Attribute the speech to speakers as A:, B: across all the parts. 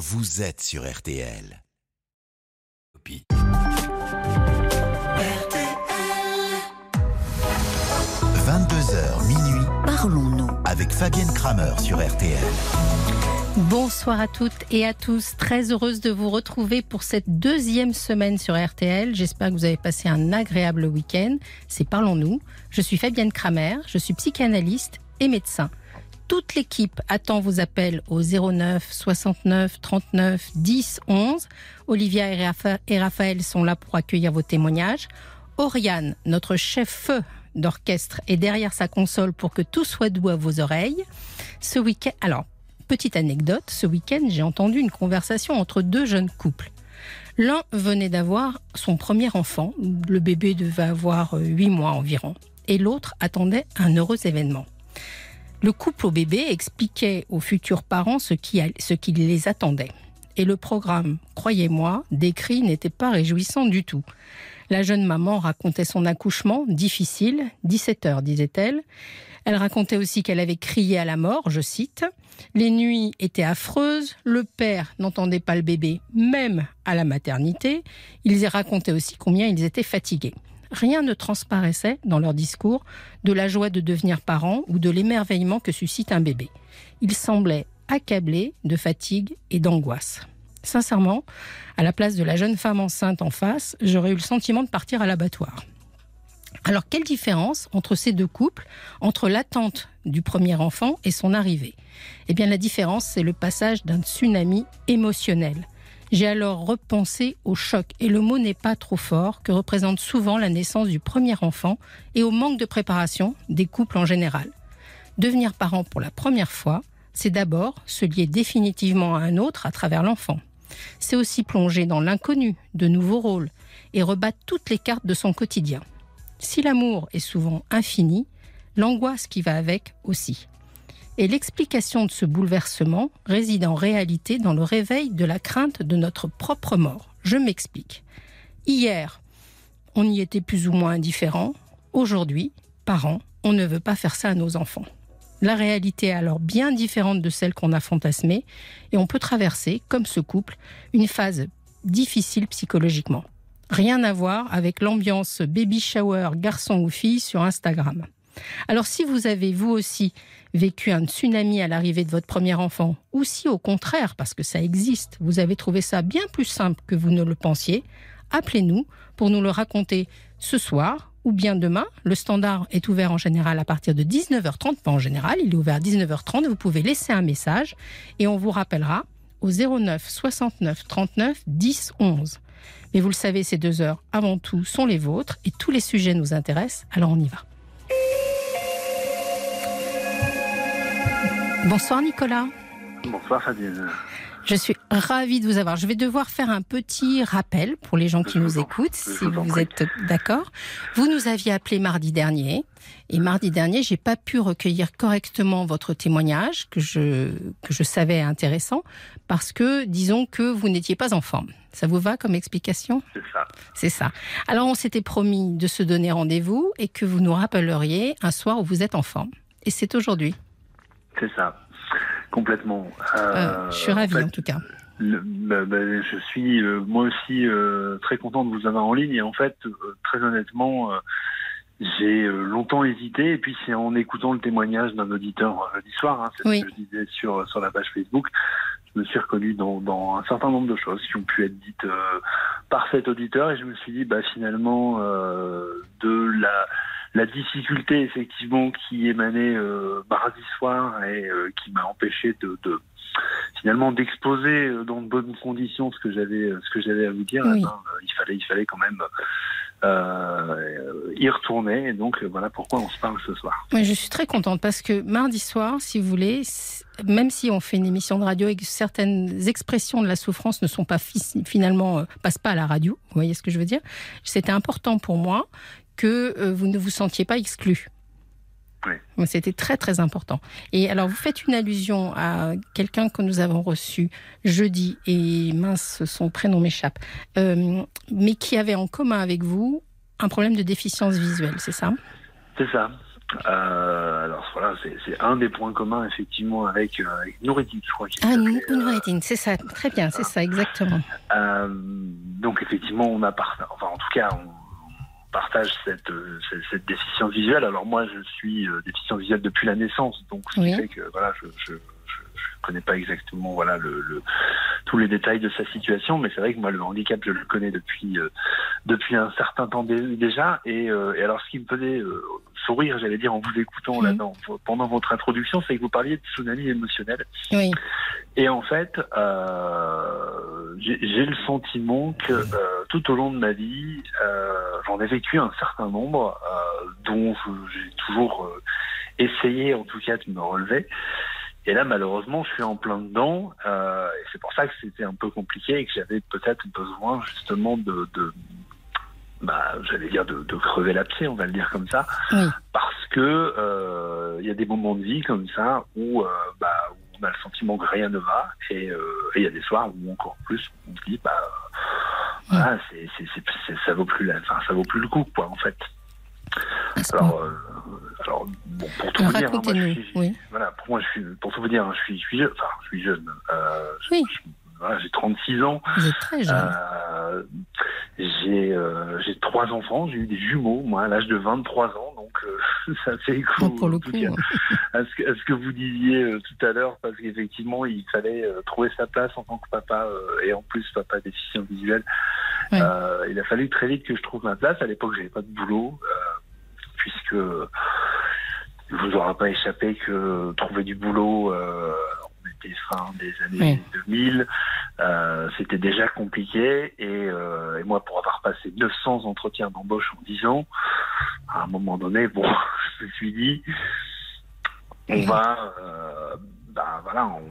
A: vous êtes sur RTL. 22h minuit.
B: Parlons-nous.
A: Avec Fabienne Kramer sur RTL.
C: Bonsoir à toutes et à tous. Très heureuse de vous retrouver pour cette deuxième semaine sur RTL. J'espère que vous avez passé un agréable week-end. C'est Parlons-nous. Je suis Fabienne Kramer. Je suis psychanalyste et médecin. Toute l'équipe attend vos appels au 09 69 39 10 11. Olivia et Raphaël sont là pour accueillir vos témoignages. Oriane, notre chef d'orchestre, est derrière sa console pour que tout soit doux à vos oreilles. Ce week-end, alors, petite anecdote, ce week-end, j'ai entendu une conversation entre deux jeunes couples. L'un venait d'avoir son premier enfant, le bébé devait avoir huit mois environ, et l'autre attendait un heureux événement. Le couple au bébé expliquait aux futurs parents ce qui, les attendait. Et le programme, croyez-moi, décrit n'était pas réjouissant du tout. La jeune maman racontait son accouchement, difficile, 17 heures, disait-elle. Elle racontait aussi qu'elle avait crié à la mort, je cite. Les nuits étaient affreuses, le père n'entendait pas le bébé, même à la maternité. Ils racontaient aussi combien ils étaient fatigués rien ne transparaissait dans leur discours de la joie de devenir parent ou de l'émerveillement que suscite un bébé. Ils semblaient accablés de fatigue et d'angoisse. Sincèrement, à la place de la jeune femme enceinte en face, j'aurais eu le sentiment de partir à l'abattoir. Alors, quelle différence entre ces deux couples, entre l'attente du premier enfant et son arrivée? Eh bien, la différence, c'est le passage d'un tsunami émotionnel. J'ai alors repensé au choc, et le mot n'est pas trop fort, que représente souvent la naissance du premier enfant et au manque de préparation des couples en général. Devenir parent pour la première fois, c'est d'abord se lier définitivement à un autre à travers l'enfant. C'est aussi plonger dans l'inconnu, de nouveaux rôles, et rebattre toutes les cartes de son quotidien. Si l'amour est souvent infini, l'angoisse qui va avec aussi. Et l'explication de ce bouleversement réside en réalité dans le réveil de la crainte de notre propre mort. Je m'explique. Hier, on y était plus ou moins indifférent. Aujourd'hui, parents, on ne veut pas faire ça à nos enfants. La réalité est alors bien différente de celle qu'on a fantasmée et on peut traverser, comme ce couple, une phase difficile psychologiquement. Rien à voir avec l'ambiance baby shower garçon ou fille sur Instagram. Alors si vous avez vous aussi vécu un tsunami à l'arrivée de votre premier enfant, ou si au contraire, parce que ça existe, vous avez trouvé ça bien plus simple que vous ne le pensiez, appelez-nous pour nous le raconter ce soir ou bien demain. Le standard est ouvert en général à partir de 19h30, pas en général, il est ouvert à 19h30. Vous pouvez laisser un message et on vous rappellera au 09 69 39 10 11. Mais vous le savez, ces deux heures, avant tout, sont les vôtres et tous les sujets nous intéressent, alors on y va. Bonsoir Nicolas.
D: Bonsoir Fabienne.
C: Je suis ravie de vous avoir. Je vais devoir faire un petit rappel pour les gens qui nous écoutent, si vous êtes d'accord. Vous nous aviez appelé mardi dernier, et mardi dernier, j'ai pas pu recueillir correctement votre témoignage que je que je savais intéressant, parce que disons que vous n'étiez pas en forme. Ça vous va comme explication?
D: C'est ça.
C: C'est ça. Alors on s'était promis de se donner rendez-vous et que vous nous rappelleriez un soir où vous êtes en forme. Et c'est aujourd'hui.
D: C'est ça, complètement.
C: Euh, je suis ravie en, tout cas.
D: Bah, bah, je suis euh, moi aussi euh, très content de vous avoir en ligne. Et en fait, très honnêtement, j'ai longtemps hésité. Et puis c'est en écoutant le témoignage d'un auditeur lundi soir, hein, c'est ce que je disais sur, sur la page Facebook, je me suis reconnu dans, dans, un certain nombre de choses qui ont pu être dites par cet auditeur. Et je me suis dit bah finalement de la la difficulté effectivement qui émanait euh, mardi soir et euh, qui m'a empêché de, de finalement d'exposer euh, dans de bonnes conditions ce que j'avais ce que j'avais à vous dire. Il fallait il fallait quand même y retourner. Et donc voilà pourquoi on se parle ce soir.
C: Oui, je suis très contente parce que mardi soir, si vous voulez, même si on fait une émission de radio et que certaines expressions de la souffrance ne sont pas finalement passent pas à la radio, vous voyez ce que je veux dire, c'était important pour moi que euh, vous ne vous sentiez pas exclu.
D: Oui.
C: C'était très très important. Et alors vous faites une allusion à quelqu'un que nous avons reçu jeudi, et mince, son prénom m'échappe, euh, mais qui avait en commun avec vous un problème de déficience visuelle, c'est ça?
D: C'est ça. Euh, alors voilà, c'est un des points communs effectivement avec, euh, avec je crois.
C: Ah, Noureddin, c'est ça, très bien, c'est ça, exactement.
D: donc effectivement, on a partagé, enfin en tout cas, on, partage cette, cette, déficience visuelle. Alors moi, je suis déficient visuel depuis la naissance, donc ce qui fait que voilà, je je connais pas exactement voilà le, tous les détails de sa situation, mais c'est vrai que moi le handicap je le connais depuis euh, depuis un certain temps déjà. Euh, et, alors ce qui me faisait euh, sourire, j'allais dire en vous écoutant là pendant votre introduction, c'est que vous parliez de tsunami émotionnel.
C: Oui.
D: Et en fait, j'ai le sentiment que tout au long de ma vie, j'en ai vécu un certain nombre dont j'ai toujours essayé en tout cas de me relever. Et là, malheureusement, je suis en plein dedans. Euh, et c'est pour ça que c'était un peu compliqué et que j'avais peut-être besoin justement de, de bah, j'allais dire de, de crever l'abcès, on va le dire comme ça, parce que euh, il y a des moments de vie comme ça où, euh, bah, où on a le sentiment que rien ne va, et il y a des soirs où encore plus on se dit bah voilà, c'est, c'est, ça vaut plus la, enfin, ça vaut plus le coup quoi en fait. Alors, euh, alors bon, pour tout vous dire, hein, moi, je suis, oui. voilà, pour moi, je suis, pour tout vous dire, hein, je suis, je suis jeune, enfin, je suis jeune. Euh,
C: oui.
D: Voilà, j'ai 36 ans.
C: Vous êtes très jeune. Euh,
D: j'ai, euh, j'ai trois enfants, j'ai eu des jumeaux, moi, à l'âge de 23 ans, donc euh, ça fait écho
C: pour le coup,
D: à, ce que, à, ce que, vous disiez tout à l'heure, parce qu'effectivement, il fallait trouver sa place en tant que papa, et en plus, papa déficient visuel. il a fallu très vite que je trouve ma place. À l'époque, j'avais pas de boulot puisque il vous aura pas échappé que trouver du boulot, euh, on était fin des années 2000, euh, c'était déjà compliqué. Euh, et, moi, pour avoir passé 900 entretiens d'embauche en 10 ans, à un moment donné, bon, je me suis dit, on va, bah, voilà, on,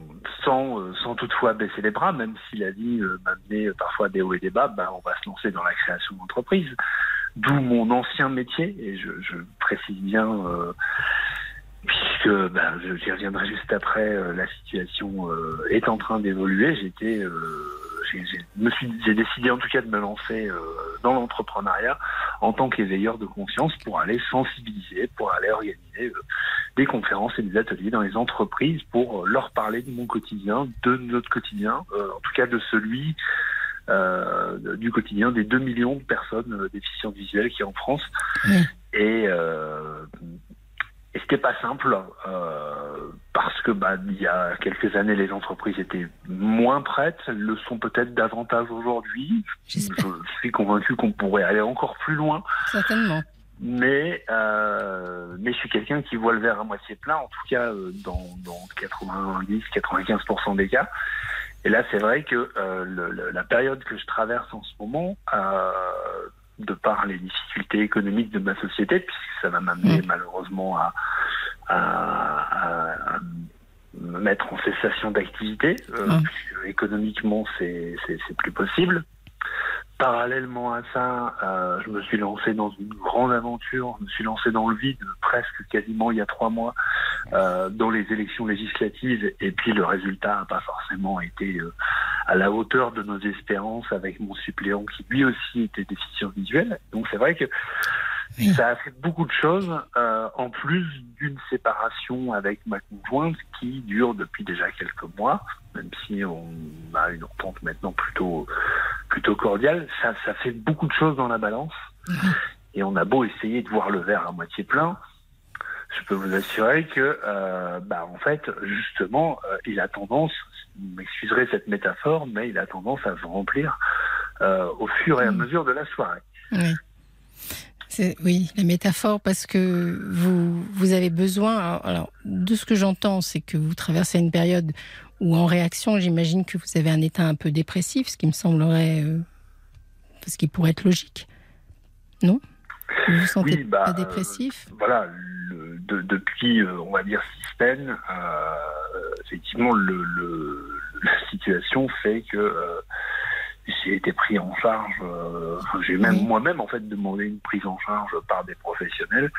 D: sans, sans toutefois baisser les bras, même si la vie m'a amené parfois des hauts et des bas, bah, on va se lancer dans la création d'entreprise. D'où mon ancien métier, et je, je précise bien, euh, puisque ben, j'y reviendrai juste après, euh, la situation euh, est en train d'évoluer. J'étais, j'ai décidé en tout cas de me lancer dans l'entrepreneuriat en tant qu'éveilleur de conscience pour aller sensibiliser, pour aller organiser des conférences et des ateliers dans les entreprises pour leur parler de mon quotidien, de notre quotidien, en tout cas de celui euh, du quotidien des 2 millions de personnes euh, déficientes visuelles qui en France. Et, euh, et c'était pas simple euh, parce que bah, il y a quelques années les entreprises étaient moins prêtes, elles le sont peut-être davantage aujourd'hui. Je suis convaincu qu'on pourrait aller encore plus loin.
C: Certainement.
D: Mais euh, mais je suis quelqu'un qui voit le verre à moitié plein, en tout cas dans, dans 90-95% des cas. Et là, c'est vrai que euh, le, la période que je traverse en ce moment, euh, de par les difficultés économiques de ma société, puisque ça va m'amener mmh. malheureusement à, à, à, me mettre en cessation d'activité, euh, mmh. puisque économiquement, c'est plus possible. Parallèlement à ça, euh, je me suis lancé dans une grande aventure. Je me suis lancé dans le vide presque quasiment il y a trois mois euh, dans les élections législatives. Et puis le résultat n'a pas forcément été euh, à la hauteur de nos espérances avec mon suppléant qui lui aussi était déficient visuel. Donc c'est vrai que ça a fait beaucoup de choses, euh, en plus d'une séparation avec ma conjointe qui dure depuis déjà quelques mois, même si on a une entente maintenant plutôt plutôt cordiale. Ça, ça fait beaucoup de choses dans la balance. Mhm. Et on a beau essayer de voir le verre à moitié plein, je peux vous assurer que, euh, bah, en fait, justement, euh, il a tendance, vous m'excuserez cette métaphore, mais il a tendance à se remplir euh, au fur et à mhm. mesure de la soirée.
C: Oui. Oui, la métaphore, parce que vous, vous avez besoin. Alors, de ce que j'entends, c'est que vous traversez une période où, en réaction, j'imagine que vous avez un état un peu dépressif, ce qui me semaillerait. Euh, ce qui pourrait être logique. Non? Vous vous sentez pas bah, dépressif?
D: Voilà, depuis, euh, on va dire, six semaines, euh, effectivement, le, la situation fait que j'ai été pris en charge. Euh, j'ai même moi-même en fait demandé une prise en charge par des professionnels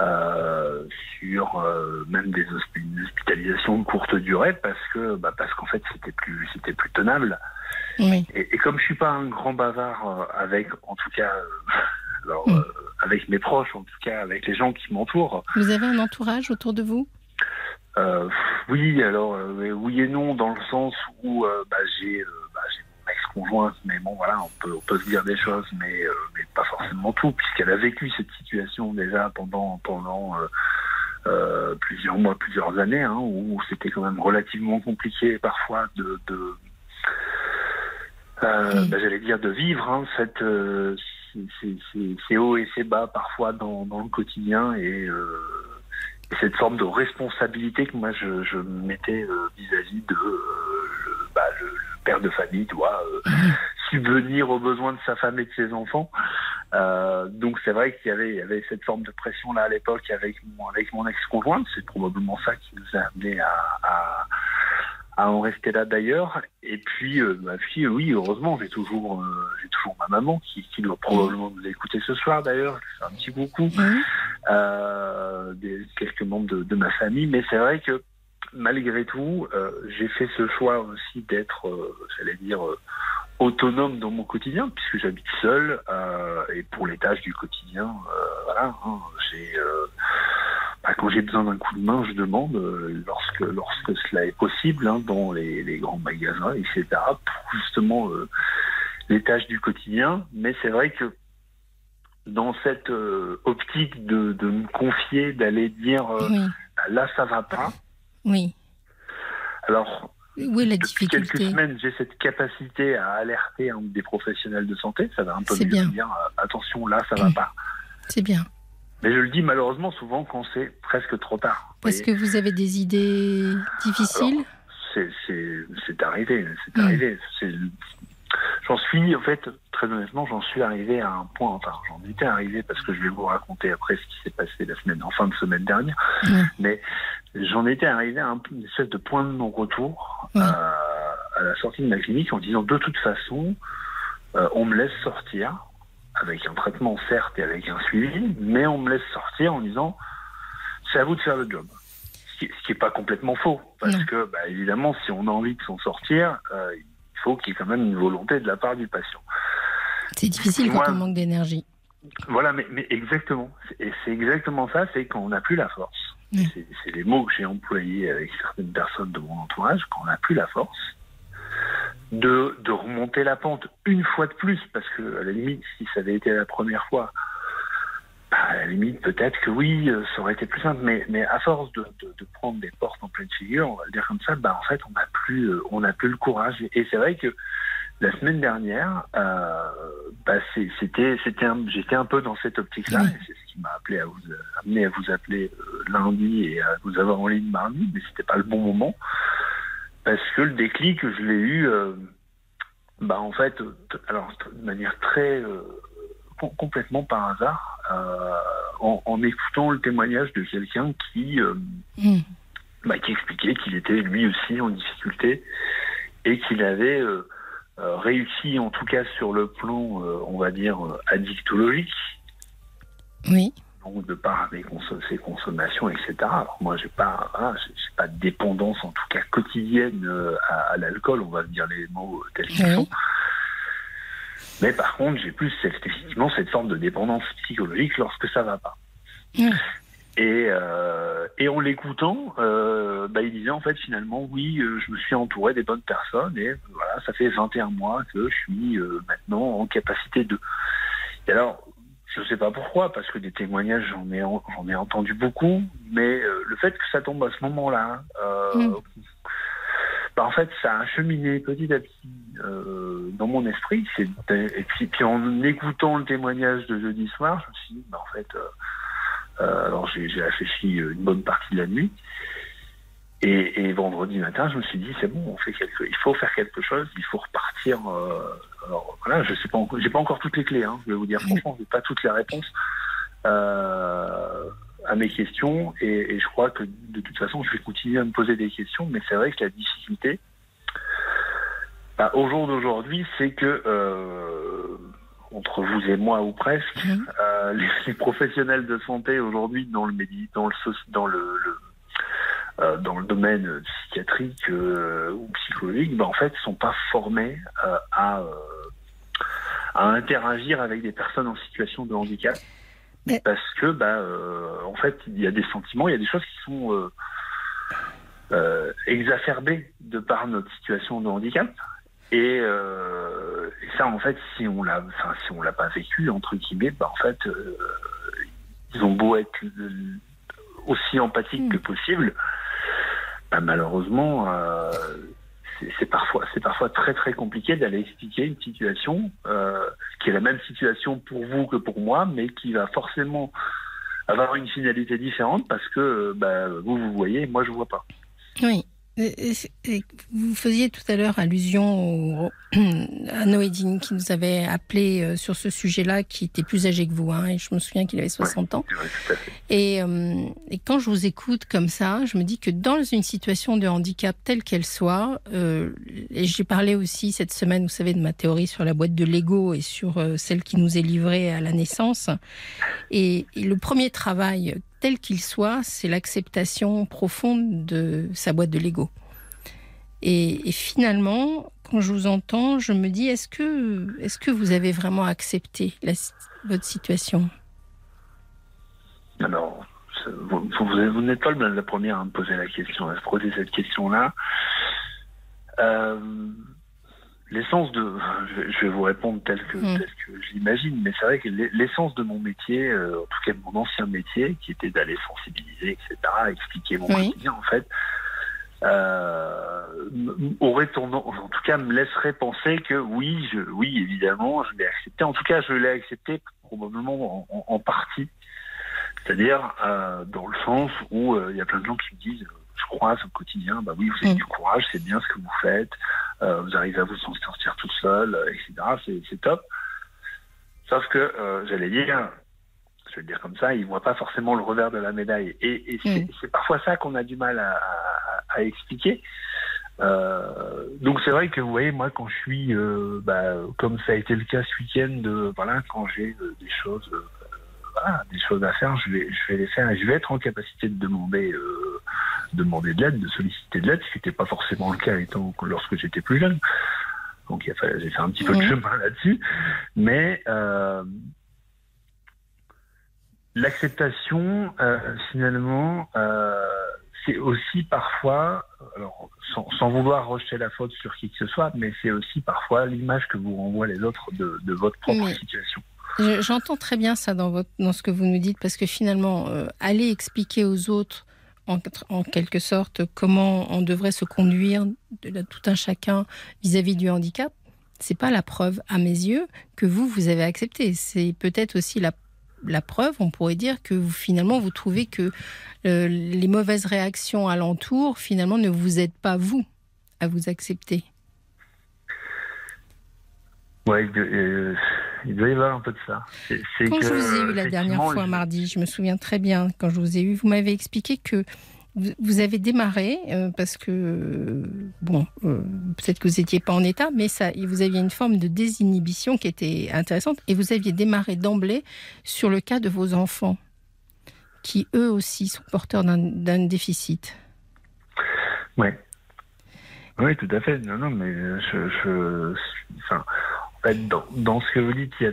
D: euh, sur euh, même des hospitalisations de courte durée parce que bah, parce qu'en fait c'était plus c'était plus tenable. Et, comme je suis pas un grand bavard avec en tout cas alors. avec mes proches, en tout cas avec les gens qui m'entourent.
C: Vous avez un entourage autour de vous?
D: Oui, alors oui et non, dans le sens où bah, j'ai mais bon voilà, on peut, on peut se dire des choses, mais, mais pas forcément tout, puisqu'elle a vécu cette situation déjà pendant pendant plusieurs mois, plusieurs années, hein, où c'était quand même relativement compliqué parfois de, de euh, bah, j'allais dire de vivre hein, cette euh, ces hauts et ces bas parfois dans, dans le quotidien et, euh, cette forme de responsabilité que moi je, je mettais euh, vis-à-vis de le, bah, le, père de famille doit subvenir aux besoins de sa femme et de ses enfants. donc c'est vrai qu'il y avait, il y avait cette forme de pression là à l'époque avec mon, avec mon ex-conjointe. C'est probablement ça qui nous a amené à, à à en rester là d'ailleurs. Et puis euh, ma fille, oui, heureusement, j'ai toujours, euh, j'ai toujours ma maman qui, qui doit probablement nous écouter ce soir d'ailleurs. un petit coucou. Euh, des, quelques membres de, de, ma famille, mais c'est vrai que malgré tout, euh, j'ai fait ce choix aussi d'être, j'allais dire, autonome dans mon quotidien, puisque j'habite seul et pour les tâches du quotidien, voilà, hein, j'ai bah, quand j'ai besoin d'un coup de main, je demande euh, lorsque lorsque cela est possible hein, dans les, les, grands magasins, etc. pour justement euh, les tâches du quotidien. Mais c'est vrai que dans cette euh, optique de, de, me confier, d'aller dire bah, là ça va pas.
C: Oui.
D: Alors
C: oui, la
D: depuis quelques semaines, j'ai cette capacité à alerter un des professionnels de santé. Ça va un peu mieux
C: bien.
D: dire attention là ça va pas.
C: C'est bien.
D: Mais je le dis malheureusement souvent quand c'est presque trop tard.
C: Est-ce que vous avez des idées difficiles
D: C'est arrivé, c'est arrivé. J'en suis, en fait, très honnêtement, j'en suis arrivé à un point, enfin, j'en étais arrivé parce que je vais vous raconter après ce qui s'est passé la semaine, en fin de semaine dernière, mais j'en étais arrivé à un, une espèce de point de non-retour euh, à la sortie de ma clinique en disant de toute façon, euh, on me laisse sortir, avec un traitement certes et avec un suivi, mais on me laisse sortir en disant c'est à vous de faire le job. Ce qui n'est pas complètement faux, parce que bah, évidemment, si on a envie de s'en sortir, euh, il faut qu'il y ait quand même une volonté de la part du patient.
C: C'est difficile quand on manque d'énergie.
D: Voilà, mais, mais exactement. Et c'est exactement ça, c'est quand on n'a plus la force. C'est les mots que j'ai employés avec certaines personnes de mon entourage, quand on n'a plus la force, de, de remonter la pente une fois de plus, parce que à la limite, si ça avait été la première fois, bah, à la limite, peut-être que oui, euh, ça aurait été plus simple, mais, mais à force de, de, de, prendre des portes en pleine figure, on va le dire comme ça, bah, en fait, on n'a plus, euh, on plus le courage. Et c'est vrai que la semaine dernière, euh, bah, c'était, c'était, j'étais un peu dans cette optique-là, et c'est ce qui m'a appelé à vous, amené à vous appeler euh, lundi et à vous avoir en ligne mardi, mais c'était pas le bon moment. Parce que le déclic, je l'ai eu, euh, bah en fait, alors de manière très euh, complètement par hasard, euh, en, en, écoutant le témoignage de quelqu'un qui, mm. bah, qui expliquait qu'il était lui aussi en difficulté et qu'il avait réussi, en tout cas sur le plan, on va dire, addictologique.
C: Oui
D: de par ses consommations, etc. Alors moi, j'ai pas, j'ai pas de dépendance, en tout cas quotidienne, euh, à, l'alcool. On va dire les mots tels qu'ils sont. Mais par contre, j'ai plus effectivement cette forme de dépendance psychologique lorsque ça va pas. Et, euh, et en l'écoutant, euh, bah, il disait en fait finalement oui, je me suis entouré des bonnes personnes et voilà, ça fait 21 mois que je suis maintenant en capacité de. Et alors, je ne sais pas pourquoi, parce que des témoignages, j'en ai, j'en ai entendu beaucoup, mais euh, le fait que ça tombe à ce moment-là, euh, mm. bah, en fait, ça a cheminé petit à petit euh, dans mon esprit. C'est, et puis, puis, en écoutant le témoignage de jeudi soir, je me suis dit, bah, en fait, alors j'ai, j'ai réfléchi une bonne partie de la nuit. Et, et, vendredi matin, je me suis dit c'est bon, on fait quelque, il faut faire quelque chose, il faut repartir. Euh, alors voilà, je sais pas, j'ai pas encore toutes les clés. Hein, je vais vous dire franchement, j'ai pas toutes les réponses euh, à mes questions, et, et, je crois que de toute façon, je vais continuer à me poser des questions. Mais c'est vrai que la difficulté, bah, au jour d'aujourd'hui, c'est que euh, entre vous et moi ou presque, mmh. euh, les, les, professionnels de santé aujourd'hui dans le médi, dans le dans le, le euh, dans le domaine psychiatrique euh, ou psychologique, ben, en fait, sont pas formés euh, à, à interagir avec des personnes en situation de handicap. Parce que, bah, en fait, il y a des sentiments, il y a des choses qui sont euh, exacerbé de par notre situation de handicap. Et, euh, et, ça, en fait, si on l'a, enfin, si on l'a pas vécu entre guillemets, bah, en fait, euh, ils ont beau être aussi empathiques mm. que possible, bah, malheureusement, euh, c'est parfois, c'est parfois très très compliqué d'aller expliquer une situation euh, qui est la même situation pour vous que pour moi, mais qui va forcément avoir une finalité différente parce que bah, vous vous voyez, moi je vois pas.
C: Oui. Vous faisiez tout à l'heure allusion à Noédine qui nous avait appelé euh, sur ce sujet-là, qui était plus âgé que vous, hein, et je me souviens qu'il avait 60 ans. Et, euh, et, quand je vous écoute comme ça, je me dis que dans une situation de handicap telle qu'elle soit, euh, et j'ai parlé aussi cette semaine, vous savez, de ma théorie sur la boîte de Lego et sur celle qui nous est livrée à la naissance, et, et le premier travail tel qu'il soit, c'est l'acceptation profonde de sa boîte de Lego. Et, finalement, quand je vous entends, je me dis, est-ce que, est que vous avez vraiment accepté votre situation?
D: Alors, vous, n'êtes pas la première à me poser la question, à se poser cette question-là. Euh, l'essence de, je vais vous répondre tel que, mm. que j'imagine, mais c'est vrai que l'essence de mon métier, euh, en tout cas mon ancien métier, qui était d'aller sensibiliser, etc., expliquer mon quotidien, en fait, euh, aurait tendance, en tout cas me laisserait penser que oui, je, oui, évidemment, je l'ai accepté. En tout cas, je l'ai accepté probablement en, partie. C'est-à-dire euh, dans le sens où euh, il y a plein de gens qui me disent croise au quotidien, bah oui, vous avez mm. du courage, c'est bien ce que vous faites, euh, vous arrivez à vous sortir tout seul, euh, etc. C'est top. Sauf que, euh, j'allais dire, je vais le dire comme ça, ils voient pas forcément le revers de la médaille. Et, et c'est mm. parfois ça qu'on a du mal à, à, à expliquer. Euh, donc c'est vrai que vous voyez moi quand je suis euh, bah, comme ça a été le cas ce week-end voilà quand j'ai des choses voilà, des choses à faire je vais je vais les faire et je vais être en capacité de demander demander de l'aide, de solliciter de l'aide, ce qui n'était pas forcément le cas étant lorsque j'étais plus jeune. Donc j'ai fait un petit peu de chemin là-dessus. Mais euh, l'acceptation, euh, finalement, euh, c'est aussi parfois, alors, sans, vouloir rejeter la faute sur qui que ce soit, mais c'est aussi parfois l'image que vous renvoient les autres de, votre propre situation.
C: J'entends très bien ça dans, votre, dans ce que vous nous dites, parce que finalement, aller expliquer aux autres en, quelque sorte comment on devrait se conduire de tout un chacun vis-à-vis du handicap, c'est pas la preuve à mes yeux que vous vous avez accepté. C'est peut-être aussi la, preuve, on pourrait dire que finalement vous trouvez que euh, les mauvaises réactions alentour finalement ne vous aident pas vous à vous accepter.
D: Ouais, euh, il doit y avoir un peu de ça.
C: quand je vous ai eu la dernière fois, mardi, je me souviens très bien, quand je vous ai eu, vous m'avez expliqué que vous avez démarré euh, parce que, bon, euh, peut-être que vous n'étiez pas en état, mais ça, vous aviez une forme de désinhibition qui était intéressante et vous aviez démarré d'emblée sur le cas de vos enfants qui, eux aussi, sont porteurs d'un déficit.
D: Oui. Oui, tout à fait. Non, non, mais je, je enfin, dans, ce que vous dites, il y a,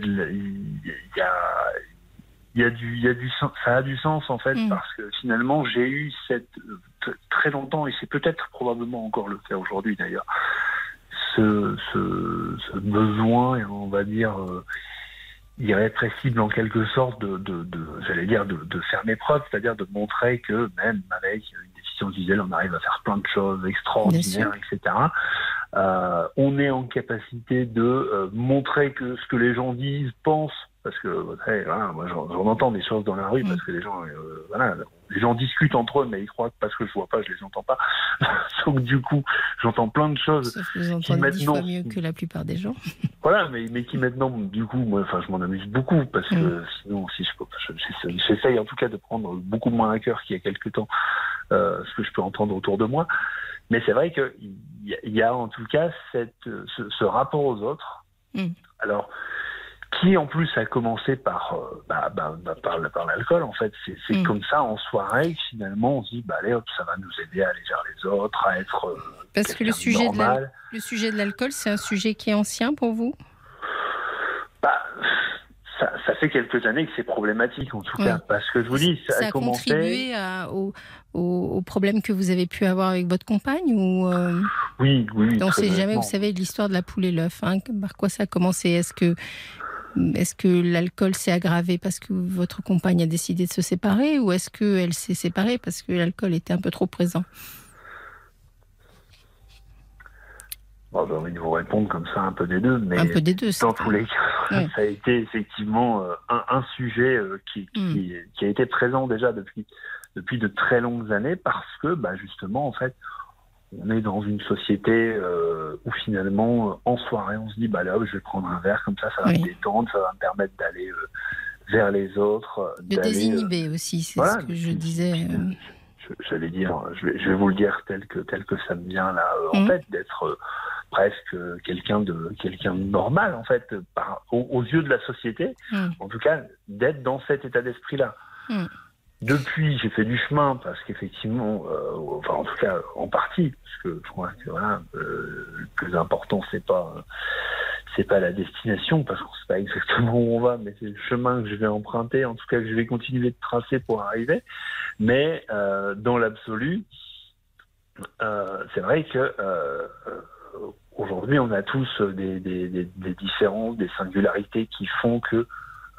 D: il y a, du, il y a du ça a du sens en fait, mm. parce que finalement j'ai eu cette très longtemps et c'est peut-être probablement encore le cas aujourd'hui d'ailleurs, ce, ce, besoin, on va dire euh, irrépressible en quelque sorte de, de, de j'allais dire de, de, faire mes preuves, c'est-à-dire de montrer que même avec une déficience visuelle, on arrive à faire plein de choses extraordinaires, etc. Euh, on est en capacité de euh, montrer que ce que les gens disent, pensent, parce que voilà, moi j'en entends des choses dans la rue, parce mm. que les gens, euh, voilà, les gens discutent entre eux, mais ils croient que parce que je vois pas, je les entends pas. Donc du coup, j'entends plein de choses.
C: vous qui maintenant mieux que la plupart des gens.
D: voilà, mais, mais qui maintenant, du coup, moi, enfin, je m'en amuse beaucoup parce que mm. sinon, si je j'essaye en tout cas de prendre beaucoup moins à cœur qu'il y a quelques temps euh, ce que je peux entendre autour de moi. Mais c'est vrai qu'il y, a en tout cas cette, ce, rapport aux autres. Mm. Alors, qui en plus a commencé par, euh, bah, bah, bah, par, par l'alcool, en fait. C'est mm. comme ça, en soirée, finalement, on se dit, bah, allez, hop, ça va nous aider à aller vers les autres, à être. Euh,
C: Parce que le sujet, de le sujet de l'alcool, c'est un sujet qui est ancien pour vous?
D: Bah, ça, fait quelques années que c'est problématique, en tout cas. Parce que je vous dis,
C: ça, a, contribué au, au, problème que vous avez pu avoir avec votre compagne ou
D: euh, Oui, oui.
C: On ne sait jamais, vous savez, l'histoire de la poule et l'œuf. Hein, par quoi ça a commencé? Est-ce que, est que l'alcool s'est aggravé parce que votre compagne a décidé de se séparer ou est-ce qu'elle s'est séparée parce que l'alcool était un peu trop présent?
D: J'ai envie de vous répondre comme ça un peu des deux, mais
C: un peu des deux,
D: dans tous les cas, ça a été effectivement euh, un, sujet euh, qui, hmm. qui, a été présent déjà depuis, depuis de très longues années parce que bah, justement, en fait, on est dans une société euh, où finalement, en soirée, on se dit, bah là, je vais prendre un verre comme ça, ça va me détendre, ça va me permettre d'aller vers les autres.
C: De désinhiber aussi, c'est ce que je disais.
D: J'allais dire, je vais, je vais, vous le dire tel que, tel que ça me vient là, en hmm. fait, d'être presque quelqu'un de quelqu'un de normal en fait par, aux, yeux de la société hmm. en tout cas d'être dans cet état d'esprit là hmm. Depuis j'ai fait du chemin parce qu'effectivement euh, enfin en tout cas en partie parce que je crois que voilà euh, le plus important c'est pas c'est pas la destination parce qu'on sait pas exactement où on va mais c'est le chemin que je vais emprunter en tout cas que je vais continuer de tracer pour arriver. Mais euh, dans l'absolu c'est vrai que aujourd'hui, on a tous des, des, des, des, différences, des singularités qui font que,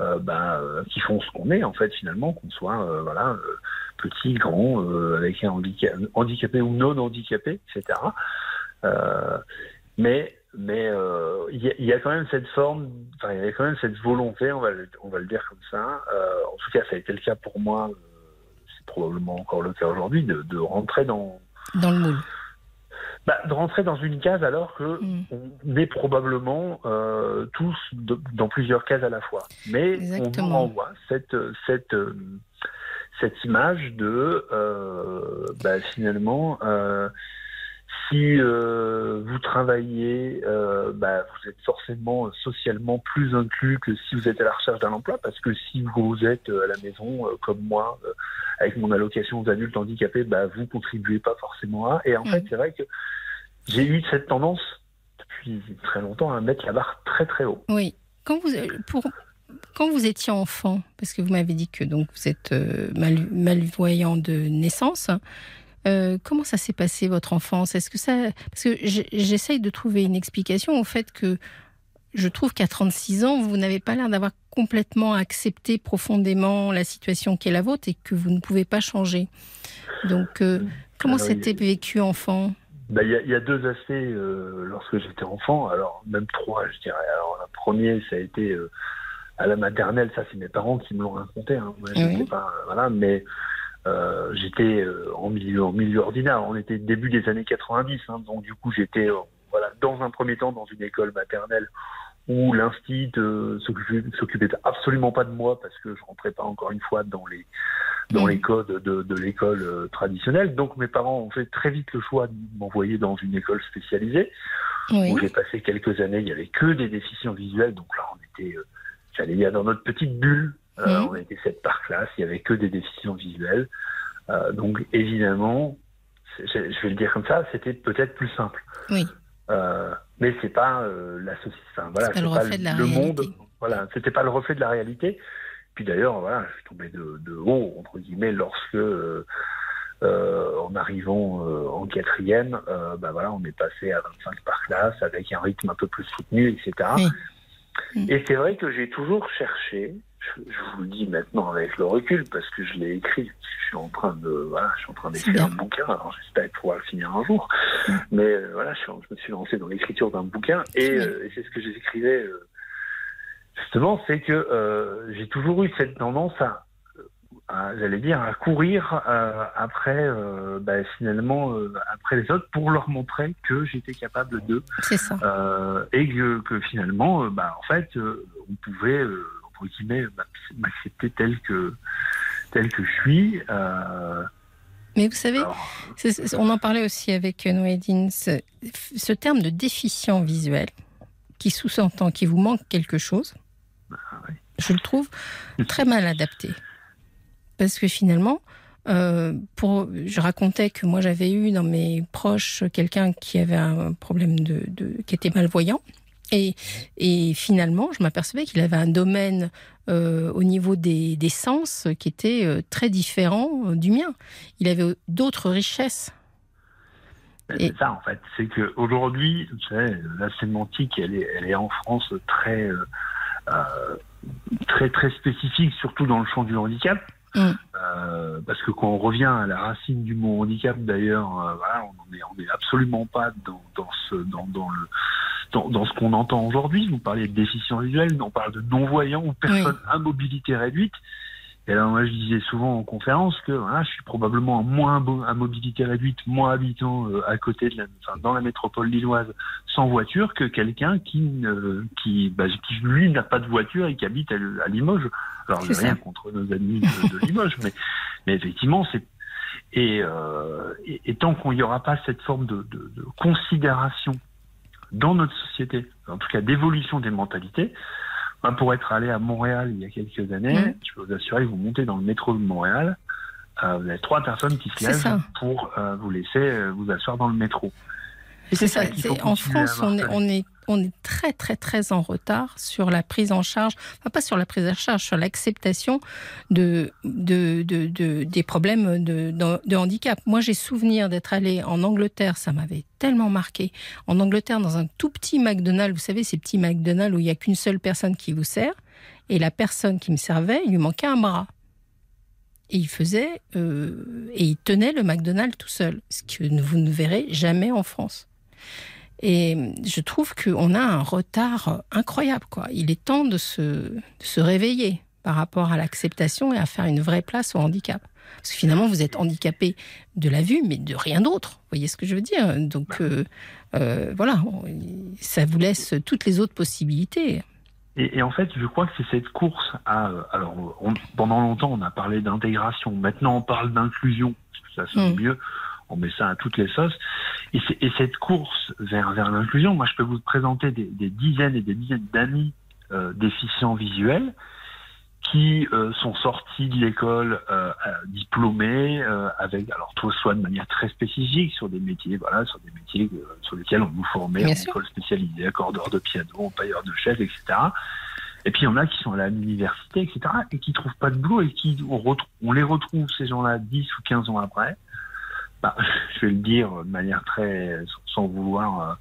D: euh, ben, euh, qui font ce qu'on est en fait finalement, qu'on soit euh, voilà euh, petit, grand, avec un handicap, handicapé ou non handicapé, etc. mais mais il y, a quand même cette forme, il y a quand même cette volonté, on va le, on va le dire comme ça. en tout cas, ça a été le cas pour moi. c'est probablement encore le cas aujourd'hui de, de rentrer dans
C: dans le moule
D: bah, de rentrer dans une case alors que mm. on est probablement euh, tous dans plusieurs cases à la fois. Mais on nous renvoie cette cette euh, cette image de euh, bah, finalement euh, si euh, vous travaillez, euh, bah, vous êtes forcément socialement plus inclus que si vous êtes à la recherche d'un emploi, parce que si vous êtes à la maison, comme moi, avec mon allocation aux adultes handicapés, bah, vous contribuez pas forcément à. Et en fait, mm. c'est vrai que j'ai eu cette tendance depuis très longtemps à mettre la barre très très haut.
C: Oui. Quand vous, pour, quand vous étiez enfant, parce que vous m'avez dit que donc vous êtes euh, malvoyant de naissance, euh, comment ça s'est passé votre enfance? Est-ce que ça parce que j'essaye de trouver une explication au fait que je trouve qu'à 36 ans, vous n'avez pas l'air d'avoir complètement accepté profondément la situation qui est la vôtre et que vous ne pouvez pas changer. Donc, euh, comment c'était vécu enfant?
D: Bah, Il y, a deux aspects euh, lorsque j'étais enfant, alors même trois, je dirais. Alors, le premier, ça a été euh, à la maternelle, ça, c'est mes parents qui me l'ont raconté. Hein. Moi, pas, voilà, mais j'étais en milieu, en milieu ordinaire. On était début des années 90, hein, donc du coup, j'étais voilà, dans un premier temps dans une école maternelle où l'instit euh, s'occupait absolument pas de moi parce que je rentrais pas encore une fois dans les dans les codes de, de l'école euh, traditionnelle. Donc mes parents ont fait très vite le choix de m'envoyer dans une école spécialisée où j'ai passé quelques années. Il y avait que des déficients visuels, donc là on était, euh, j'allais dire dans notre petite bulle. Euh. On était sept par classe, il y avait que des déficients visuels. donc évidemment, je vais le dire comme ça, c'était peut-être plus simple.
C: Oui.
D: Euh, mais c'est pas euh, la société. Enfin, voilà, c'est pas, le, le monde. Voilà, c'était pas le reflet de la réalité. Puis d'ailleurs, voilà, je suis tombé de, de haut entre guillemets lorsque, euh, euh en arrivant euh, en quatrième, bah voilà, on est passé à 25 par classe avec un rythme un peu plus soutenu, etc. Et c'est vrai que j'ai toujours cherché je, vous le dis maintenant avec le recul parce que je l'ai écrit. Je suis en train de, voilà, je suis en train d'écrire un bouquin. Alors j'espère pouvoir le finir un jour. Mais euh, voilà, je, je, me suis lancé dans l'écriture d'un bouquin et, euh, et c'est ce que j'écrivais euh, justement, c'est que j'ai toujours eu cette tendance à, à j'allais dire, à courir après, bah, finalement, après les autres pour leur montrer que j'étais capable de.
C: C'est ça.
D: et que, que finalement, bah, en fait, on pouvait m'accepter tel que, tel que je suis. Euh,
C: mais vous savez, on en parlait aussi avec Noédine, ce, ce terme de déficient visuel, qui sous-entend qu'il vous manque quelque chose, ah je le trouve très mal adapté. Parce que finalement, euh, pour, je racontais que moi j'avais eu dans mes proches quelqu'un qui avait un problème de, de qui était malvoyant Et, et finalement, je m'apercevais qu'il avait un domaine euh, au niveau des, des, sens qui était euh, très différent euh, du mien. Il avait d'autres richesses.
D: Ben, c'est ça en fait, c'est qu'aujourd'hui, vous savez, la sémantique, elle est, elle est en France très, très, très spécifique, surtout dans le champ du handicap. Mm. Euh, parce que quand on revient à la racine du mot handicap, d'ailleurs, euh, voilà, on n'est absolument pas dans, dans ce, dans, dans le, dans, dans, ce qu'on entend aujourd'hui. Vous parlez de déficience visuelle, on parle de non-voyants ou personnes à mobilité réduite. Et alors moi je disais souvent en conférence que voilà, je suis probablement moins à mobilité réduite, moins habitant euh, à côté de la, enfin, dans la métropole lilloise sans voiture que quelqu'un qui, qui, bah, qui lui n'a pas de voiture et qui habite à, Limoges. Alors j'ai rien contre nos amis de, de Limoges, mais, mais effectivement c'est et, euh, et, et, tant qu'il n'y aura pas cette forme de, de, de considération dans notre société, en tout cas d'évolution des mentalités, pour être allé à Montréal il y a quelques années, mmh. je peux vous assurer, vous montez dans le métro de Montréal, euh, vous avez trois personnes qui se lèvent pour euh, vous laisser euh, vous asseoir dans le métro.
C: C'est ça. En France, on est, on est, on est très très très en retard sur la prise en charge, enfin pas sur la prise en charge, sur l'acceptation de, de, de, de, des problèmes de, handicap. Moi, j'ai souvenir d'être allé en Angleterre, ça m'avait tellement marqué. En Angleterre, dans un tout petit McDonald's, vous savez, ces petits McDonald's où il n'y a qu'une seule personne qui vous sert, et la personne qui me servait, il lui manquait un bras. Et il faisait, euh, et il tenait le McDonald's tout seul, ce que vous ne verrez jamais en France. Et je trouve qu'on a un retard incroyable. Quoi. Il est temps de se, de se réveiller par rapport à l'acceptation et à faire une vraie place au handicap. Parce que finalement, vous êtes handicapé de la vue, mais de rien d'autre. Vous voyez ce que je veux dire? Donc euh, euh, voilà, ça vous laisse toutes les autres possibilités.
D: Et, et, en fait, je crois que c'est cette course à. Alors, pendant longtemps, on a parlé d'intégration. Maintenant, on parle d'inclusion, parce que ça sonne mmh. mieux on met ça à toutes les sauces. Et, et cette course vers, vers l'inclusion, moi je peux vous présenter des, des dizaines et des dizaines d'amis euh, déficients visuels qui euh, sont sortis de l'école euh, diplômés avec alors tout soit de manière très spécifique sur des métiers voilà sur des métiers sur lesquels on nous formait en école spécialisée accordeur de piano empailleur de chef etc et puis il y en a qui sont à l'université etc et qui trouvent pas de boulot et qui on, on les retrouve ces gens-là 10 ou 15 ans après bah, je vais le dire de manière très, sans vouloir euh,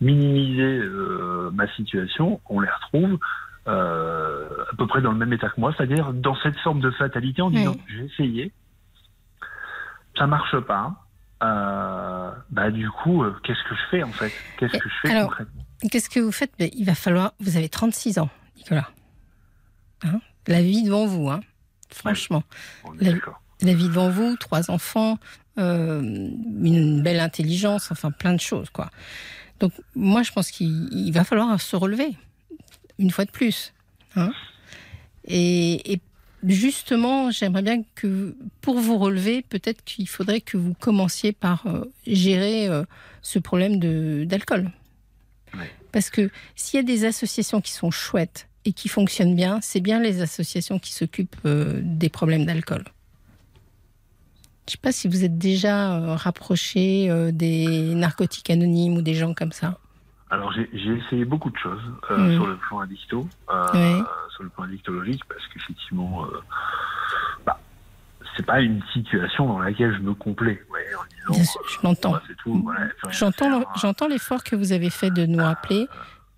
D: minimiser euh, ma situation, on les retrouve euh, à peu près dans le même état que moi, c'est-à-dire dans cette forme de fatalité en disant j'ai essayé, ça marche pas. bah du coup, qu'est-ce que je fais en fait? Qu'est-ce que je fais
C: Alors, Qu'est-ce que vous faites? Il va falloir. Vous avez 36 ans, Nicolas. Hein? La vie devant vous, hein franchement. la, la, vie devant vous, trois enfants, euh, une belle intelligence, enfin plein de choses, quoi. Donc moi, je pense qu'il va falloir se relever, une fois de plus. Hein. et, justement, j'aimerais bien que pour vous relever, peut-être qu'il faudrait que vous commenciez par euh, gérer euh, ce problème d'alcool. Parce que s'il y a des associations qui sont chouettes et qui fonctionnent bien, c'est bien les associations qui s'occupent des problèmes d'alcool. Je ne sais pas si vous êtes déjà euh, rapproché euh, des narcotiques anonymes ou des gens comme ça.
D: Alors j'ai essayé beaucoup de choses euh, mm. sur le plan addicto, sur le plan addictologique, parce qu'effectivement, bah, c'est pas une situation dans laquelle je me complais.
C: Bien sûr, je l'entends. J'entends l'effort que vous avez fait de nous rappeler,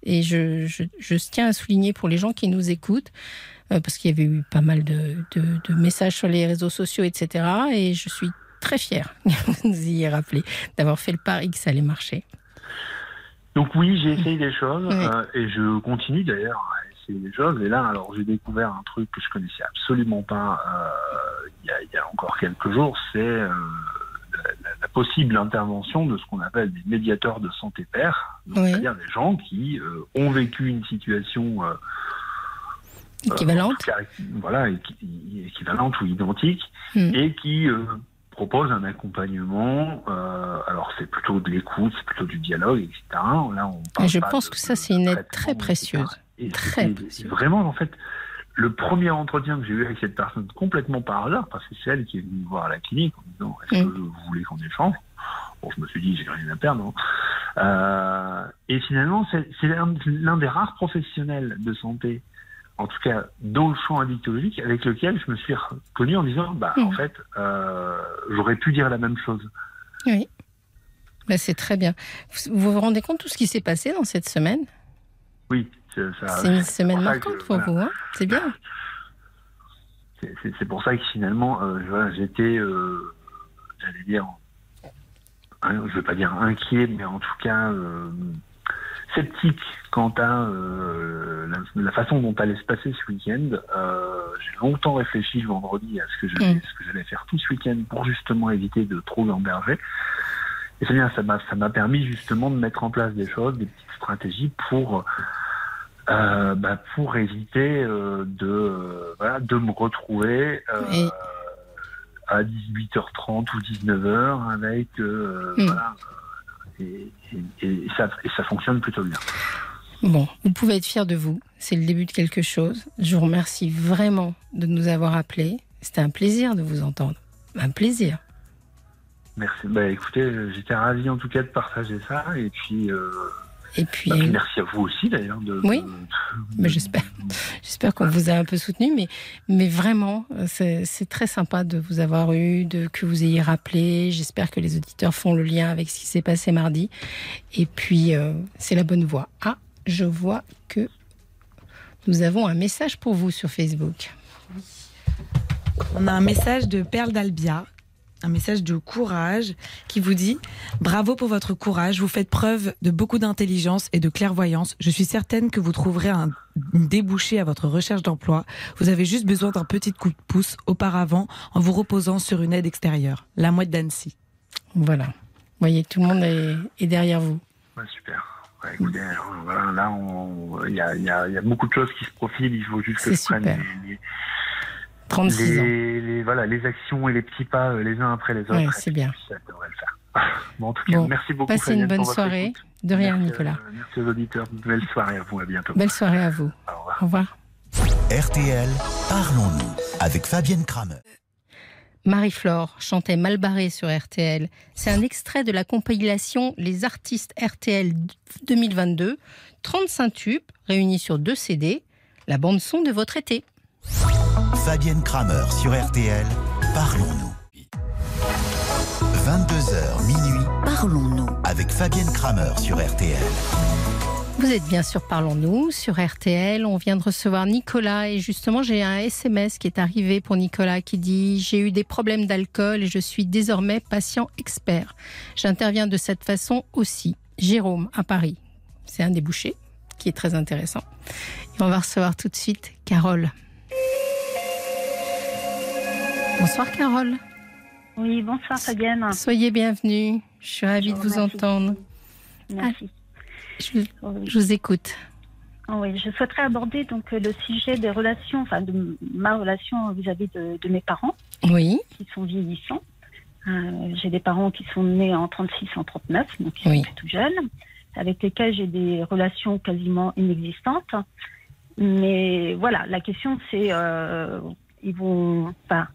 C: et je, je, je tiens à souligner pour les gens qui nous écoutent euh, parce qu'il y avait eu pas mal de, de, messages sur les réseaux sociaux, etc. Et je suis très fière, vous y rappelé, d'avoir fait le pari que ça allait marcher.
D: Donc oui, j'ai essayé des choses euh, et je continue d'ailleurs à essayer des choses. Et là, alors j'ai découvert un truc que je connaissais absolument pas euh, il, y a, y, a, encore quelques jours, c'est euh, la, la, possible intervention de ce qu'on appelle des médiateurs de santé père, c'est-à-dire des gens qui ont vécu une situation
C: équivalente,
D: voilà, équivalente ou identique, hmm. et qui euh, propose un accompagnement. Euh, alors c'est plutôt de l'écoute, c'est plutôt du dialogue, etc.
C: Là, on je pense que ça c'est une aide très précieuse. Et très précieuse.
D: Vraiment, en fait, le premier entretien que j'ai eu avec cette personne complètement par hasard, parce que c'est elle qui est venue me voir à la clinique en disant est-ce hmm. que vous voulez qu'on échange? Bon, je me suis dit, j'ai rien à perdre. hein. Euh, et finalement, c'est l'un des rares professionnels de santé, en tout cas dans le champ addictologique, avec lequel je me suis reconnu en disant, bah, en fait, euh, j'aurais pu dire la même chose.
C: Oui. Bah, c'est très bien. Vous vous rendez compte de tout ce qui s'est passé dans cette semaine?
D: Oui, c'est ça.
C: C'est une semaine marquante
D: que,
C: pour
D: voilà.
C: vous, hein c'est bien.
D: C'est- pour ça que finalement, euh, voilà, j'étais, euh, j'allais dire, je veux pas dire inquiet, mais en tout cas sceptique quant à euh, la, la façon dont allait se passer ce week-end. Euh, J'ai longtemps réfléchi le vendredi à ce que j'allais
C: Mm.
D: ce que j'allais faire tout ce week-end pour justement éviter de trop gamberger. Et c'est bien, ça m'a ça m'a permis justement de mettre en place des choses, des petites stratégies pour euh, bah, pour éviter de voilà de me retrouver
C: Et-
D: à 18h30 ou 19h avec
C: Hmm.
D: voilà et, et- et ça et ça fonctionne plutôt bien.
C: Bon, vous pouvez être fier de vous. C'est le début de quelque chose. Je vous remercie vraiment de nous avoir appelés. C'était un plaisir de vous entendre. Un plaisir.
D: Merci. Bah écoutez, j'étais ravi en tout cas de partager ça et puis, euh,
C: Et puis,
D: bah, puis merci à vous aussi d'ailleurs de.
C: Oui.
D: de-
C: Mais j'espère. J'espère qu'on vous a un peu soutenu, mais, mais vraiment, euh, c'est c'est très sympa de vous avoir eu, de, que vous ayez rappelé. J'espère que les auditeurs font le lien avec ce qui s'est passé mardi. Et puis, euh, c'est la bonne voie. Ah, je vois que nous avons un message pour vous sur Facebook.
B: On a un message de Perle d'Albia, un message de courage qui vous dit Bravo pour votre courage, vous faites preuve de beaucoup d'intelligence et de clairvoyance. Je suis certaine que vous trouverez un débouché à votre recherche d'emploi. Vous avez juste besoin d'un petit coup de pouce auparavant en vous reposant sur une aide extérieure. La mouette d'Annecy.
C: Voilà. Vous voyez, tout le monde est, est derrière vous.
D: Ouais, super. Ouais, écoutez, voilà, là, il y a, y y beaucoup de choses qui se profilent. Il faut juste que je prenne les, les-
C: 36 ans.
D: les, les- voilà, les actions et les petits pas euh, les uns après les autres.
C: Ouais, c'est bien.
D: Ça devrait le faire. Bon, en tout cas,
C: Bon,
D: merci beaucoup.
C: Passez une bonne soirée.
D: écoute.
C: De rien,
D: Merci,
C: Nicolas.
D: euh, merci aux auditeurs. Belle soirée à vous. À bientôt.
C: Belle soirée à vous.
D: Au revoir.
C: Au revoir.
A: RTL, parlons-nous avec Fabienne Kramer.
C: Marie-Flore chantait Malbarré sur RTL. C'est un extrait de la compilation Les artistes RTL 2022. 35 tubes réunis sur deux CD. La bande-son de votre été.
A: Fabienne Kramer sur RTL, parlons-nous. 22h minuit,
E: Parlons-nous.
A: avec Fabienne Kramer sur RTL.
C: Vous êtes bien sûr Parlons-nous sur RTL. On vient de recevoir Nicolas et justement j'ai un SMS qui est arrivé pour Nicolas qui dit J'ai eu des problèmes d'alcool et je suis désormais patient expert. J'interviens de cette façon aussi. Jérôme à Paris. C'est un débouché qui est très intéressant. Et on va recevoir tout de suite Carole. Bonsoir Carole.
F: Oui, bonsoir Fabienne.
C: Soyez bienvenue. Je suis ravie de
F: vous
C: entendre.
F: Merci.
C: Je,
F: Oui.
C: je vous écoute.
F: Oui, je souhaiterais aborder donc euh, le sujet des relations, enfin de ma relation vis-à-vis de, de mes parents
C: Oui,
F: qui sont vieillissants. Euh, j'ai des parents qui sont nés en 36, en 39, donc ils
C: Oui.
F: sont tout jeunes, avec lesquels j'ai des relations quasiment inexistantes. Mais voilà, la question c'est, euh, ils vont, enfin,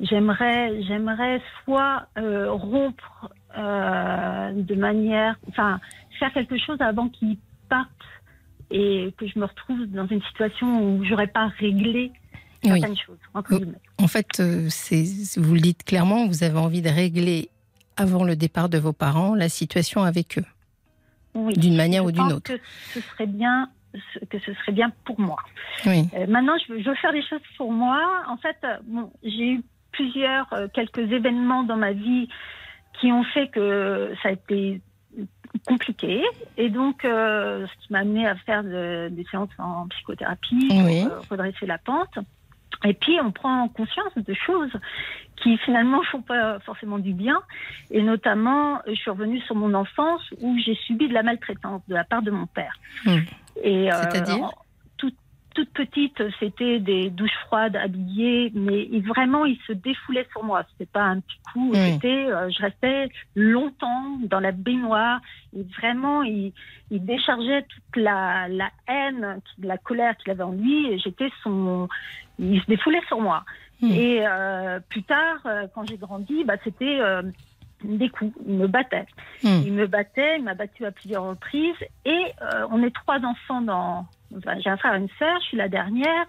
F: j'aimerais, j'aimerais soit euh, rompre euh, de manière, enfin, faire quelque chose avant qu'ils partent et que je me retrouve dans une situation où j'aurais pas réglé
C: oui.
F: certaines choses. entre.
C: En fait, euh, c'est, vous le dites clairement, vous avez envie de régler avant le départ de vos parents la situation avec eux,
F: Oui.
C: d'une manière
F: Je
C: ou d'une autre.
F: Que ce serait bien, que ce serait bien pour moi.
C: Oui,
F: Euh, maintenant, je veux, je veux faire des choses pour moi. En fait, bon, j'ai eu plusieurs, euh, quelques événements dans ma vie qui ont fait que ça a été compliqué. Et donc, euh, ce qui m'a amené à faire de- des séances en psychothérapie
C: Oui.
F: pour euh, redresser la pente. Et puis, on prend conscience de choses qui finalement font pas forcément du bien. Et notamment, je suis revenue sur mon enfance où j'ai subi de la maltraitance de la part de mon père.
C: Hmm.
F: Et euh,
C: C'est-à-dire?
F: Toute, petite, c'était des douches froides, habillées, mais il, vraiment, il se défoulait sur moi. C'était pas un petit coup. C'était, euh, je restais longtemps dans la baignoire. Et vraiment, il, il déchargeait toute la, la haine, la colère qu'il avait en lui. Et j'étais son, il se défoulait sur moi.
C: Hmm.
F: Et euh, plus tard, euh, quand j'ai grandi, bah, c'était euh, des coups. Il me battait.
C: Hmm.
F: Il me battait, il m'a battu à plusieurs reprises. Et euh, on est trois enfants dans. Enfin, J'ai un frère et une sœur, je suis la dernière.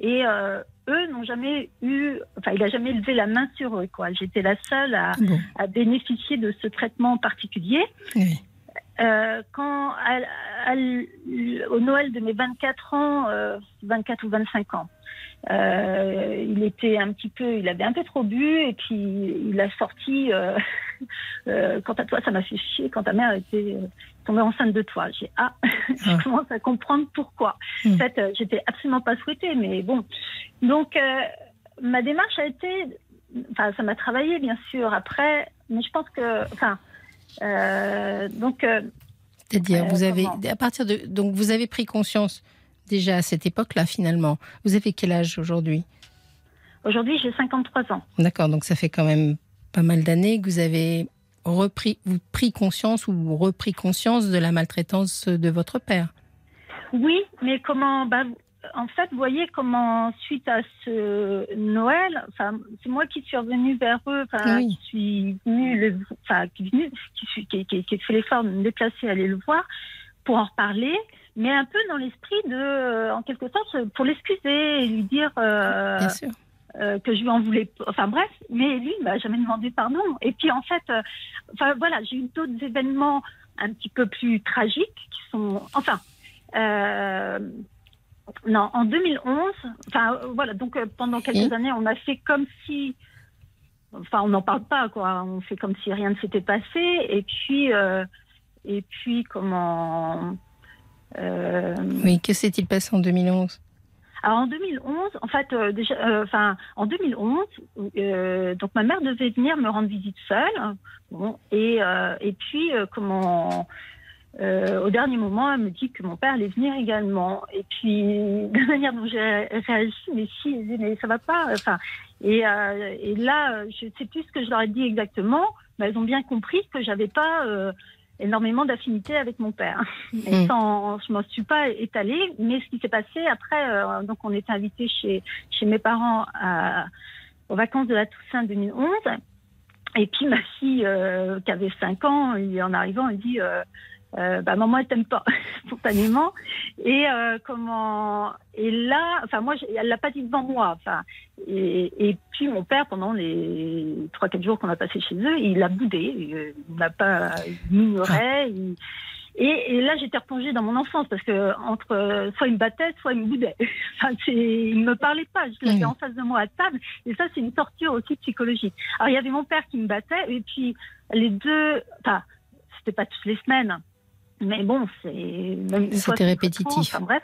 F: Et euh, eux n'ont jamais eu. Enfin, il a jamais levé la main sur eux, quoi. J'étais la seule à,
C: Bon,
F: à bénéficier de ce traitement particulier.
C: oui.
F: Euh, quand à- à- au Noël de mes 24 ans, euh, 24 ou 25 ans, euh, il était un petit peu, il avait un peu trop bu et puis il a sorti. Quant à toi, ça m'a fait chier. Quand ta mère était tombée enceinte de toi, j'ai ah, je
C: Ah.
F: commence à comprendre pourquoi.
C: Hmm.
F: En fait, euh, j'étais absolument pas souhaitée, mais bon. Donc euh, ma démarche a été, enfin, ça m'a travaillé bien sûr après, mais je pense que, enfin. Euh, donc, euh,
C: C'est-à-dire, vous avez, à partir de, donc vous avez pris conscience déjà à cette époque-là finalement. Vous avez quel âge aujourd'hui?
F: Aujourd'hui, j'ai 53 ans.
C: D'accord, donc ça fait quand même pas mal d'années que vous avez repris, vous pris conscience ou repris conscience de la maltraitance de votre père?
F: Oui, mais comment bah, En fait, vous voyez comment, suite à ce Noël, c'est moi qui suis revenue vers eux,
C: Oui.
F: qui suis venue, le, qui, qui, suis, qui, qui, qui ai fait l'effort de me déplacer, aller le voir, pour en reparler, mais un peu dans l'esprit de, euh, en quelque sorte, pour l'excuser et lui dire. euh,
C: Bien sûr.
F: Euh, que je lui en voulais. Enfin bref, mais lui, il m'a jamais demandé pardon. Et puis en fait, euh, enfin voilà, j'ai eu d'autres événements un petit peu plus tragiques qui sont, enfin, euh, non, en 2011, enfin voilà, donc pendant quelques
C: Oui.
F: années, on a fait comme si, enfin on n'en parle pas quoi, on fait comme si rien ne s'était passé. Et puis, et puis comment.
C: Oui, que s'est-il passé en 2011
F: alors en 2011, en fait, euh, euh, enfin en 2011, euh, donc ma mère devait venir me rendre visite seule, et et puis comment au dernier moment, elle me dit que mon père allait venir également, et puis de la manière dont j'ai réagi, mais si, mais ça va pas, enfin et et là, je sais plus ce que je leur ai dit exactement, mais elles ont bien compris que j'avais pas énormément d'affinité avec mon père. Et
C: Mm.
F: sans, je m'en suis pas étalée, mais ce qui s'est passé après, euh, donc on était invité chez, chez mes parents à, aux vacances de la Toussaint 2011. Et puis ma fille, euh, qui avait 5 ans, en arrivant, elle dit euh, bah, Maman, elle t'aime pas, spontanément. Et euh, comment. Et là, enfin, moi, elle l'a pas dit devant moi. Enfin, et, et puis mon père, pendant les 3-4 jours qu'on a passé chez eux, il a boudé. Il m'a pas. Il et, et là, j'étais replongée dans mon enfance parce que entre euh, soit il me battait, soit il me boudait. Enfin, il me parlait pas. Je l'avais en face de moi à table. Et ça, c'est une torture aussi psychologique. Alors, il y avait mon père qui me battait, et puis les deux. Enfin, c'était pas toutes les semaines. Mais bon, c'est
C: C'était répétitif.
F: Enfin bref,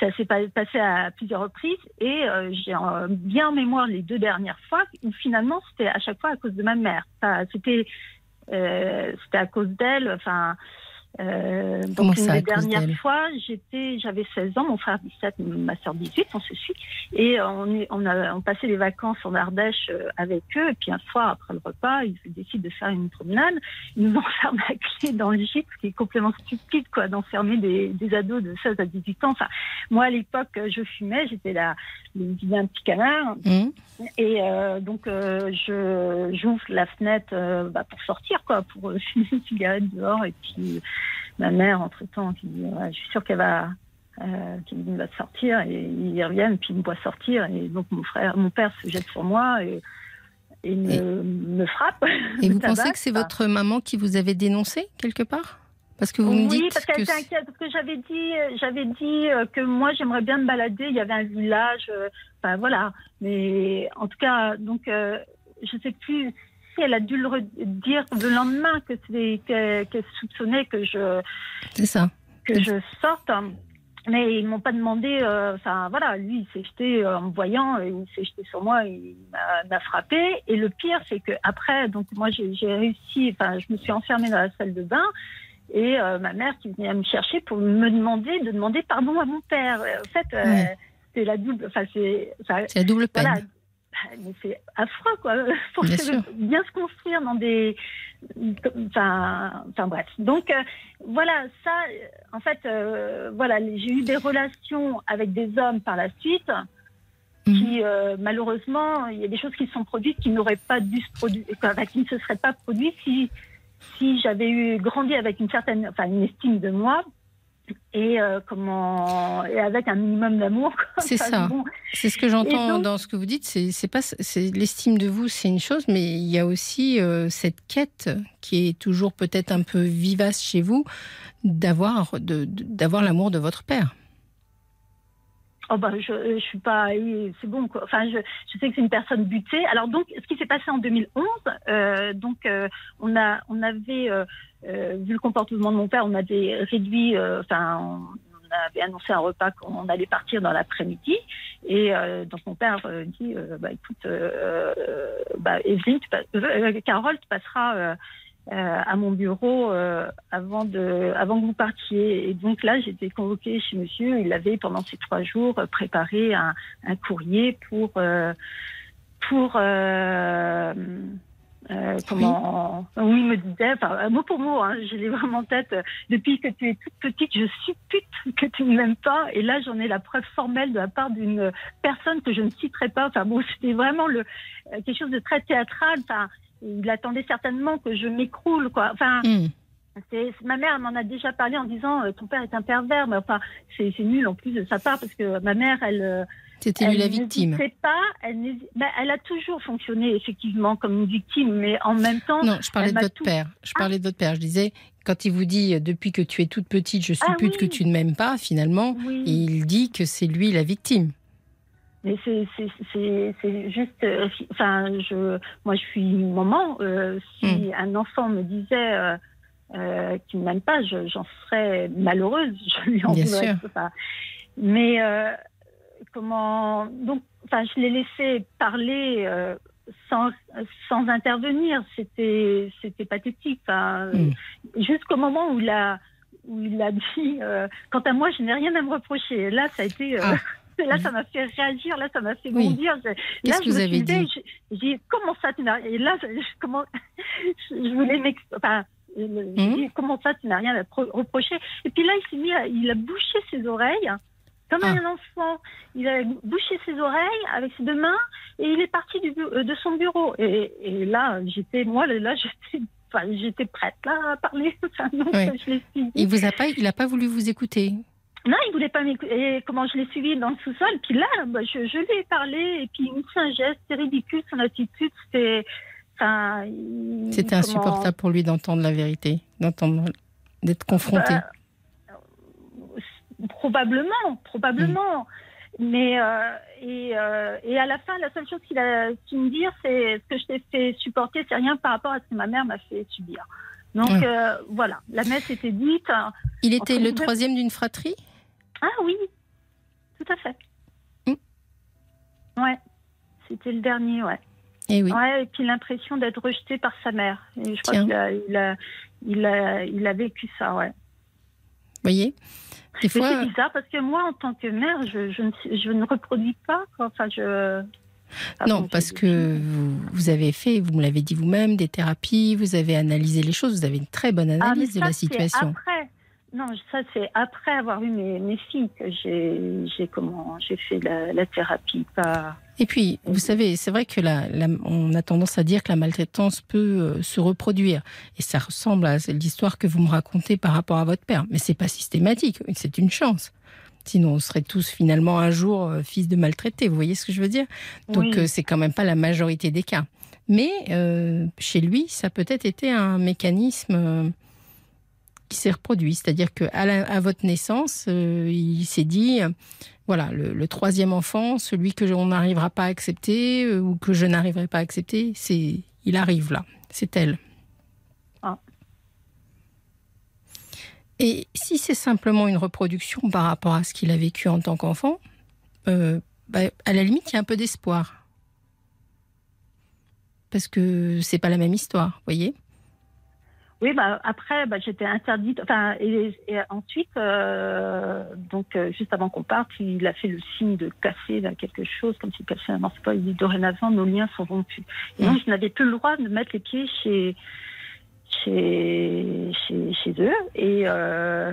F: ça s'est pas- passé à plusieurs reprises et euh, j'ai euh, bien en mémoire les deux dernières fois où finalement c'était à chaque fois à cause de ma mère. Enfin, c'était euh, c'était à cause d'elle. Enfin, euh, donc une
C: ça,
F: dernières
C: d'elle
F: fois, j'étais, j'avais 16 ans, mon frère 17, ma soeur 18, on se suit, et on, est, on a on passait les vacances en Ardèche euh, avec eux. Et puis un soir après le repas, ils décident de faire une promenade. Ils nous enferment la clé dans le gîte, ce qui est complètement stupide, quoi, d'enfermer des, des ados de 16 à 18 ans. Enfin, moi à l'époque, je fumais, j'étais là, le vilain petit canard.
C: Hum,
F: Et euh, donc, euh, je j'ouvre la fenêtre euh, bah, pour sortir, quoi, pour fumer une cigarette dehors. Et puis, ma mère, entre-temps, qui dit Ouais, Je suis sûre qu'elle va, euh, va sortir. Et ils reviennent, puis ils me voient sortir. Et donc, mon frère, mon père se jette sur moi et, et me, me frappe.
C: Et vous pensez que c'est votre maman qui vous avait dénoncé quelque part? Parce que vous me dites
F: parce qu'elle
C: que
F: était inquiète, parce que j'avais dit, j'avais dit euh, que moi j'aimerais bien me balader. Il y avait un village, euh, enfin voilà. Mais en tout cas, donc euh, je sais plus si elle a dû le dire le lendemain que c'est qu'elle qu'elle soupçonnait que je
C: c'est ça.
F: que je sorte. Mais ils m'ont pas demandé. euh, Enfin voilà, lui il s'est jeté euh, en me voyant, il s'est jeté sur moi, il m'a- frappé. Et le pire c'est que après, donc moi j'ai réussi. Enfin, je me suis enfermée dans la salle de bain. Et euh, ma mère qui venait me chercher pour me demander de demander pardon à mon père. En fait, euh, c'est la double. Enfin, c'est
C: la double peine.
F: voilà. Bah, Mais c'est affreux, quoi. Pour
C: Bien
F: se- bien se construire dans des. Enfin, enfin bref. Donc, euh, voilà, ça, en fait, euh, voilà, j'ai eu des relations avec des hommes par la suite qui puis euh, malheureusement, il y a des choses qui sont produites qui n'auraient pas dû se produire, enfin, qui ne se seraient pas produites si si j'avais eu grandi avec une certaine, enfin une estime de moi et euh, comment et avec un minimum d'amour.
C: C'est ça. C'est ce que j'entends dans ce que vous dites. C'est pas c'est l'estime de vous, c'est une chose, mais il y a aussi euh, cette quête qui est toujours peut-être un peu vivace chez vous d'avoir de, d'avoir l'amour de votre père.
F: Oh bah je, je suis pas c'est bon quoi. Enfin je, je sais que c'est une personne butée. Alors donc ce qui s'est passé en 2011 euh, donc on a on avait vu le comportement de mon père on avait réduit euh, enfin on, avait annoncé un repas qu'on allait partir dans l'après-midi et euh, donc mon père euh, dit euh, bah écoute euh, bah euh, Carole tu passeras euh, euh, à mon bureau euh, avant de avant que vous partiez. Et donc là, été convoquée chez monsieur. Il avait pendant ces trois jours euh, préparé un, un courrier pour euh, pour euh, euh, comment oui. il me disait enfin mot pour mot hein, je l'ai vraiment en tête euh, depuis que tu es toute petite je suppute que tu ne m'aimes pas et là j'en ai la preuve formelle de la part d'une personne que je ne citerai pas enfin bon c'était vraiment le euh, quelque chose de très théâtral enfin il attendait certainement que je m'écroule, quoi. Enfin,
C: Hmm.
F: c'est, ma mère m'en a déjà parlé en disant euh, ton père est un pervers, mais enfin, c'est, c'est nul en plus de sa part parce que ma mère, elle, euh,
C: C'était lui la victime.
F: pas, elle, ben, elle a toujours fonctionné effectivement comme une victime, mais en même temps,
C: Non, je parlais de votre
F: tout-
C: père. Je parlais de votre père. Je disais, quand il vous dit euh, depuis que tu es toute petite, je
F: Ah
C: suppute
F: oui.
C: que tu ne m'aimes pas, finalement,
F: oui.
C: il dit que c'est lui la victime.
F: Mais c'est juste euh, enfin je moi je suis une maman euh, si
C: Mm.
F: un enfant me disait euh, euh, qu'il ne m'aime pas je- j'en serais malheureuse je lui en
C: Bien
F: voudrais mais comment donc enfin je l'ai laissé parler euh, sans sans intervenir c'était c'était pathétique enfin
C: Mm.
F: jusqu'au moment où il a où il a dit euh, quant à moi je n'ai rien à me reprocher là ça a été euh,
C: Ah.
F: Là, ça m'a fait réagir, là, ça m'a fait
C: Oui.
F: bondir. Là,
C: que
F: je
C: vous
F: me
C: avez
F: suis
C: dit
F: dit, j'ai dit, comment ça, tu n'as rien Et là, je, je- comment, je, je voulais m'exprimer. Enfin, je- je dis, comment ça, tu n'as rien à pro- reprocher? Et puis là, il s'est mis, à- il a bouché ses oreilles, comme
C: Ah.
F: un enfant. Il a bouché ses oreilles avec ses deux mains et il est parti du, euh, de son bureau. Et, et là, j'étais, moi, là, j'étais, enfin, j'étais prête là à parler. Enfin, je.
C: Il vous a pas, il a pas voulu vous écouter?
F: Non, il voulait pas m'écouter. Et comment je l'ai suivi dans le sous-sol? Puis là, bah, je, je lui ai parlé. Et puis, il me fait un geste. C'était ridicule, son attitude. C'était. Enfin,
C: C'était insupportable pour lui d'entendre la vérité, d'entendre, d'être confronté.
F: Bah, Probablement, probablement. Mais euh, et, euh, et à la fin, la seule chose qu'il a qu'il me dire, c'est ce que je t'ai fait supporter, c'est rien par rapport à ce que ma mère m'a fait subir. Donc euh, voilà, la messe était dite.
C: il était le troisième d'une fratrie?
F: Ah oui, tout à fait.
C: Mm.
F: Ouais, c'était le dernier, ouais.
C: Eh oui.
F: Ouais, et puis l'impression d'être rejeté par sa mère. Et je crois qu'il a, il a, il a, il a vécu ça, ouais.
C: Vous voyez Des fois,
F: c'est bizarre parce que moi, en tant que mère, je, je, ne, je ne reproduis pas. quoi. Enfin, je. Ah
C: non,
F: bon,
C: parce que vous, vous avez fait, vous me l'avez dit vous-même, des thérapies, vous avez analysé les choses, vous avez une très bonne
F: Ah,
C: analyse de la situation.
F: Après. Non, ça c'est après avoir eu mes, mes filles que j'ai, j'ai comment, j'ai fait la, la thérapie. Pas.
C: Et puis, vous savez, c'est vrai que la, la- on a tendance à dire que la maltraitance peut euh, se reproduire. Et ça ressemble à l'histoire que vous me racontez par rapport à votre père. Mais c'est pas systématique, c'est une chance. Sinon, on serait tous finalement un jour euh, fils de maltraités. Vous voyez ce que je veux dire? Donc,
F: Oui.
C: euh, c'est quand même pas la majorité des cas. Mais euh, chez lui, ça a peut-être été un mécanisme euh, qui s'est reproduit. C'est-à-dire qu'à à votre naissance, euh, il s'est dit, voilà, le, le troisième enfant, celui que on n'arrivera pas à accepter euh, ou que je n'arriverai pas à accepter, c'est, il arrive là. C'est elle.
F: Ah.
C: Et si c'est simplement une reproduction par rapport à ce qu'il a vécu en tant qu'enfant, euh, bah, à la limite, il y a un peu d'espoir. Parce que c'est pas la même histoire, vous voyez
F: Oui, bah, après, bah, j'étais interdite. Enfin, et, et ensuite, euh, donc, euh, juste avant qu'on parte, il a fait le signe de casser là, quelque chose, comme s'il cassait un morceau. Il dit dorénavant, nos liens sont rompus. Et donc, je n'avais plus le droit de mettre les pieds chez, chez, chez, chez eux. Et, euh,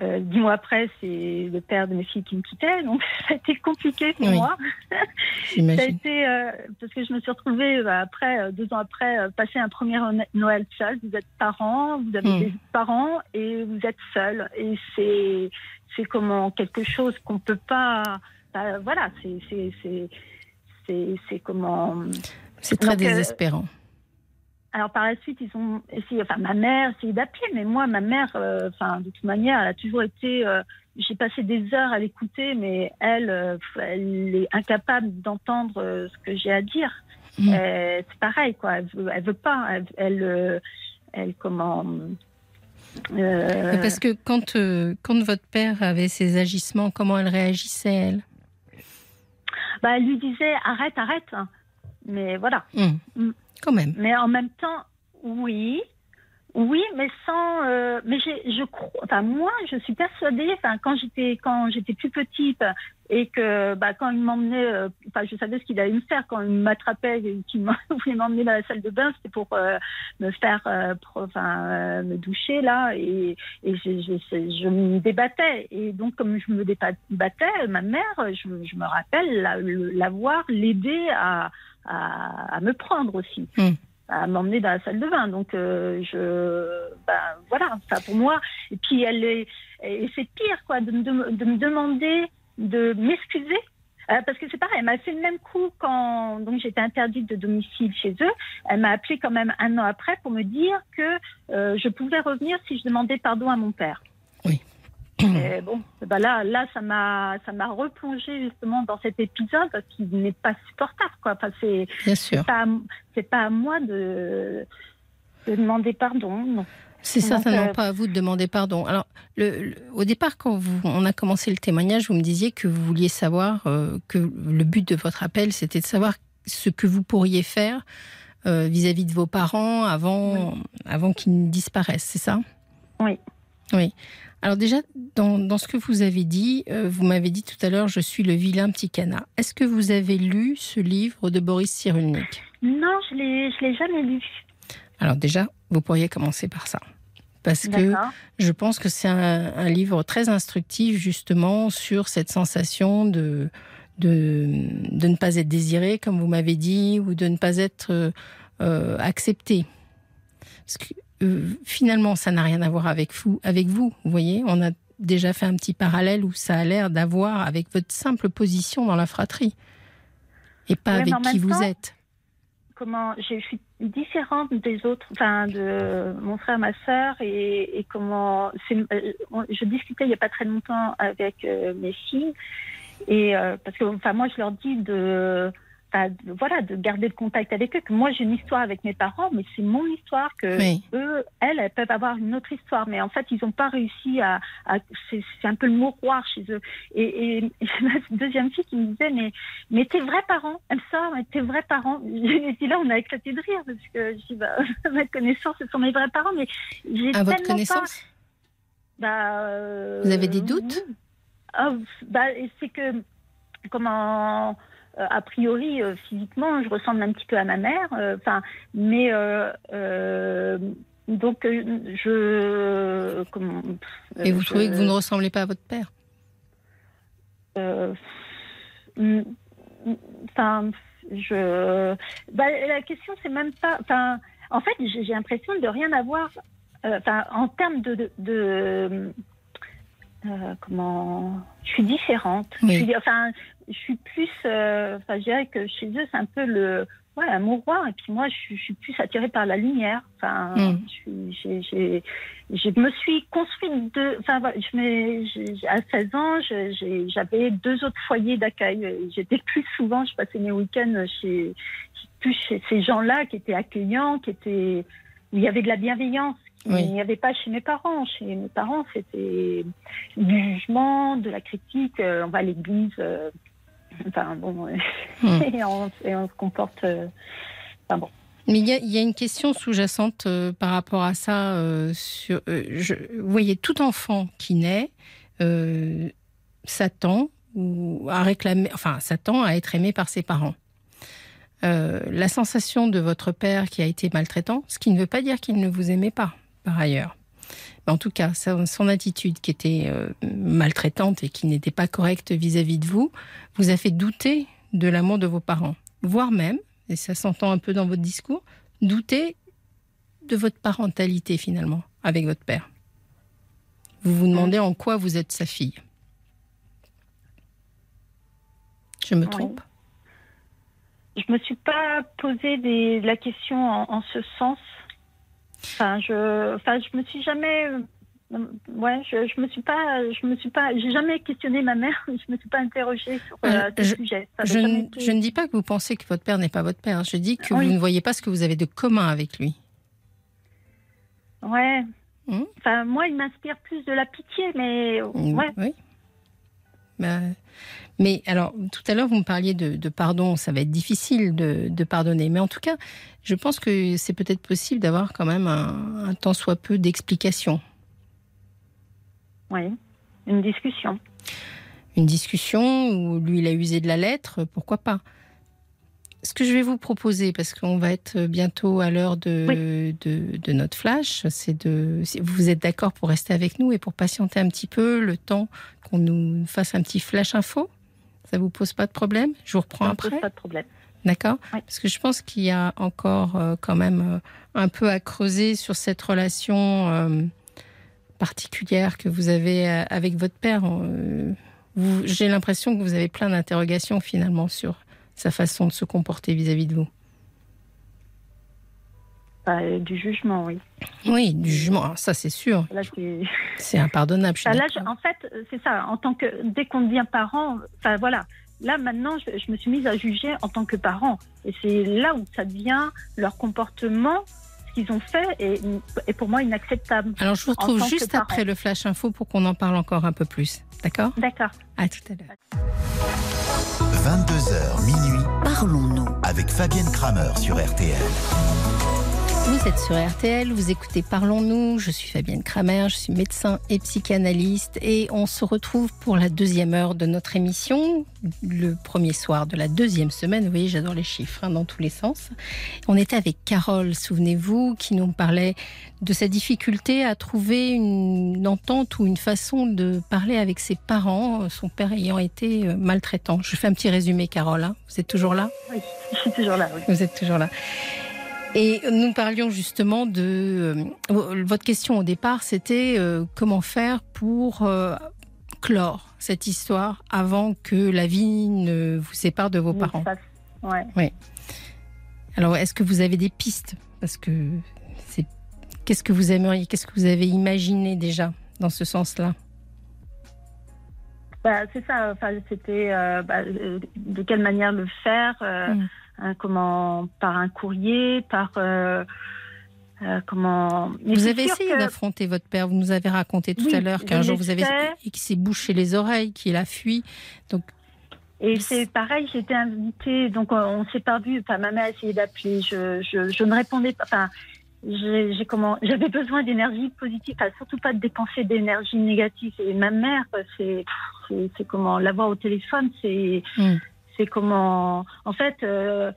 F: euh, dix mois après, c'est le père de mes filles qui me quittait, donc ça a été compliqué pour moi. ça a été euh, parce que je me suis retrouvée bah, après euh, deux ans après passer un premier Noël seul. Vous êtes parents, vous avez hmm. des parents et vous êtes seul et c'est c'est comment quelque chose qu'on peut pas. Bah, voilà, c'est c'est c'est c'est comment.
C: C'est très désespérant.
F: Alors par la suite, ils ont essayé, enfin ma mère essayé d'appeler, mais moi, ma mère, euh, enfin de toute manière, elle a toujours été. Euh, j'ai passé des heures à l'écouter, mais elle, euh, elle est incapable d'entendre ce que j'ai à dire. Mmh. c'est pareil, quoi. Elle veut, elle veut pas. Elle, elle, comment.
C: Parce que quand quand votre père avait ses agissements, comment elle réagissait elle?
F: Bah, elle lui disait arrête, arrête. Mais voilà. Mmh.
C: Mmh.
F: Mais en même temps, oui. Oui, mais sans. Euh, mais je crois. Enfin, moi, je suis persuadée. Enfin, quand j'étais quand j'étais plus petite et que bah, quand il m'emmenait, euh, enfin, je savais ce qu'il allait me faire quand il m'attrapait et qu'il voulait m'emmener dans la salle de bain, c'était pour euh, me faire, enfin, me doucher là, et, et je, je, me débattais. Et donc, comme je me débattais, ma mère, je me rappelle l'avoir, l'aider à à, à me prendre aussi. Hmm. à m'emmener dans la salle de bain. Donc, euh, je, ben, voilà, ça pour moi. Et puis, elle est, et c'est pire, quoi, de, de, de me demander de m'excuser euh, parce que c'est pareil, elle m'a fait le même coup quand donc j'étais interdite de domicile chez eux. Elle m'a appelé quand même un an après pour me dire que euh, je pouvais revenir si je demandais pardon à mon père. Et bon, bah là, là, ça m'a, ça m'a replongé justement dans cet épisode qui n'est pas supportable, quoi. Enfin, c'est,
C: Bien
F: Pas, c'est pas à moi de, de demander pardon.
C: C'est certainement euh, pas à vous de demander pardon. Alors, le, au départ, quand vous, on a commencé le témoignage, vous me disiez que vous vouliez savoir euh, que le but de votre appel, c'était de savoir ce que vous pourriez faire euh, vis-à-vis de vos parents avant, avant qu'ils disparaissent, c'est ça?
F: Oui.
C: Oui. Alors déjà, dans, ce que vous avez dit, euh, vous m'avez dit tout à l'heure, je suis le vilain petit canard. Est-ce que vous avez lu ce livre de Boris Cyrulnik?
F: Non, je ne l'ai jamais lu.
C: Alors déjà, vous pourriez commencer par ça. Parce que je pense que c'est un, livre très instructif justement sur cette sensation de, de, de ne pas être désiré, comme vous m'avez dit, ou de ne pas être euh, accepté. Parce que euh, finalement, ça n'a rien à voir avec vous, avec vous. Vous voyez, on a déjà fait un petit parallèle où ça a l'air d'avoir avec votre simple position dans la fratrie et pas avec qui vous êtes.
F: Comment je suis différente des autres, enfin de mon frère, ma sœur, et, comment euh, je discutais il n'y a pas très longtemps avec euh, mes filles et parce que enfin moi je leur dis de voilà, de garder le contact avec eux. Que moi, j'ai une histoire avec mes parents, mais c'est mon histoire. Que eux, elles, elles peuvent avoir une autre histoire, mais en fait, ils n'ont pas réussi à. c'est un peu le mouroir chez eux. Et, et, ma deuxième fille qui me disait, mais, mais tes vrais parents, elle sort, mais tes vrais parents. Et dit là, on a éclaté de rire parce que je dis, bah, ma connaissance, ce sont mes vrais parents, mais j'ai
C: À votre connaissance?
F: Bah, euh,
C: Vous avez des doutes?
F: ah, bah, c'est que comment euh, a priori, euh, physiquement, je ressemble un petit peu à ma mère. Euh, enfin, mais donc je. Comment,
C: Et vous trouvez que vous ne ressemblez pas à votre père?
F: Enfin, je. Bah, la question, c'est même pas. Enfin, en fait, j'ai l'impression de rien avoir. Enfin, en termes de, de, comment je suis différente. enfin, je suis plus, euh, enfin, je dirais que chez eux, c'est un peu le, ouais, un mouroir. Et puis moi, je, suis plus attirée par la lumière. Enfin, mm. je, je me suis construite de, enfin, je à 16 ans, j'avais deux autres foyers d'accueil. J'étais plus souvent, je passais mes week-ends chez, plus chez ces gens-là qui étaient accueillants, qui étaient, où il y avait de la bienveillance. Il n'y avait pas chez mes parents. Chez mes parents, c'était du jugement, de la critique. Euh, on va à l'église, euh, Enfin bon, hmm. et, on, se comporte. Euh, enfin bon.
C: Mais il y, a une question sous-jacente euh, par rapport à ça. Euh, sur, je, vous voyez, tout enfant qui naît s'attend ou à réclamer, enfin s'attend à être aimé par ses parents. la sensation de votre père qui a été maltraitant, ce qui ne veut pas dire qu'il ne vous aimait pas, par ailleurs. En tout cas, son attitude qui était euh, maltraitante et qui n'était pas correcte vis-à-vis de vous, vous a fait douter de l'amour de vos parents, voire même, et ça s'entend un peu dans votre discours, douter de votre parentalité finalement avec votre père. Vous vous demandez en quoi vous êtes sa fille. Je me trompe?
F: Je me suis pas posé des, la question en, ce sens. Enfin, je, enfin, je me suis jamais, euh, ouais, je, je me suis pas, je me suis pas, j'ai jamais questionné ma mère. Je me suis pas interrogée sur euh, euh, ce
C: je,
F: sujet.
C: je, ne, dis pas que vous pensez que votre père n'est pas votre père. Je dis que vous ne voyez pas ce que vous avez de commun avec lui.
F: Ouais. Hmm? Enfin, moi, il m'inspire plus de la pitié, mais ouais.
C: Oui. Bah, mais alors, tout à l'heure, vous me parliez de, pardon. Ça va être difficile de, pardonner. Mais en tout cas, je pense que c'est peut-être possible d'avoir quand même un, un tant soit peu d'explication.
F: Oui, une discussion.
C: Une discussion où lui, il a usé de la lettre, pourquoi pas? Ce que je vais vous proposer, parce qu'on va être bientôt à l'heure de, de, notre flash, c'est de. Vous êtes d'accord pour rester avec nous et pour patienter un petit peu le temps qu'on nous fasse un petit flash info? Ça vous pose pas de problème? Je vous reprends après.
F: pas de problème.
C: D'accord? Parce que je pense qu'il y a encore euh, quand même euh, un peu à creuser sur cette relation euh, particulière que vous avez avec votre père. J'ai l'impression que vous avez plein d'interrogations finalement sur sa façon de se comporter vis-à-vis de vous
F: bah, Du jugement, oui.
C: Oui, du jugement, ah, ça c'est sûr. C'est impardonnable.
F: Bah, là, en fait, c'est ça. En tant que dès qu'on devient parent, enfin voilà. Là maintenant, je, me suis mise à juger en tant que parent, et c'est là où ça devient leur comportement ce qu'ils ont fait est, pour moi inacceptable.
C: Alors je vous retrouve juste après le flash info pour qu'on en parle encore un peu plus. D'accord?
F: D'accord.
C: À tout à l'heure.
A: 22h minuit. Parlons-nous avec Fabienne Kramer sur RTL.
C: Vous êtes sur RTL, vous écoutez Parlons-nous, je suis Fabienne Kramer, je suis médecin et psychanalyste et on se retrouve pour la deuxième heure de notre émission, le premier soir de la deuxième semaine. Vous voyez, j'adore les chiffres hein, dans tous les sens. On était avec Carole, souvenez-vous, qui nous parlait de sa difficulté à trouver une entente ou une façon de parler avec ses parents, son père ayant été euh, maltraitant. Je fais un petit résumé, Carole. Hein. Vous êtes toujours là?
F: Oui, je suis toujours là. Oui.
C: Vous êtes toujours là. Et nous parlions justement de euh, votre question au départ, c'était euh, comment faire pour euh, clore cette histoire avant que la vie ne vous sépare de vos parents.
F: Ouais.
C: Oui. Alors, est-ce que vous avez des pistes? Parce que c'est qu'est-ce que vous aimeriez, qu'est-ce que vous avez imaginé déjà dans ce sens-là?
F: Bah, c'est ça. Enfin, c'était bah, de quelle manière le faire. Mm. Hein, comment par un courrier, par euh, euh, comment.
C: vous avez essayé d'affronter votre père. Vous nous avez raconté tout à l'heure qu'un jour vous avez et qui s'est bouché les oreilles, qu'il a fui. Donc.
F: Et c'est pareil, j'étais invitée, donc on, s'est pas vu. Enfin, ma mère a essayé d'appeler, je, je, je, ne répondais pas. Enfin, j'ai comment j'avais besoin d'énergie positive, enfin, surtout pas de dépenser d'énergie négative. Et ma mère, c'est comment la voir au téléphone, c'est hmm c'est comment, en fait, euh,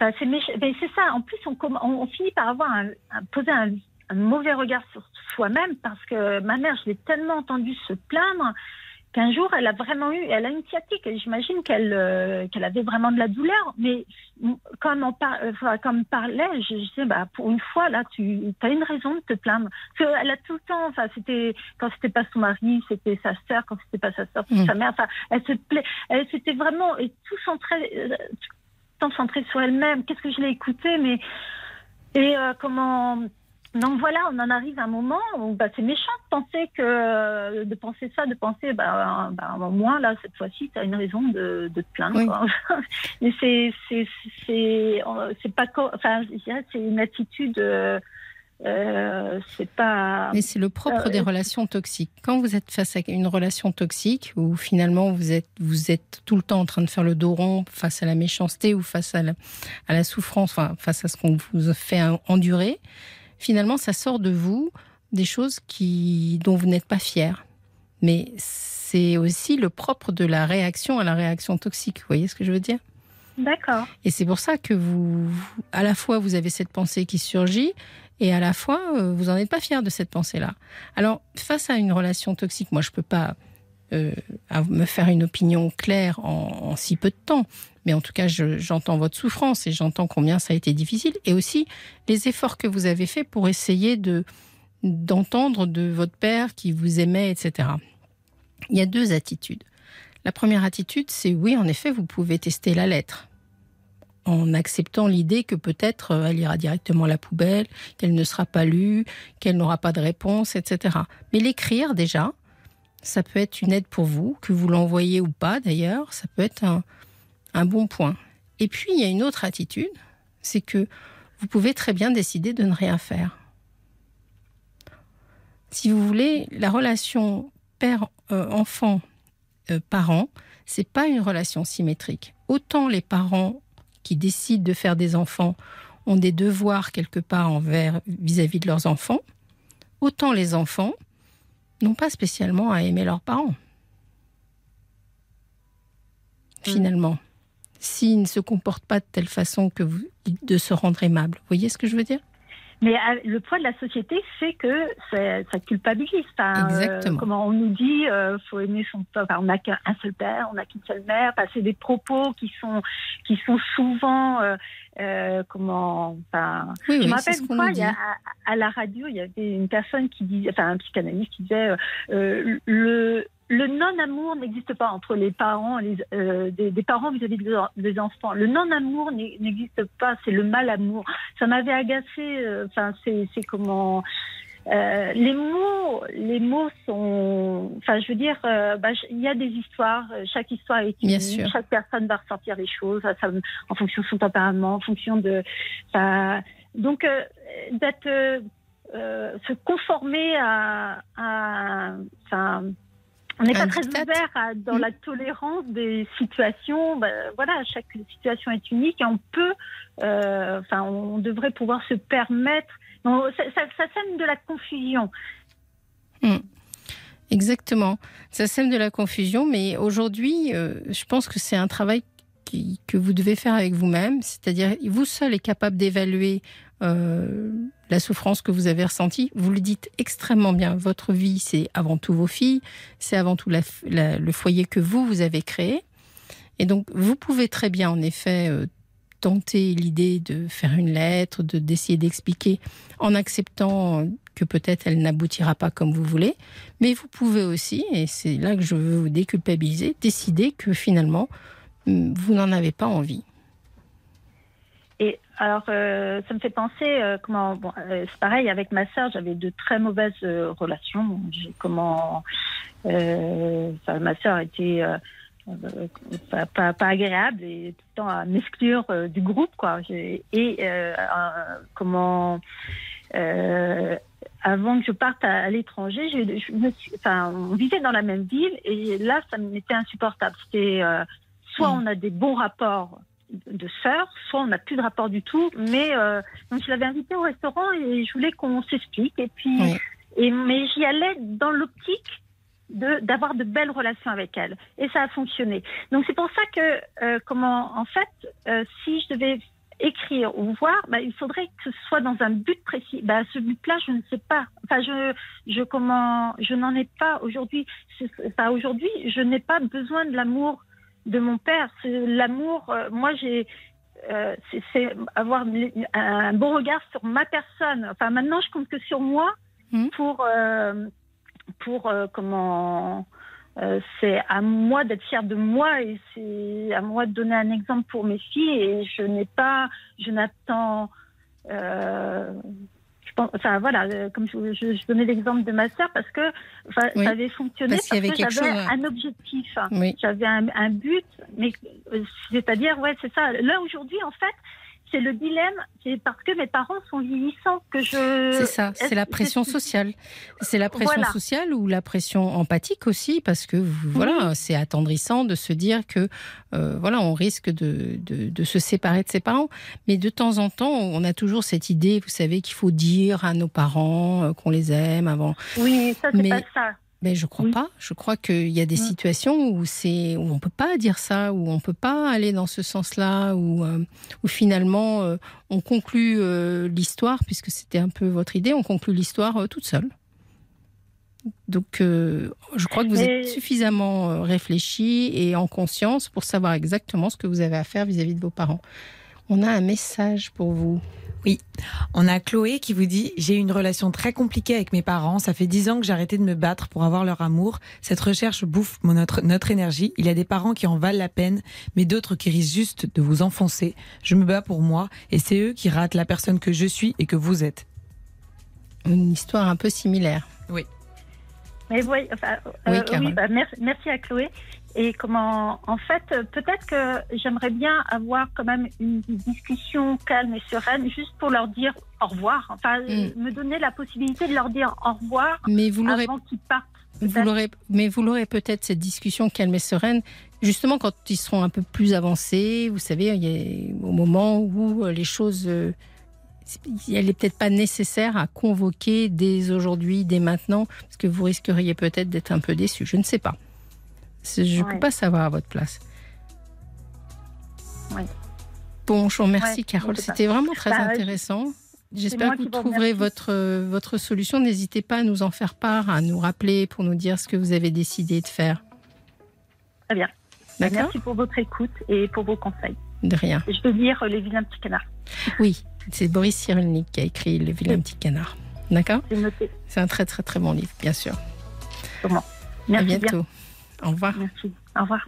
F: euh c'est ça. En plus, on, on, finit par avoir un, poser un, mauvais regard sur soi-même parce que ma mère, je l'ai tellement entendue se plaindre qu'un jour, elle a vraiment eu, elle a une sciatique. J'imagine qu'elle euh, qu'elle avait vraiment de la douleur. Mais comme on, par, euh, comme parlait, je, je sais, bah, pour une fois, là, tu as une raison de te plaindre. Parce qu'elle a tout le temps, enfin, c'était, quand c'était pas son mari, c'était sa sœur, quand c'était pas sa sœur, c'était sa mère. Enfin, elle se plaît, elle, c'était vraiment, et tout centré, euh, tout centré sur elle-même. Qu'est-ce que je l'ai écouté, mais, et comment, donc voilà, on en arrive à un moment où bah, c'est méchant de penser que de penser ça, de penser bah, bah moi là cette fois-ci tu as une raison de, de te plaindre. Mais c'est c'est c'est c'est pas enfin c'est une attitude euh, euh, c'est pas.
C: Mais c'est le propre des euh, relations toxiques. Quand vous êtes face à une relation toxique où finalement vous êtes vous êtes tout le temps en train de faire le dos rond face à la méchanceté ou face à la, à la souffrance, enfin face à ce qu'on vous fait endurer, finalement, ça sort de vous des choses qui, dont vous n'êtes pas fier. Mais c'est aussi le propre de la réaction à la réaction toxique. Vous voyez ce que je veux dire?
F: D'accord.
C: Et c'est pour ça que vous, à la fois, vous avez cette pensée qui surgit, Et à la fois, euh, vous n'en êtes pas fier de cette pensée-là. Alors, face à une relation toxique, moi, je ne peux pas euh, me faire une opinion claire en, si peu de temps. Mais en tout cas, j'entends votre souffrance et j'entends combien ça a été difficile. Et aussi les efforts que vous avez faits pour essayer de d'entendre de votre père qui vous aimait, etc. Il y a deux attitudes. La première attitude, c'est oui, en effet, vous pouvez tester la lettre en acceptant l'idée que peut-être euh, elle ira directement à la poubelle, qu'elle ne sera pas lue, qu'elle n'aura pas de réponse, etc. Mais l'écrire déjà, ça peut être une aide pour vous, que vous l'envoyez ou pas d'ailleurs, ça peut être un, un bon point. Et puis il y a une autre attitude, c'est que vous pouvez très bien décider de ne rien faire. Si vous voulez, la relation père-enfant euh, parents, c'est pas une relation symétrique. Autant les parents qui décident de faire des enfants ont des devoirs quelque part envers vis-à-vis de leurs enfants, autant les enfants n'ont pas spécialement à aimer leurs parents. Finalement, s'ils ne se comportent pas de telle façon que vous, de se rendre aimables. Vous voyez ce que je veux dire?
F: Mais euh, le poids de la société fait que ça, ça culpabilise. Enfin,
C: euh, Exactement.
F: comment on nous dit, euh, faut aimer son père. Enfin, on n'a qu'un seul père, on n'a qu'une seule mère. Enfin, c'est des propos qui sont qui sont souvent euh, comment. Enfin,
C: oui,
F: je
C: me
F: rappelle
C: une
F: fois, il y a, à, à, la radio, il y avait une personne qui disait, enfin, un psychanalyste qui disait le le non-amour n'existe pas entre les parents, les, euh, des, des, parents vis-à-vis des enfants. Le non-amour n'existe pas, c'est le mal-amour. Ça m'avait agacé. Euh, enfin, c'est comment. Euh, les mots, les mots sont. Enfin, je veux dire, euh, bah, il y a des histoires. Chaque histoire est unique. Chaque personne va ressentir les choses ça, en fonction de son tempérament, en fonction de. donc, euh, d'être, se conformer à, à, on n'est pas très ouvert dans mm. la tolérance des situations. Ben, voilà, chaque situation est unique et on peut, euh, enfin, on devrait pouvoir se permettre. ça, ça, sème de la confusion.
C: Mm. Exactement. Ça sème de la confusion, mais aujourd'hui, euh, je pense que c'est un travail que vous devez faire avec vous-même, c'est-à-dire vous seul êtes capable d'évaluer euh, la souffrance que vous avez ressentie. Vous le dites extrêmement bien. Votre vie, c'est avant tout vos filles, c'est avant tout le foyer que vous, vous avez créé. Et donc, vous pouvez très bien, en effet, euh, tenter l'idée de faire une lettre, de d'essayer d'expliquer, en acceptant que peut-être elle n'aboutira pas comme vous voulez. Mais vous pouvez aussi, et c'est là que je veux vous déculpabiliser, décider que finalement, vous n'en avez pas envie.
F: Alors, euh, ça me fait penser euh, comment. Bon, euh, c'est pareil avec ma sœur. J'avais de très mauvaises relations. Comment ma sœur était pas, pas, pas, agréable et tout le temps à m'exclure du groupe, quoi. Et comment. avant que je parte à, l'étranger, je, me enfin, on vivait dans la même ville et là, ça m'était insupportable. C'était soit mm. on a des bons rapports de sœurs, soit on n'a plus de rapport du tout. Mais euh, donc je l'avais invitée au restaurant et je voulais qu'on s'explique. Et puis, et, mais j'y allais dans l'optique de d'avoir de belles relations avec elle. Et ça a fonctionné. Donc c'est pour ça que euh, comment en fait, euh, si je devais écrire ou voir, bah, il faudrait que ce soit dans un but précis. Bah, ce but-là, je ne sais pas. Enfin, je, je comment, je n'en ai pas aujourd'hui. Enfin, aujourd'hui, je n'ai pas besoin de l'amour de mon père. C'est l'amour. Euh, moi, j'ai. Euh, c'est avoir un bon regard sur ma personne. Enfin, maintenant, je compte que sur moi hmm. pour euh, pour comment. c'est à moi d'être fière de moi et c'est à moi de donner un exemple pour mes filles et je n'ai pas, je n'attends, enfin voilà, euh, comme je, je, donnais l'exemple de ma sœur parce que ça avait fonctionné parce, que j'avais un objectif, j'avais un, un, but, mais euh, c'est-à-dire ouais c'est ça. Là aujourd'hui en fait c'est le dilemme, c'est parce que mes parents sont vieillissants que je.
C: C'est ça, c'est la pression sociale. C'est la pression sociale ou la pression empathique aussi, parce que voilà, c'est attendrissant de se dire que euh, voilà, on risque de, de, se séparer de ses parents. Mais de temps en temps, on a toujours cette idée, vous savez, qu'il faut dire à nos parents euh, qu'on les aime avant.
F: Oui, ça c'est pas ça.
C: Mais je crois pas. Je crois qu'il y a des situations où c'est où on peut pas dire ça, où on peut pas aller dans ce sens-là, où, euh, où finalement euh, on conclut euh, l'histoire, puisque c'était un peu votre idée, on conclut l'histoire toute seule. Donc, je crois que vous êtes suffisamment réfléchi et en conscience pour savoir exactement ce que vous avez à faire vis à -vis de vos parents. On a un message pour vous.
B: Oui, on a Chloé qui vous dit J'ai une relation très compliquée avec mes parents. Ça fait dix ans que j'ai arrêté de me battre pour avoir leur amour. Cette recherche bouffe notre, notre énergie. Il y a des parents qui en valent la peine, mais d'autres qui risquent juste de vous enfoncer. Je me bats pour moi et c'est eux qui ratent la personne que je suis et que vous êtes.
C: Une histoire un peu similaire.
B: Oui.
F: Mais oui, enfin, euh, oui bah, merci, merci à Chloé. Et comment, en fait, peut-être que j'aimerais bien avoir quand même une discussion calme et sereine, juste pour leur dire au revoir. Enfin, mm. me donner la possibilité de leur dire au revoir mais vous avant qu'ils partent.
C: Vous l'aurez, mais vous l'aurez peut-être cette discussion calme et sereine, justement quand ils seront un peu plus avancés. Vous savez, il y a, au moment où les choses, euh, elle n'est peut-être pas nécessaire à convoquer dès aujourd'hui, dès maintenant, parce que vous risqueriez peut-être d'être un peu déçu. Je ne sais pas. Je ne peux pas savoir à votre place.
F: Oui.
C: Bon, je vous remercie, Carole. C'était vraiment très bah, intéressant. J'espère que vous trouverez votre, votre solution. N'hésitez pas à nous en faire part, à nous rappeler pour nous dire ce que vous avez décidé de faire.
F: Très bien. Merci pour votre écoute et pour vos conseils.
C: De rien.
F: Je peux lire Les vilains petits canards.
C: Oui, c'est Boris Cyrulnik qui a écrit Les vilains petits canards. D'accord C'est un très très très bon livre, bien sûr.
F: Comment
C: Merci À bientôt. Au revoir.
F: Merci. Au revoir.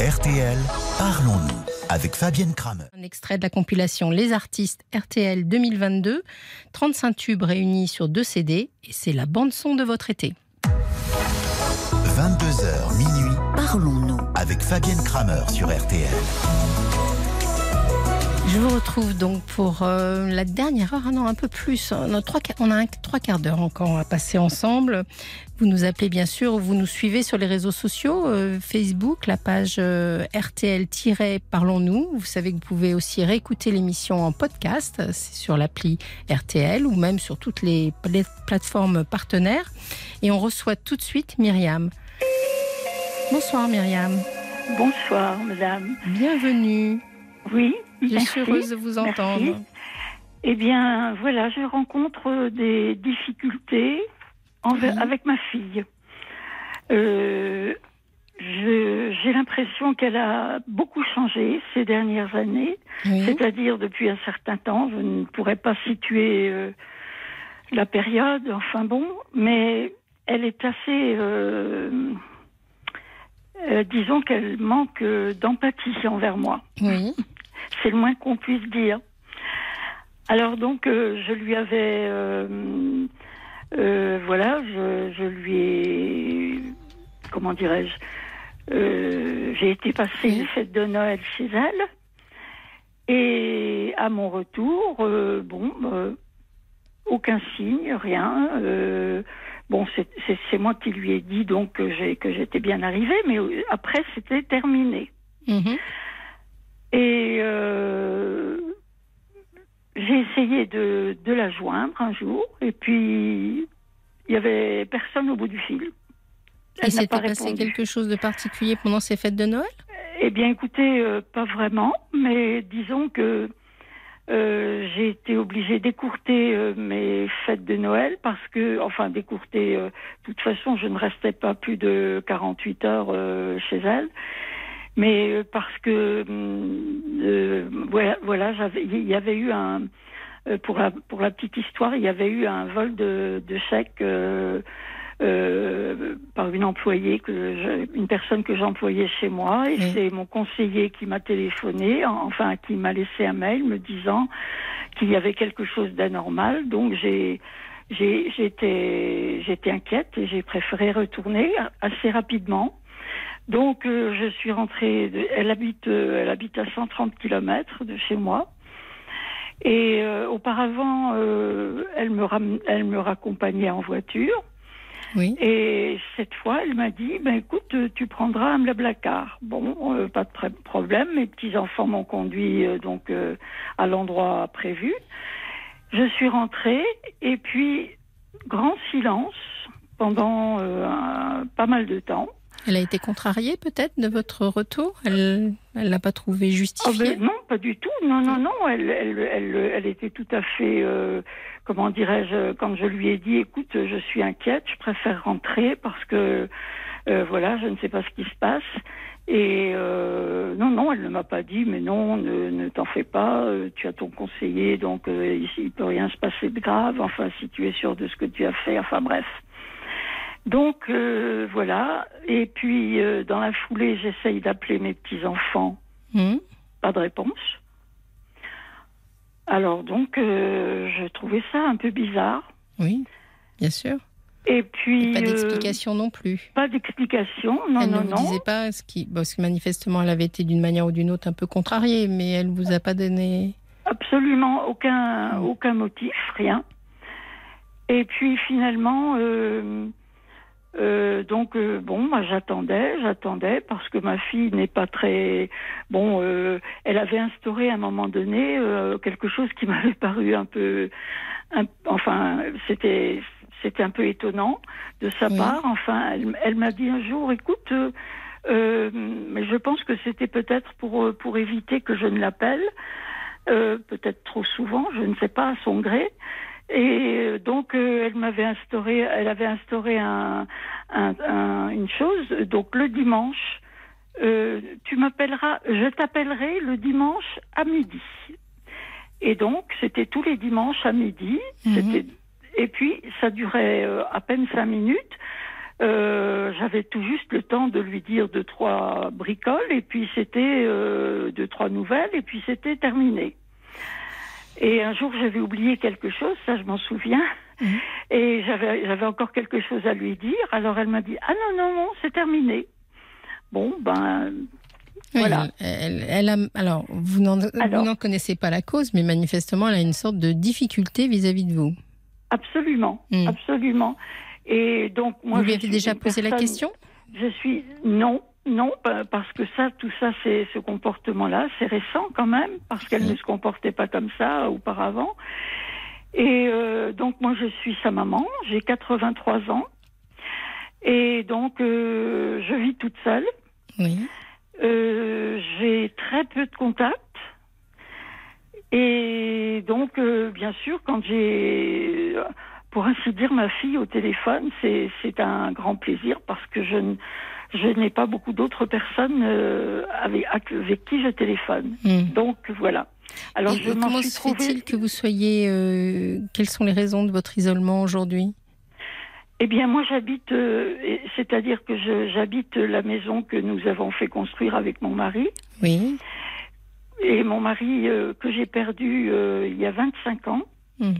A: RTL, parlons-nous avec Fabienne Kramer.
C: Un extrait de la compilation Les artistes RTL 2022, 35 tubes réunis sur deux CD et c'est la bande son de votre été.
A: 22h minuit, parlons-nous avec Fabienne Kramer sur RTL.
C: Je vous retrouve donc pour euh, la dernière heure, ah non, un peu plus. On a, trois, on a un, trois quarts d'heure encore à passer ensemble. Vous nous appelez bien sûr, vous nous suivez sur les réseaux sociaux, euh, Facebook, la page euh, RTL-Parlons-nous. Vous savez que vous pouvez aussi réécouter l'émission en podcast, c'est sur l'appli RTL ou même sur toutes les, les plateformes partenaires. Et on reçoit tout de suite Myriam. Bonsoir Myriam.
E: Bonsoir madame.
C: Bienvenue.
E: Oui,
C: je suis heureuse de vous entendre.
E: Eh bien, voilà, je rencontre des difficultés avec ma fille. Euh, j'ai l'impression qu'elle a beaucoup changé ces dernières années, c'est-à-dire depuis un certain temps. Je ne pourrais pas situer euh, la période, enfin bon, mais elle est assez. Euh, disons qu'elle manque d'empathie envers moi.
C: Oui.
E: C'est le moins qu'on puisse dire. Alors donc, je lui avais, euh, euh, voilà, je, lui ai, comment dirais-je, j'ai été passer une fête de Noël chez elle. Et à mon retour, bon, aucun signe, rien. bon, c'est moi qui lui ai dit donc que j'étais bien arrivée, mais après c'était terminé. Mhm. Et euh, j'ai essayé de, la joindre un jour, et puis il y avait personne au bout du fil.
C: Elle et s'était passé quelque chose de particulier pendant ces fêtes de Noël?
E: Eh bien, écoutez, euh, pas vraiment, mais disons que euh, j'ai été obligée d'écourter mes fêtes de Noël parce que, enfin, d'écourter, de toute façon, je ne restais pas plus de 48 heures chez elle mais euh, parce que hum, euh, voilà, voilà il y avait eu un euh, pour la pour la petite histoire, il y avait eu un vol de, de chèques euh, euh, par une employée que une personne que j'employais chez moi et c'est mon conseiller qui m'a téléphoné, enfin qui m'a laissé un mail me disant qu'il y avait quelque chose d'anormal. Donc j'ai j'étais j'étais inquiète et j'ai préféré retourner assez rapidement. Donc euh, je suis rentrée. elle habite, euh, elle habite à 130 km de chez moi. Et euh, auparavant, elle me elle me raccompagnait en voiture.
C: Oui.
E: Et cette fois, elle m'a dit, ben écoute, tu prendras un blablacar. Bon, pas de problème. Mes petits enfants m'ont conduit donc à l'endroit prévu. Je suis rentrée et puis grand silence pendant euh, pas mal de temps.
C: Elle a été contrariée peut-être de votre retour? Elle ne l'a pas trouvé justifié
E: oh, ben, Non, pas du tout. Non, non, non. Elle, elle, elle, elle était tout à fait, euh, comment dirais-je, quand je lui ai dit, écoute, je suis inquiète, je préfère rentrer parce que, euh, voilà, je ne sais pas ce qui se passe. Et euh, non, non, elle ne m'a pas dit, mais non, ne, ne t'en fais pas, tu as ton conseiller, donc ici, il peut rien se passer de grave, enfin, si tu es sûr de ce que tu as fait, enfin bref. Donc euh, voilà, et puis euh, dans la foulée, j'essaye d'appeler mes petits-enfants,
C: Hmm.
E: pas de réponse. Alors donc, euh, je trouvais ça un peu bizarre.
C: Oui, bien sûr.
E: Et puis...
C: Pas
E: euh,
C: d'explication non plus.
E: pas d'explication, non,
C: elle
E: non,
C: ne vous
E: non.
C: disait pas ce qui. Parce que manifestement, elle avait été d'une manière ou d'une autre un peu contrariée, mais elle vous a pas donné.
E: Absolument aucun, aucun motif, rien. Et puis finalement, euh, donc euh, bon, moi j'attendais, j'attendais parce que ma fille n'est pas très bon. euh, elle avait instauré à un moment donné euh, quelque chose qui m'avait paru un peu, un- enfin c'était c'était un peu étonnant de sa
C: Oui.
E: part. Enfin, elle, elle m'a dit un jour, écoute. mais je pense que c'était peut-être pour pour éviter que je ne l'appelle, euh, peut-être trop souvent, je ne sais pas à son gré. Et euh, donc euh, elle m'avait instauré, elle avait instauré un, un- un- une chose. Donc le dimanche, euh, tu m'appelleras, je t'appellerai le dimanche à midi. Et donc c'était tous les dimanches à midi.
C: Mhm.
E: Et puis ça durait euh, à peine cinq minutes. Euh, J'avais tout juste le temps de lui dire deux trois bricoles et puis c'était euh, deux trois nouvelles et puis c'était terminé. Et un jour j'avais oublié quelque chose, ça je m'en souviens,
C: Mhm.
E: et j'avais encore quelque chose à lui dire. Alors elle m'a dit ah non non non c'est terminé. Bon ben
C: Oui,
E: Voilà.
C: Elle, elle a, alors, vous n'en connaissez pas la cause, mais manifestement, elle a une sorte de difficulté vis-à-vis de vous.
E: absolument
C: Mhm.
E: absolument. Et donc moi
C: vous lui avez déjà posé la question?
E: Je suis non, non, pa- parce que ça, tout ça, c'est ce comportement-là, c'est récent quand même, parce qu'elle ne se comportait pas comme ça auparavant. Et euh, donc moi, je suis sa maman, j'ai 83 ans, et donc euh, je vis toute seule.
C: Oui.
E: Euh, j'ai très peu de contacts. Et donc, euh, bien sûr, quand j'ai, pour ainsi dire, ma fille au téléphone, c'est c'est un grand plaisir parce que je, n- je n'ai pas beaucoup d'autres personnes euh, avec, avec qui je téléphone.
C: Hmm.
E: Donc, voilà. Alors,
C: Et-
E: je
C: comment
E: suis
C: se
E: trouvée...
C: fait-il que vous soyez. euh, quelles sont les raisons de votre isolement aujourd'hui?
E: Eh bien, moi, j'habite, euh, c'est-à-dire que j'habite la maison que nous avons fait construire avec mon mari.
C: Oui.
E: Et mon mari, euh, que j'ai perdu euh, il y a 25 ans.
C: Hmm.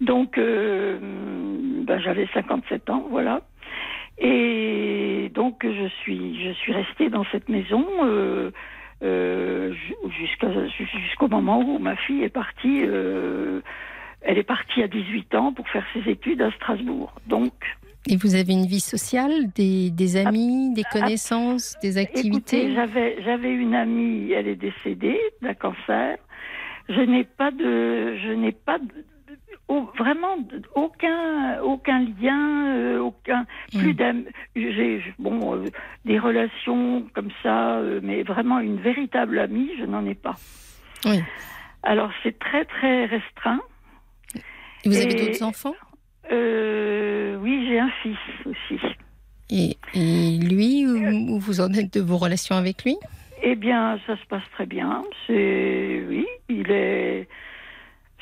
E: Donc, ben, j'avais 57 ans, voilà. Et donc, je suis, je suis restée dans cette maison euh, euh, jusqu'au moment où ma fille est partie. euh, elle est partie à 18 ans pour faire ses études à Strasbourg. Donc,
C: Et vous avez une vie sociale, des, des amis, des connaissances, des activités?
E: j'avais une amie, elle est décédée d'un cancer. Je n'ai pas de, je n'ai pas vraiment aucun aucun lien, euh, aucun plus
C: Mm.
E: d'am- J'ai bon euh, des relations comme ça, euh, mais vraiment une véritable amie, je n'en ai pas.
C: Oui.
E: Alors c'est très très restreint.
C: Et vous avez d'autres enfants?
E: Euh, oui, j'ai un fils aussi.
C: et, et lui, où, où vous en êtes de vos relations avec lui?
E: Eh bien, ça se passe très bien. C'est oui, il est.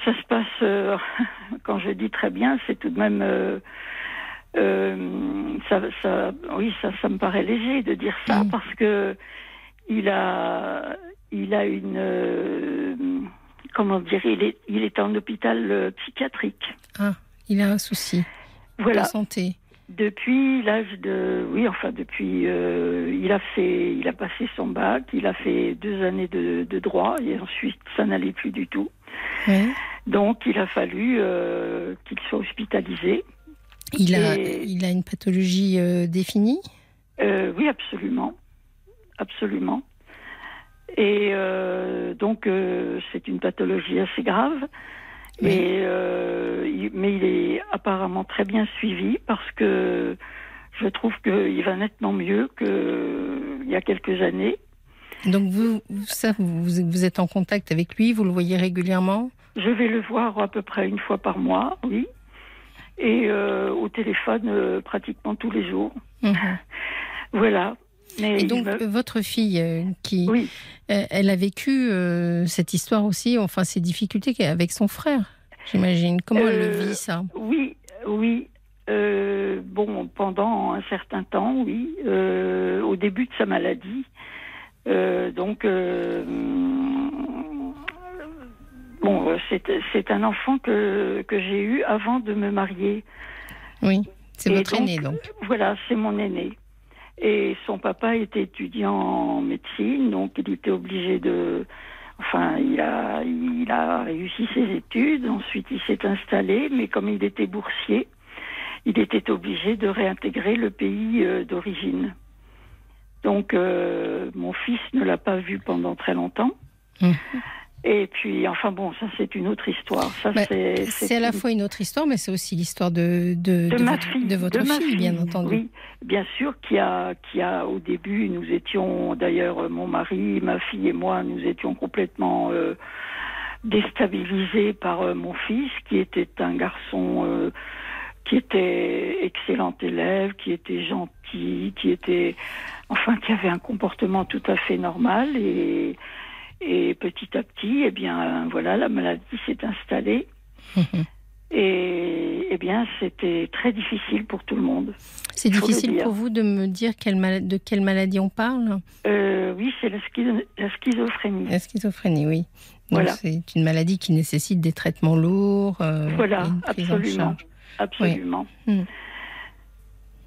E: Ça se passe. euh, quand je dis très bien, c'est tout de même. euh, euh, ça, ça, oui, ça, ça me paraît léger de dire ça
C: Mm.
E: parce que il a, il a une. comment dire Il est, il est en hôpital psychiatrique.
C: Ah, il a un souci
E: Voilà.
C: de santé.
E: Depuis l'âge de, oui, enfin depuis, euh, il a fait, il a passé son bac, il a fait deux années de, de droit et ensuite ça n'allait plus du tout.
C: Oui.
E: Donc il a fallu euh, qu'il soit hospitalisé.
C: Il, a,
E: Et-
C: il a une pathologie euh, définie?
E: Euh, oui, absolument, absolument. Et donc c'est une pathologie assez grave. Et, mais il est apparemment très bien suivi parce que je trouve qu'il va nettement mieux qu'il y a quelques années.
C: Donc vous, ça, vous, vous êtes en contact avec lui, vous le voyez régulièrement?
E: Je vais le voir à peu près une fois par mois, oui. Et euh, au téléphone euh, pratiquement tous les jours. Mhm. voilà.
C: Mais et donc votre fille, euh, qui, oui. elle a vécu cette histoire aussi, enfin ces difficultés avec son frère, j'imagine. Comment elle le vit ça?
E: Oui, oui. bon, pendant un certain temps, oui. au début de sa maladie, donc, euh, bon, c'est un enfant que, que j'ai eu avant de me marier.
C: Oui, c'est votre aîné donc.
E: Voilà, c'est mon aîné. Et son papa était étudiant en médecine, donc il était obligé de. Enfin, il a, il a réussi ses études, ensuite il s'est installé, mais comme il était boursier, il était obligé de réintégrer le pays euh, d'origine. Donc, euh, mon fils ne l'a pas vu pendant très longtemps. Hum. Et puis, enfin bon, ça c'est une autre histoire. Ça,
C: bah, c'est à la fois une autre histoire, mais c'est aussi l'histoire de, de,
E: de,
C: votre,
E: fille,
C: de votre fille, bien entendu.
E: Oui, bien sûr, qui a, qui a au début, nous étions, d'ailleurs, mon mari, ma fille et moi, nous étions complètement euh, déstabilisés par euh, mon fils, qui était un garçon euh, qui était excellent élève, qui était gentil, qui était enfin qui avait un comportement tout à fait normal et, et petit à petit, eh bien voilà, la maladie s'est installée. Et eh bien, c'était très difficile pour tout le monde.
C: C'est difficile pour vous de me dire quelle de quelle maladie on parle?
E: Euh, Oui, c'est la, schizophrénie.
C: La schizophrénie, oui. Voilà. C'est une maladie qui nécessite des traitements lourds.
E: Euh, voilà, absolument. Absolument. Hmm.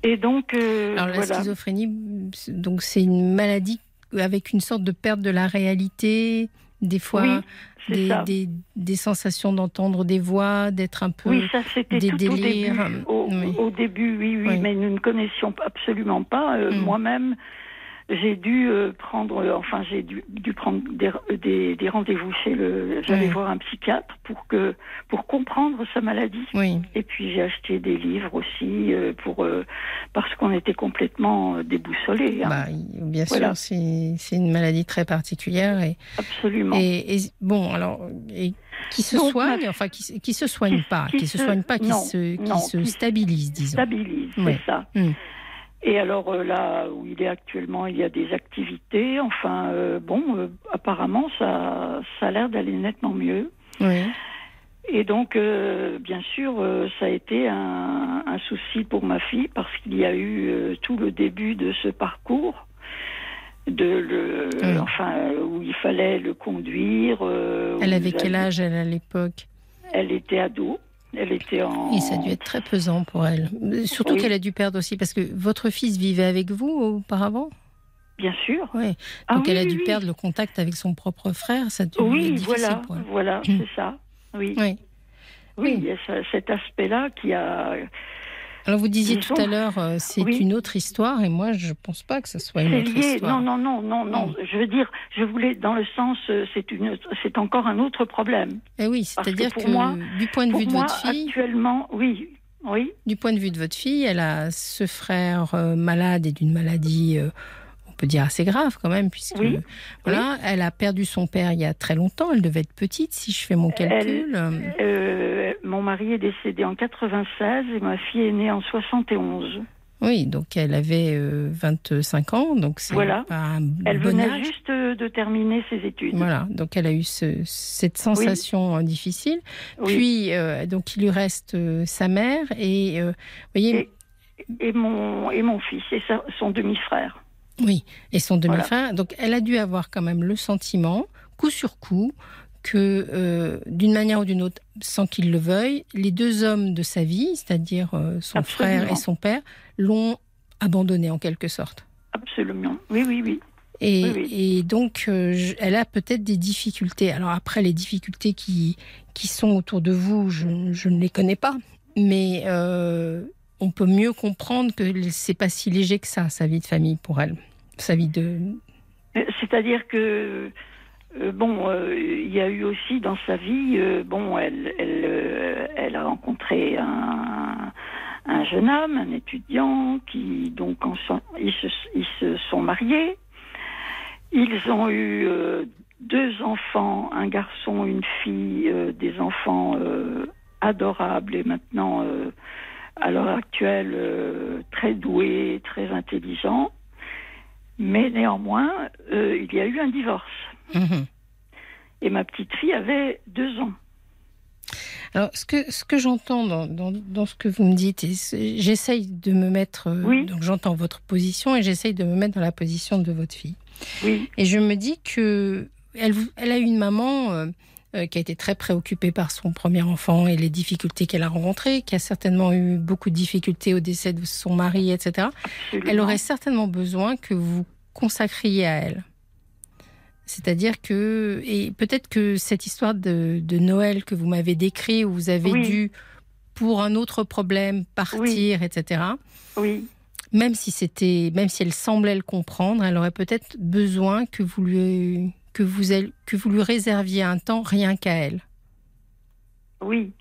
E: Et donc, euh,
C: Alors, la schizophrénie, donc c'est une maladie avec une sorte de perte de la réalité, des fois des, des, sensations d'entendre des voix, d'être un peu
E: oui, ça, des délires. Au début, au, début oui, oui, mais nous ne connaissions absolument pas. Euh, hmm. Moi-même, j'ai dû euh, prendre, euh, enfin j'ai dû, dû, prendre des, des, rendez-vous chez le, j'allais voir un psychiatre pour que pour comprendre sa maladie.
C: Oui.
E: Et puis j'ai acheté des livres aussi euh, pour parce qu'on était complètement déboussolés.
C: Hein. Bah, bien sûr, c'est une maladie très particulière et
E: absolument.
C: Et, bon alors et qui se soigne, enfin qui, qui se soigne pas, qui, se, soigne pas, qui se qui se stabilise, disons.
E: Stabilise, c'est ça. Hmm. Et alors euh, là où il est actuellement, il y a des activités. Enfin, euh, bon, euh, apparemment, ça, ça a l'air d'aller nettement mieux.
C: Oui.
E: Et donc, bien sûr, ça a été un, un, souci pour ma fille parce qu'il y a eu tout le début de ce parcours, de le, enfin, où il fallait le conduire.
C: elle avait quel âge elle à l'époque?
E: Elle était ado. Elle était en.
C: Et ça a dû être très pesant pour elle. Surtout qu'elle a dû perdre aussi, parce que votre fils vivait avec vous auparavant?
E: Bien sûr.
C: Ah Donc elle a dû perdre le contact avec son propre frère. Ça a dû
E: oui,
C: être difficile
E: voilà,
C: pour elle.
E: Voilà, c'est ça. Oui.
C: Oui.
E: Oui, il y a cet aspect-là qui a
C: alors vous disiez tout à l'heure, euh, c'est une autre histoire, et moi je ne pense pas que ce soit une autre histoire.
E: Non, non, non, non, non. Mm. Je veux dire, je voulais dans le sens, euh, c'est une, c'est encore un autre problème.
C: Eh oui, c'est-à-dire que, moi, du point de vue de votre fille,
E: actuellement, oui, oui.
C: Du point de vue de votre fille, elle a ce frère euh, malade et d'une maladie on peut dire assez grave quand même, puisque voilà, elle a perdu son père il y a très longtemps. Elle devait être petite, si je fais mon calcul.
E: Euh, mon mari est décédé en 96 et ma fille est née en 71.
C: Oui, donc elle avait 25 euh, ans, donc c'est
E: voilà.
C: pas un
E: Elle
C: bon
E: venait juste de terminer ses études.
C: Voilà, donc elle a eu cette sensation euh, difficile. Puis, donc il lui reste sa mère et, voyez.
E: Et, mon, et mon fils et son demi-frère.
C: Oui, et son demi-frère. Donc elle a dû avoir quand même le sentiment, coup sur coup, que euh, d'une manière ou d'une autre, sans qu'il le veuille, les deux hommes de sa vie, c'est-à-dire euh, son frère et son père, l'ont abandonné en quelque sorte.
E: Absolument. Oui, oui, oui.
C: Et, donc, euh, elle a peut-être des difficultés. Alors après, les difficultés qui, qui sont autour de vous, je, je ne les connais pas. Mais on peut mieux comprendre que c'est pas si léger que ça, sa vie de famille pour elle, sa vie de.
E: C'est-à-dire que euh, bon, euh, il y a eu aussi dans sa vie, euh, bon, elle, elle, a rencontré un, un, jeune homme, un étudiant, qui donc ils, se, ils, se, sont mariés. Ils ont eu deux enfants, un garçon, une fille, des enfants adorables et maintenant, à l'heure actuelle, très doués, très intelligents. Mais néanmoins, il y a eu un divorce. Mhm. Et ma petite fille avait deux ans.
C: Alors, ce que, ce que j'entends dans, dans, ce que vous me dites, j'essaye de me mettre. Euh, donc, j'entends votre position et j'essaye de me mettre dans la position de votre fille.
E: Oui.
C: Et je me dis que elle, elle a une maman euh, qui a été très préoccupée par son premier enfant et les difficultés qu'elle a rencontrées, qui a certainement eu beaucoup de difficultés au décès de son mari, etc. Elle aurait certainement besoin que vous consacriez à elle. C'est-à-dire que, et peut-être que cette histoire de, Noël que vous m'avez décrit, où vous avez dû, pour un autre problème, partir, etc.
E: Oui.
C: Même si c'était, même si elle semblait le comprendre, elle aurait peut-être besoin que vous lui, que vous, que vous lui réserviez un temps rien qu'à elle.
E: Oui.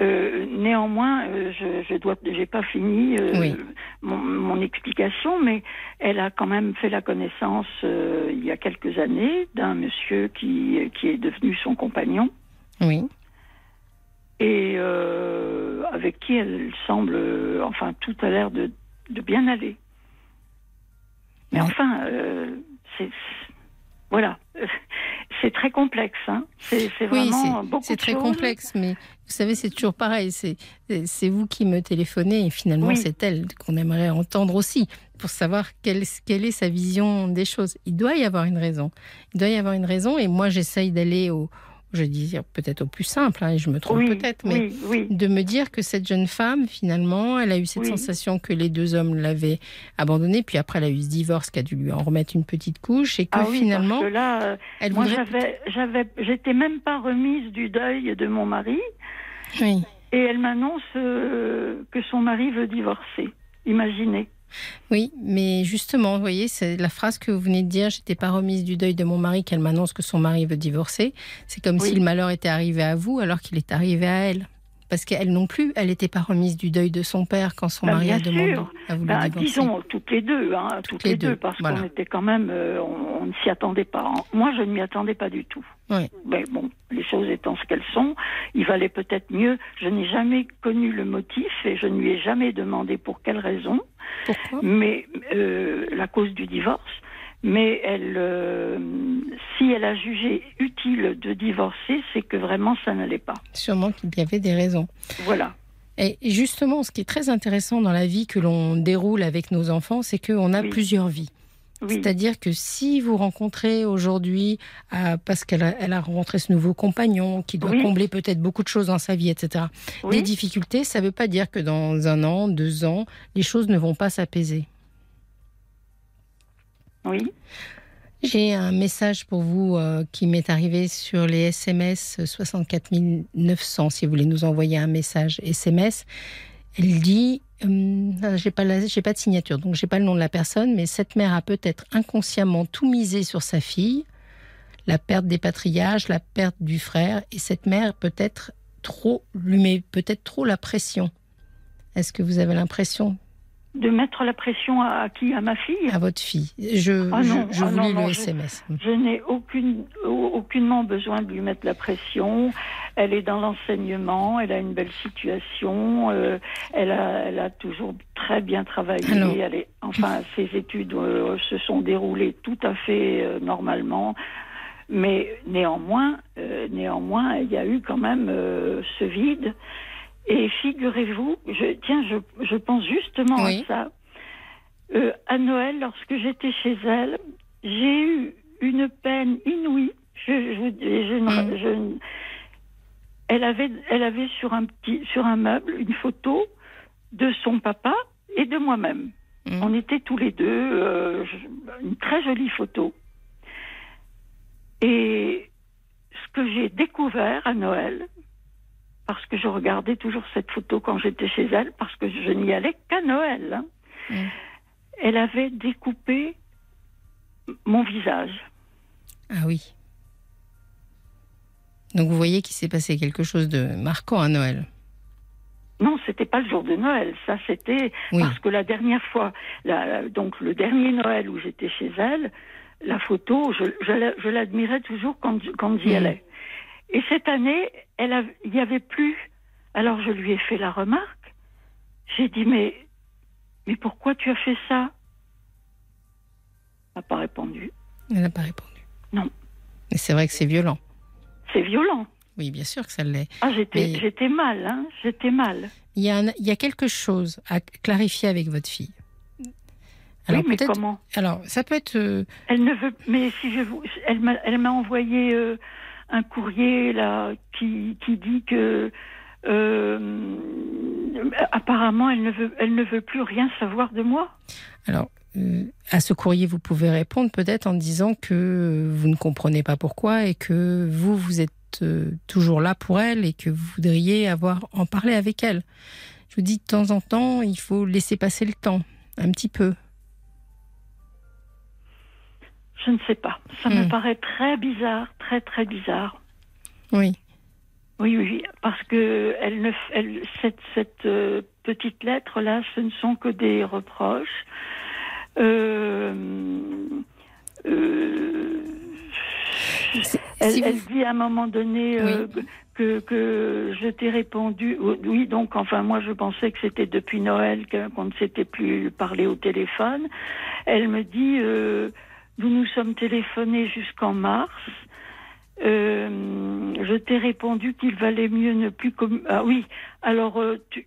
E: Euh, néanmoins, euh, je, je dois, j'ai pas fini euh, mon, explication, mais elle a quand même fait la connaissance il y a quelques années d'un monsieur qui qui est devenu son compagnon.
C: Oui.
E: Et avec qui elle semble, enfin, tout a l'air de, de bien aller. Mais enfin, c'est voilà. C'est très complexe. Hein. C'est vraiment
C: oui, C'est très complexe, mais vous savez, c'est toujours pareil. C'est vous qui me téléphonez et finalement, c'est elle qu'on aimerait entendre aussi pour savoir quelle, quelle est sa vision des choses. Il doit y avoir une raison. Il doit y avoir une raison et moi, j'essaye d'aller au, je dis peut-être au plus simple, hein, et je me trompe peut-être, mais de me dire que cette jeune femme, finalement, elle a eu cette sensation que les deux hommes l'avaient abandonnée, puis après elle a eu ce divorce qui a dû lui en remettre une petite couche, et que
E: ah
C: finalement,
E: parce que là, euh, elle moi j'avais, j'étais même pas remise du deuil de mon mari,
C: oui.
E: et elle m'annonce euh, que son mari veut divorcer. Imaginez.
C: Oui, mais justement, vous voyez, c'est la phrase que vous venez de dire, j'étais pas remise du deuil de mon mari qu'elle m'annonce que son mari veut divorcer. C'est comme si le malheur était arrivé à vous alors qu'il est arrivé à elle parce qu'elle non plus, elle n'était pas remise du deuil de son père quand son bah, mari a demandé à vous bah,
E: Disons toutes les deux, hein, toutes, les, deux, parce qu'on était quand même, euh, on, ne s'y attendait pas. Moi, je ne m'y attendais pas du tout. Mais bon, les choses étant ce qu'elles sont, il valait peut-être mieux. Je n'ai jamais connu le motif et je ne lui ai jamais demandé pour quelle raison.
C: Pourquoi
E: Mais euh, la cause du divorce mais elle, euh, si elle a jugé utile de divorcer, c'est que vraiment ça n'allait pas.
C: Sûrement qu'il y avait des raisons.
E: Voilà.
C: Et justement, ce qui est très intéressant dans la vie que l'on déroule avec nos enfants, c'est qu'on a plusieurs vies. C'est-à-dire que si vous rencontrez aujourd'hui, euh, parce qu'elle a, elle a rencontré ce nouveau compagnon qui doit combler peut-être beaucoup de choses dans sa vie, etc., des difficultés, ça ne veut pas dire que dans un an, deux ans, les choses ne vont pas s'apaiser.
E: Oui.
C: J'ai un message pour vous euh, qui m'est arrivé sur les SMS 64 900. Si vous voulez nous envoyer un message SMS, elle dit euh, ah, j'ai pas j'ai pas de signature, donc j'ai pas le nom de la personne, mais cette mère a peut-être inconsciemment tout misé sur sa fille, la perte des patriages, la perte du frère, et cette mère peut-être trop lui met peut-être trop la pression. Est-ce que vous avez l'impression
E: de mettre la pression à, qui? À ma fille?
C: À votre fille. Je, ah je, je ah le SMS.
E: Je, n'ai aucune, aucunement besoin de lui mettre la pression. Elle est dans l'enseignement, elle a une belle situation, euh, elle, a, elle a toujours très bien travaillé. Elle est, enfin, ses études euh, se sont déroulées tout à fait euh, normalement. Mais néanmoins, néanmoins, il y a eu quand même ce vide. Et figurez-vous, je, tiens, je, je pense justement à ça. Euh, à Noël, lorsque j'étais chez elle, j'ai eu une peine inouïe. Je, je, mm. je, elle avait, elle avait sur un petit, sur un meuble, une photo de son papa et de moi-même. Mm. On était tous les deux, euh, une très jolie photo. Et ce que j'ai découvert à Noël, parce que je regardais toujours cette photo quand j'étais chez elle, parce que je n'y allais qu'à Noël. Hein. Mm. Elle avait découpé mon visage.
C: Ah oui. Donc vous voyez qu'il s'est passé quelque chose de marquant à Noël.
E: Non, c'était pas le jour de Noël. Ça, c'était
C: Oui.
E: parce que la dernière fois, la- donc le dernier Noël où j'étais chez elle, la photo, je, je la- je l'admirais toujours quand, quand j'y
C: Mhm.
E: allais. Et cette année, elle il n'y avait plus. Alors je lui ai fait la remarque. J'ai dit mais mais pourquoi tu as fait ça? Elle n'a pas répondu.
C: Elle n'a pas répondu.
E: Non.
C: Mais c'est vrai que c'est violent.
E: C'est violent.
C: Oui, bien sûr que ça l'est.
E: Ah, j'étais
C: Mais-
E: j'étais mal, hein. J'étais mal.
C: Il y, a un- il y a quelque chose à clarifier avec votre fille. Alors
E: oui, mais comment?
C: Alors ça peut être. euh,
E: Elle ne veut. Mais si je vous, elle m'a, elle m'a envoyé euh, un courrier là qui, qui dit que euh, apparemment elle ne veut, elle ne veut plus rien savoir de moi.
C: Alors, à ce courrier, vous pouvez répondre peut-être en disant que euh, vous ne comprenez pas pourquoi et que vous, vous êtes euh, toujours là pour elle et que vous voudriez avoir en parler avec elle. Je vous dis, de temps en temps, il faut laisser passer le temps, un petit peu.
E: Je ne sais pas. Ça me
C: Hmm.
E: paraît très bizarre, très très bizarre.
C: Oui.
E: Oui, oui, oui, parce que elle ne, elle, cette, cette euh, petite lettre là, ce ne sont que des reproches. Euh, euh, elle,
C: Si vous-
E: elle dit à un moment donné euh, que, que je t'ai répondu. Oui, donc enfin moi je pensais que c'était depuis Noël qu'on ne s'était plus parlé au téléphone. Elle me dit euh, nous nous sommes téléphonés jusqu'en mars. Euh, je t'ai répondu qu'il valait mieux ne plus ah oui alors euh, tu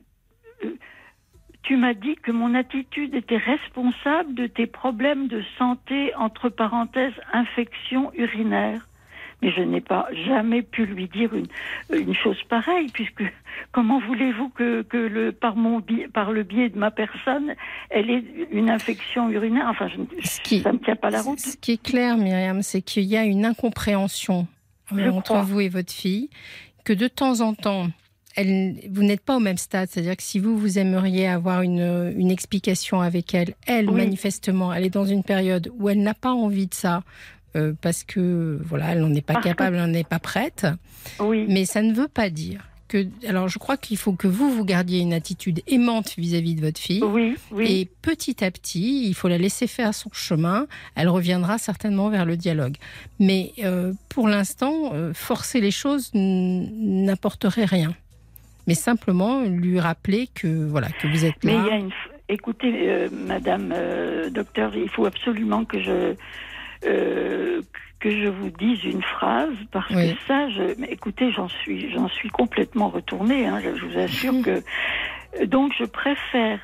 E: tu m'as dit que mon attitude était responsable de tes problèmes de santé entre parenthèses infection urinaire. Mais je n'ai pas jamais pu lui dire une, une chose pareille puisque comment voulez-vous que, que le par mon par le biais de ma personne elle ait une infection urinaire? Enfin je, ne-
C: Ce qui,
E: ça me tient pas la route.
C: ce qui est clair, Myriam, c'est qu'il y a une incompréhension
E: Je
C: entre
E: crois.
C: vous et votre fille, que de temps en temps, elle, vous n'êtes pas au même stade. C'est-à-dire que si vous, vous aimeriez avoir une, une explication avec elle, elle,
E: Oui.
C: manifestement, elle est dans une période où elle n'a pas envie de ça. euh, parce que voilà, elle n'en est pas
E: Parce que-
C: capable, elle n'en est pas prête.
E: oui
C: Mais ça ne veut pas dire que. Alors, je crois qu'il faut que vous vous gardiez une attitude aimante vis-à-vis de votre fille.
E: oui oui
C: Et petit à petit, il faut la laisser faire son chemin. Elle reviendra certainement vers le dialogue. Mais euh, pour l'instant, euh, forcer les choses n'apporterait rien. Mais simplement lui rappeler que voilà que vous êtes
E: Mais
C: là.
E: il y a une. f- Écoutez, euh, Madame euh, Docteur, il faut absolument que je euh, que je vous dise une phrase parce
C: Oui.
E: que ça, je, mais écoutez, j'en suis j'en suis complètement retournée. Hein, je vous assure que donc je préfère.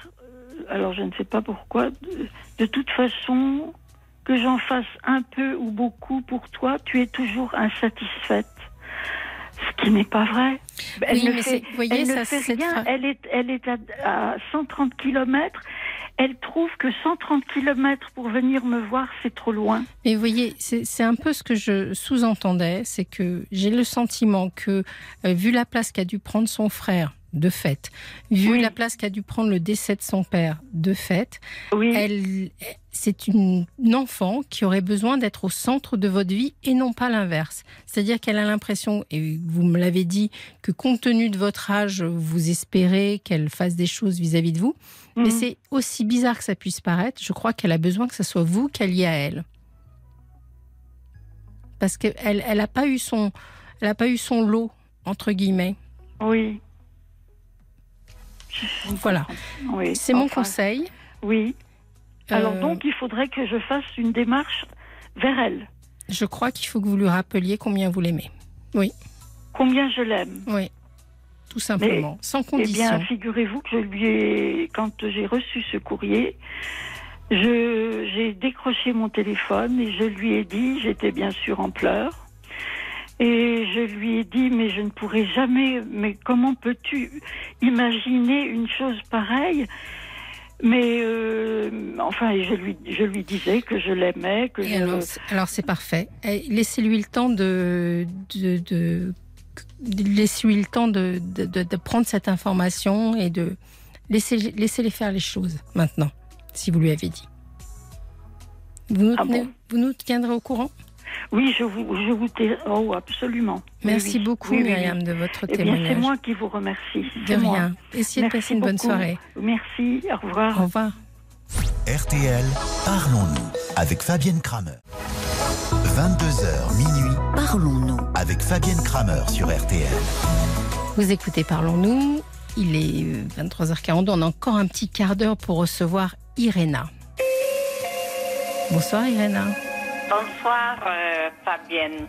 E: Alors je ne sais pas pourquoi. De, de toute façon, que j'en fasse un peu ou beaucoup pour toi, tu es toujours insatisfaite. Ce qui n'est pas vrai. Elle
C: Oui,
E: ne fait-
C: voyez,
E: elle ne
C: ça,
E: fait rien. Elle est, elle est à, à 130 km. Elle trouve que 130 km pour venir me voir, c'est trop loin.
C: Mais vous voyez, c'est c'est un peu ce que je sous-entendais, c'est que j'ai le sentiment que, euh, vu la place qu'a dû prendre son frère, de fait, vu
E: Oui.
C: la place qu'a dû prendre le décès de son père, de fait,
E: Oui,
C: elle, c'est une, une enfant qui aurait besoin d'être au centre de votre vie et non pas l'inverse. C'est-à-dire qu'elle a l'impression, et vous me l'avez dit, que compte tenu de votre âge, vous espérez qu'elle fasse des choses vis-à-vis de vous. Mais
E: Mhm.
C: c'est aussi bizarre que ça puisse paraître, je crois qu'elle a besoin que ce soit vous qu'elle y à elle. Parce qu'elle elle a pas eu son, elle a pas eu son lot entre guillemets.
E: oui.
C: Voilà,
E: oui.
C: c'est mon conseil.
E: Oui. Alors
C: Euh,
E: donc, il faudrait que je fasse une démarche vers elle.
C: je crois qu'il faut que vous lui rappeliez combien vous l'aimez.
E: Combien je l'aime.
C: Oui, tout simplement, sans condition.
E: Eh bien, figurez-vous que je lui ai, quand j'ai reçu ce courrier, je, j'ai décroché mon téléphone et je lui ai dit, j'étais bien sûr en pleurs, et je lui ai dit, mais je ne pourrai jamais, mais comment peux-tu imaginer une chose pareille? Mais euh, enfin, je lui, je lui disais que je l'aimais, que je,
C: alors, c'est- alors c'est parfait. Laissez-lui le temps de, de, de- de- laissez-lui le temps de, prendre cette information et de laisser laissez-les faire les choses maintenant, si vous lui avez dit. Vous nous,
E: Ah
C: tenez-
E: bon?
C: vous nous tiendrez au courant?
E: Oui, je vous, je vous oh, absolument.
C: Merci
E: oui.
C: beaucoup,
E: Oui, oui, oui.
C: Myriam, de votre
E: Eh bien,
C: témoignage.
E: c'est moi qui vous remercie.
C: de
E: moi.
C: rien. Essayez de
E: Merci
C: passer une bonne
E: beaucoup.
C: soirée.
E: Merci, au revoir.
C: Au revoir.
A: RTL, parlons-nous avec Fabienne Kramer. 22h minuit, parlons-nous avec Fabienne Kramer sur RTL.
C: Vous écoutez Parlons-nous. Il est euh, 23h42. On a encore un petit quart d'heure pour recevoir Iréna. Bonsoir Iréna.
G: Bonsoir euh, Fabienne.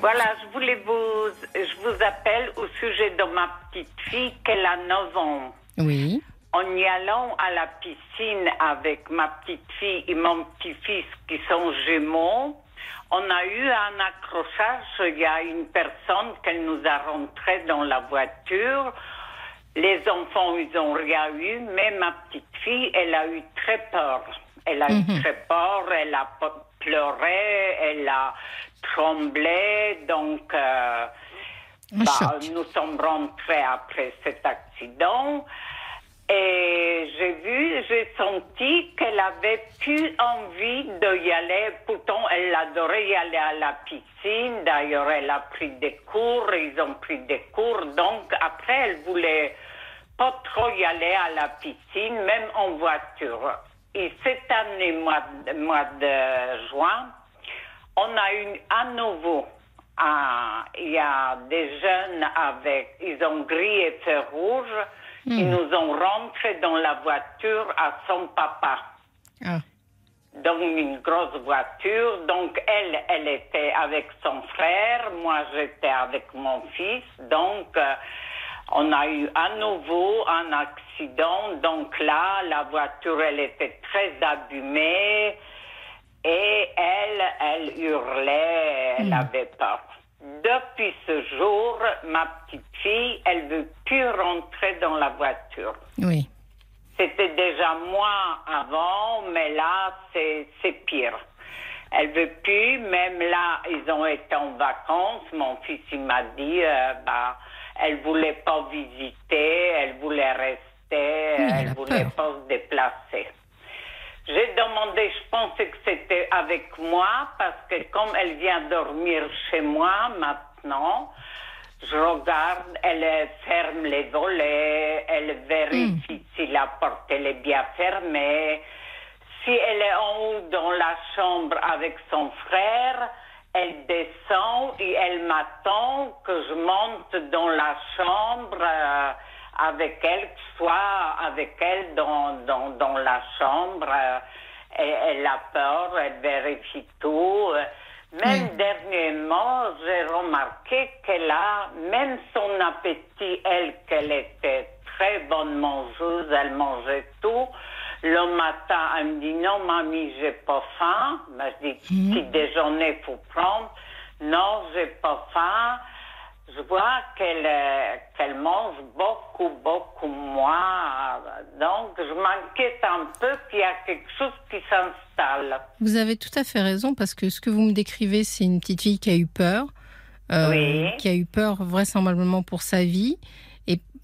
G: Voilà, je voulais vous, je vous appelle au sujet de ma petite fille qu'elle a 9 ans.
C: Oui.
G: En y allant à la piscine avec ma petite fille et mon petit-fils qui sont jumeaux, on a eu un accrochage. Il y a une personne qu'elle nous a rentré dans la voiture. Les enfants, ils ont rien eu, mais ma petite fille, elle a eu très peur. Elle a eu très peur, elle a pleuré, elle a tremblé, donc euh, bah, nous sommes rentrés après cet accident. Et j'ai vu, j'ai senti qu'elle avait plus envie d'y aller. Pourtant, elle adorait y aller à la piscine. D'ailleurs, elle a pris des cours, ils ont pris des cours. Donc, après, elle voulait pas trop y aller à la piscine, même en voiture. Et cette année, mois de, mois de juin, on a eu à nouveau, il y a des jeunes avec, ils ont gris et feu rouge, ils nous ont rentré dans la voiture à son papa.
C: Ah.
G: Donc une grosse voiture. Donc elle, elle était avec son frère, moi j'étais avec mon fils. Donc euh, on a eu à nouveau un accident. Donc là, la voiture, elle était très abîmée et elle, elle hurlait, elle avait peur. Depuis ce jour, ma petite fille, elle veut plus rentrer dans la voiture.
C: Oui.
G: C'était déjà moi avant, mais là, c'est c'est pire. Elle veut plus, même là, ils ont été en vacances. Mon fils, il m'a dit, euh, bah, elle voulait pas visiter, elle voulait rester,
C: elle
G: elle voulait
C: peur.
G: pas se déplacer. J'ai demandé, je pensais que c'était avec moi, parce que comme elle vient dormir chez moi maintenant, je regarde, elle ferme les volets, elle vérifie si la porte elle est bien fermée. Si elle est en haut dans la chambre avec son frère, elle descend et elle m'attend que je monte dans la chambre euh, avec elle, que je sois avec elle dans, dans, dans la chambre. euh, elle a peur, elle vérifie tout. Même dernièrement, j'ai remarqué qu'elle a, même son appétit, elle, qu'elle était très bonne mangeuse, elle mangeait tout. Le matin, elle me dit non, mamie, j'ai pas faim. Ben, je dis, petit déjeuner, faut prendre. Non, j'ai pas faim. Je vois qu'elle euh, qu'elle mange beaucoup, beaucoup moins. Donc, je m'inquiète un peu qu'il y a quelque chose qui s'installe.
C: Vous avez tout à fait raison parce que ce que vous me décrivez, c'est une petite fille qui a eu peur, euh,
G: Oui.
C: qui a eu peur vraisemblablement pour sa vie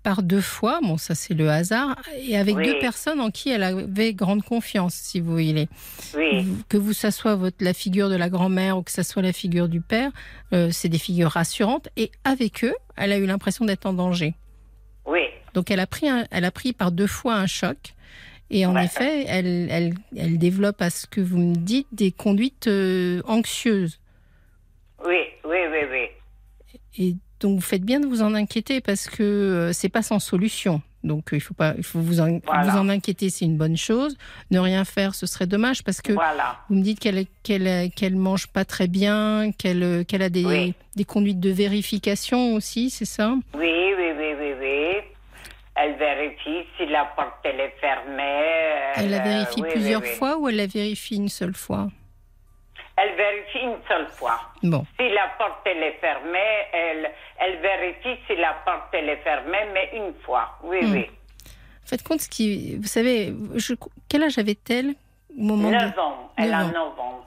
C: par deux fois, bon ça c'est le hasard, et avec
G: Oui.
C: deux personnes en qui elle avait grande confiance, si vous voulez.
G: Oui,
C: Que vous ça soit votre, la figure de la grand-mère ou que ça soit la figure du père, euh, c'est des figures rassurantes et avec eux, elle a eu l'impression d'être en danger.
G: oui,
C: Donc elle a pris, un- elle a pris par deux fois un choc. Et en
G: Ouais.
C: effet, elle, elle, elle développe, à ce que vous me dites, des conduites euh, anxieuses.
G: oui, oui, oui, oui.
C: Et donc vous faites bien de vous en inquiéter parce que euh, c'est pas sans solution. Donc euh, il faut pas, il faut vous en,
G: Voilà.
C: vous en inquiéter, c'est une bonne chose. Ne rien faire, ce serait dommage parce que
G: Voilà.
C: vous me dites qu'elle qu'elle qu'elle mange pas très bien, qu'elle euh, qu'elle a des,
G: Oui.
C: des conduites de vérification aussi, c'est ça?
G: Oui, oui, oui, oui, oui. Elle vérifie si la porte elle est fermée.
C: Elle la vérifie
G: oui,
C: plusieurs
G: oui.
C: fois ou elle la vérifie une seule fois?
G: Elle vérifie une seule fois.
C: Bon.
G: Si la porte elle est fermée, elle, elle vérifie si la porte elle est fermée, mais une fois. Oui,
C: Hmm.
G: oui.
C: Faites compte ce qui. Vous savez, je, quel âge avait-elle au moment de-
G: 9 ans. Elle a
C: Neuf
G: 9
C: ans.
G: ans.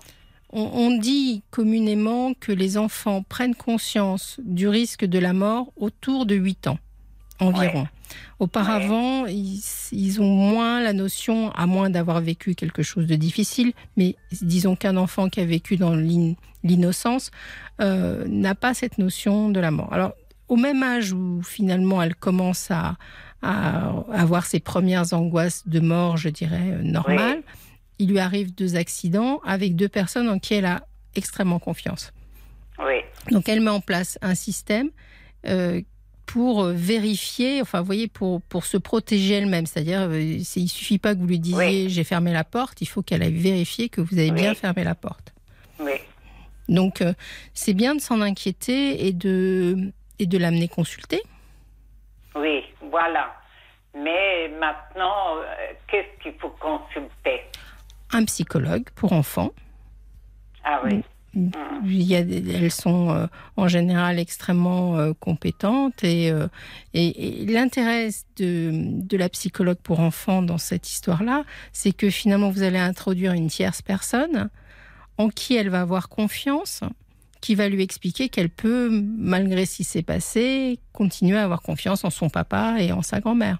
C: on, on dit communément que les enfants prennent conscience du risque de la mort autour de 8 ans. Environ. Auparavant, ils, ils ont moins la notion, à moins d'avoir vécu quelque chose de difficile, mais disons qu'un enfant qui a vécu dans l'in- l'innocence euh, n'a pas cette notion de la mort. Alors, au même âge où finalement elle commence à, à avoir ses premières angoisses de mort, je dirais, euh, normales, il lui arrive deux accidents avec deux personnes en qui elle a extrêmement confiance.
G: Oui.
C: Donc elle met en place un système euh, pour vérifier, enfin vous voyez, pour, pour se protéger elle-même. C'est-à-dire, euh, il suffit pas que vous lui disiez j'ai fermé la porte, il faut qu'elle aille vérifier que vous avez
G: Oui.
C: bien fermé la porte.
G: Oui.
C: Donc euh, c'est bien de s'en inquiéter et de, et de l'amener consulter.
G: Oui, voilà. Mais maintenant, euh, qu'est-ce qu'il faut consulter?
C: Un psychologue pour enfants.
G: Ah oui.
C: Il y a des- elles sont euh, en général extrêmement euh, compétentes et, euh, et, et l'intérêt de, de la psychologue pour enfants dans cette histoire-là, c'est que finalement vous allez introduire une tierce personne en qui elle va avoir confiance, qui va lui expliquer qu'elle peut, malgré ce qui s'est passé, continuer à avoir confiance en son papa et en sa grand-mère.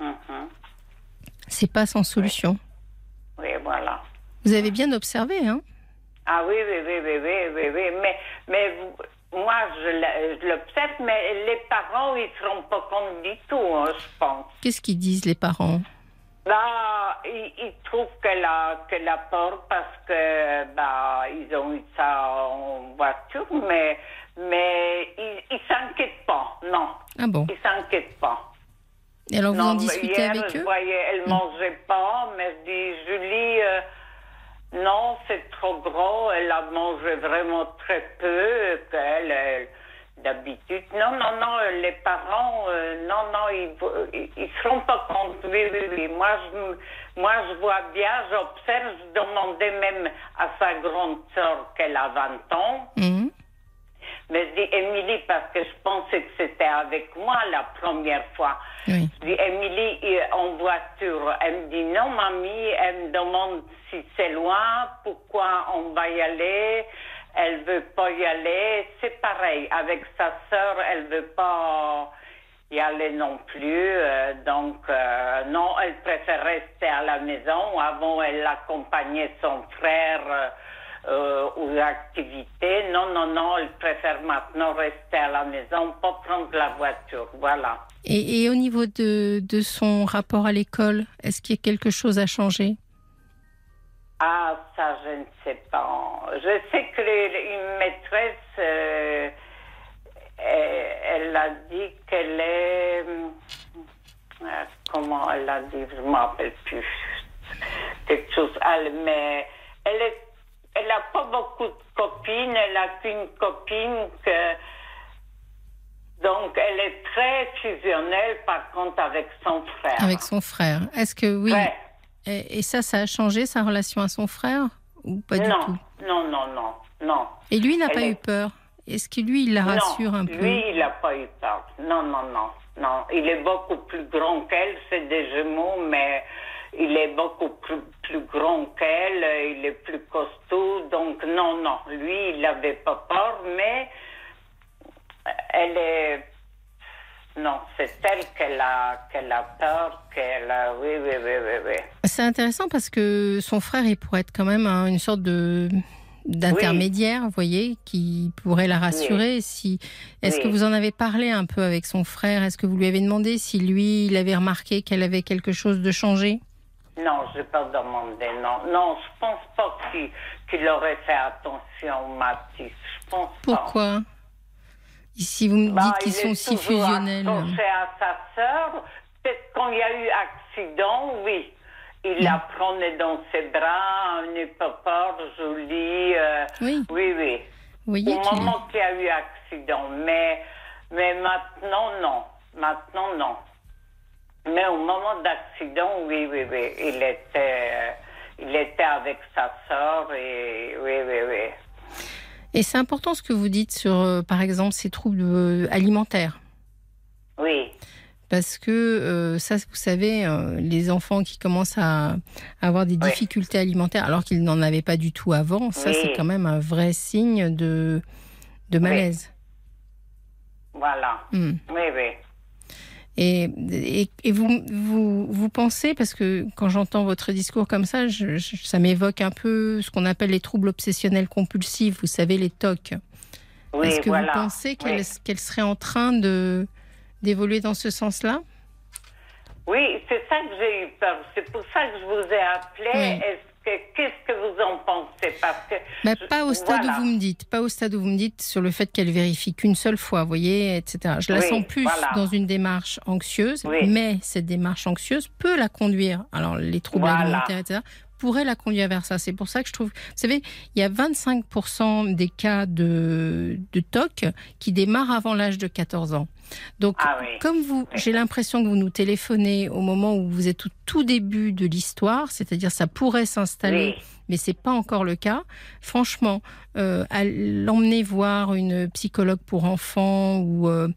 G: Mhm.
C: C'est pas sans solution.
G: Oui, voilà.
C: Vous avez bien observé, hein
G: Ah oui, oui, oui, oui, oui, oui, oui. Mais, mais vous- moi, je je l'observe, mais les parents, ils ne seront pas compte du tout, hein, je pense.
C: Qu'est-ce qu'ils disent les parents?
G: Là, ils, ils trouvent qu'elle a, qu'elle a peur parce que, bah, ils ont eu ça en voiture, mais, mais ils ne s'inquiètent pas, non.
C: Ah bon?
G: Ils s'inquiètent pas.
C: Et alors vous
G: non,
C: en discutez
G: hier,
C: avec
G: je
C: eux?
G: voyais, elle mangeait pas, mais je dis, Julie, euh, non, c'est trop gros, elle a mangé vraiment très peu, qu'elle, elle- d'habitude. Non, non, non, les parents, euh, non, non, ils, ils seront pas compte. Oui. Moi, je, moi, je vois bien, j'observe, je demandais même à sa grande sœur qu'elle a 20 ans.
C: Mhm.
G: Mais je dis, Émilie, parce que je pensais que c'était avec moi la première fois.
C: Oui.
G: Je dis, Émilie, euh, en voiture. Elle me dit, non, mamie. Elle me demande si c'est loin, pourquoi on va y aller. Elle veut pas y aller. C'est pareil. Avec sa sœur, elle veut pas y aller non plus. Euh, donc, euh, non, elle préfère rester à la maison. Avant, elle accompagnait son frère euh, euh, aux activités. Non, non, non, elle préfère maintenant rester à la maison, pas prendre la voiture. Voilà.
C: Et, et au niveau de, de son rapport à l'école, est-ce qu'il y a quelque chose à changer?
G: Ah, ça, je ne sais pas. Je sais que les- une maîtresse, euh, elle, elle a dit qu'elle est. euh, comment elle a dit Je ne me rappelle plus. Quelque chose. Elle, mais elle est. Elle n'a pas beaucoup de copines. Elle a qu'une copine que. Donc, elle est très fusionnelle, par contre, avec son frère.
C: avec son frère Est-ce que oui
G: Ouais.
C: et, et ça, ça a changé sa relation à son frère ou pas du
G: non,
C: tout?
G: Non, non, non, non.
C: Et lui n'a pas
G: est-
C: eu peur? Est-ce que lui, il la rassure
G: non,
C: un peu?
G: Lui, il n'a pas eu peur. Non, non, non, non. Il est beaucoup plus grand qu'elle, c'est des jumeaux, mais il est beaucoup plus, plus grand qu'elle, il est plus costaud, donc non, non. Lui, il n'avait pas peur, mais elle est. Non, c'est elle qu'elle a, qu'elle a peur, qu'elle a. Oui, oui, oui, oui, oui.
C: C'est intéressant parce que son frère, il pourrait être quand même hein, une sorte de d'intermédiaire, vous voyez, qui pourrait la rassurer. Si, est-ce que
G: Oui.
C: vous en avez parlé un peu avec son frère? Est-ce que vous lui avez demandé si lui, il avait remarqué qu'elle avait quelque chose de changé?
G: Non, je n'ai pas demandé, non. Non, je pense pas qu'il qu'il aurait fait attention, Mathis. Je pense pas.
C: Pourquoi? Si vous me
G: Bah,
C: dites qu'ils
G: il
C: sont si fusionnels.
G: accroché à sa sœur. Peut-être quand il y a eu accident, oui. Il la prenait dans ses bras, un épopore joli. euh,
C: Oui.
G: oui, oui.
C: Vous voyez
G: Au moment qu'il y a eu accident. Mais, mais maintenant, non. Maintenant, non. Mais au moment d'accident, oui, oui, oui. Il était, euh, il était avec sa sœur et oui, oui, oui.
C: Et c'est important ce que vous dites sur, euh, par exemple, ces troubles euh, alimentaires.
G: Oui,
C: Parce que euh, ça, vous savez, les enfants qui commencent à avoir des
G: Oui.
C: difficultés alimentaires alors qu'ils n'en avaient pas du tout avant, ça
G: Oui.
C: c'est quand même un vrai signe de, de malaise.
G: voilà.
C: Hmm.
G: Oui, oui.
C: Et, et, vous, vous, vous, pensez, parce que quand j'entends votre discours comme ça, je, ça m'évoque un peu ce qu'on appelle les troubles obsessionnels compulsifs, vous savez, les TOC. Est-ce que vous pensez qu'elle qu'elle serait en train de d'évoluer dans ce sens-là?
G: Oui, c'est ça que j'ai eu peur. C'est pour ça que je vous ai appelé. Qu'est-ce que vous en pensez? Parce que
C: Mais pas au stade où vous me dites, pas au stade où vous me dites sur le fait qu'elle vérifie qu'une seule fois, vous voyez, etc. Je la sens plus dans une démarche anxieuse, mais cette démarche anxieuse peut la conduire. Alors les troubles alimentaires, etc pourrait la conduire vers ça. C'est pour ça que je trouve. Vous savez, il y a 25% des cas de, de TOC qui démarrent avant l'âge de 14 ans. Donc, ah comme vous, j'ai l'impression que vous nous téléphonez au moment où vous êtes au tout début de l'histoire, c'est-à-dire ça pourrait s'installer, mais c'est pas encore le cas. Franchement, euh, l'emmener voir une psychologue pour enfants ou euh,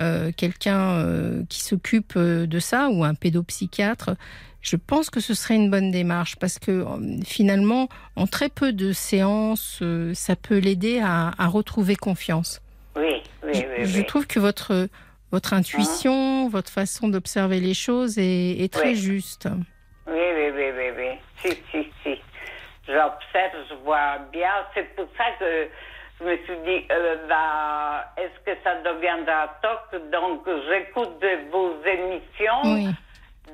C: euh, quelqu'un euh, qui s'occupe de ça ou un pédopsychiatre, je pense que ce serait une bonne démarche parce que euh, finalement, en très peu de séances, euh, ça peut l'aider à, retrouver confiance.
G: Oui, oui, oui.
C: Je, trouve que votre, votre intuition, hein? votre façon d'observer les choses est, très juste.
G: Oui, oui, oui, oui, oui. Si, si, si. J'observe, je vois bien. C'est pour ça que je me suis dit, euh, bah, est-ce que ça deviendra toc? Donc, j'écoute vos émissions. Oui.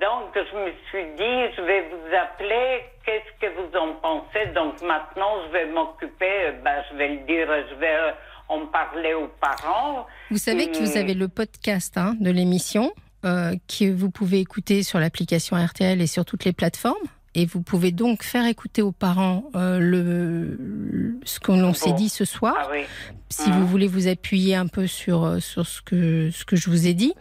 G: Donc, je me suis dit, je vais vous appeler, qu'est-ce que vous en pensez? Donc, maintenant, je vais m'occuper, ben, je vais le dire, je vais euh, en parler aux parents.
C: Vous savez que vous avez le podcast hein, de l'émission euh, que vous pouvez écouter sur l'application RTL et sur toutes les plateformes. Et vous pouvez donc faire écouter aux parents euh, le, ce qu'on s'est dit ce soir, ah si vous mmh. voulez vous appuyer un peu sur, sur ce, que, ce que je vous ai dit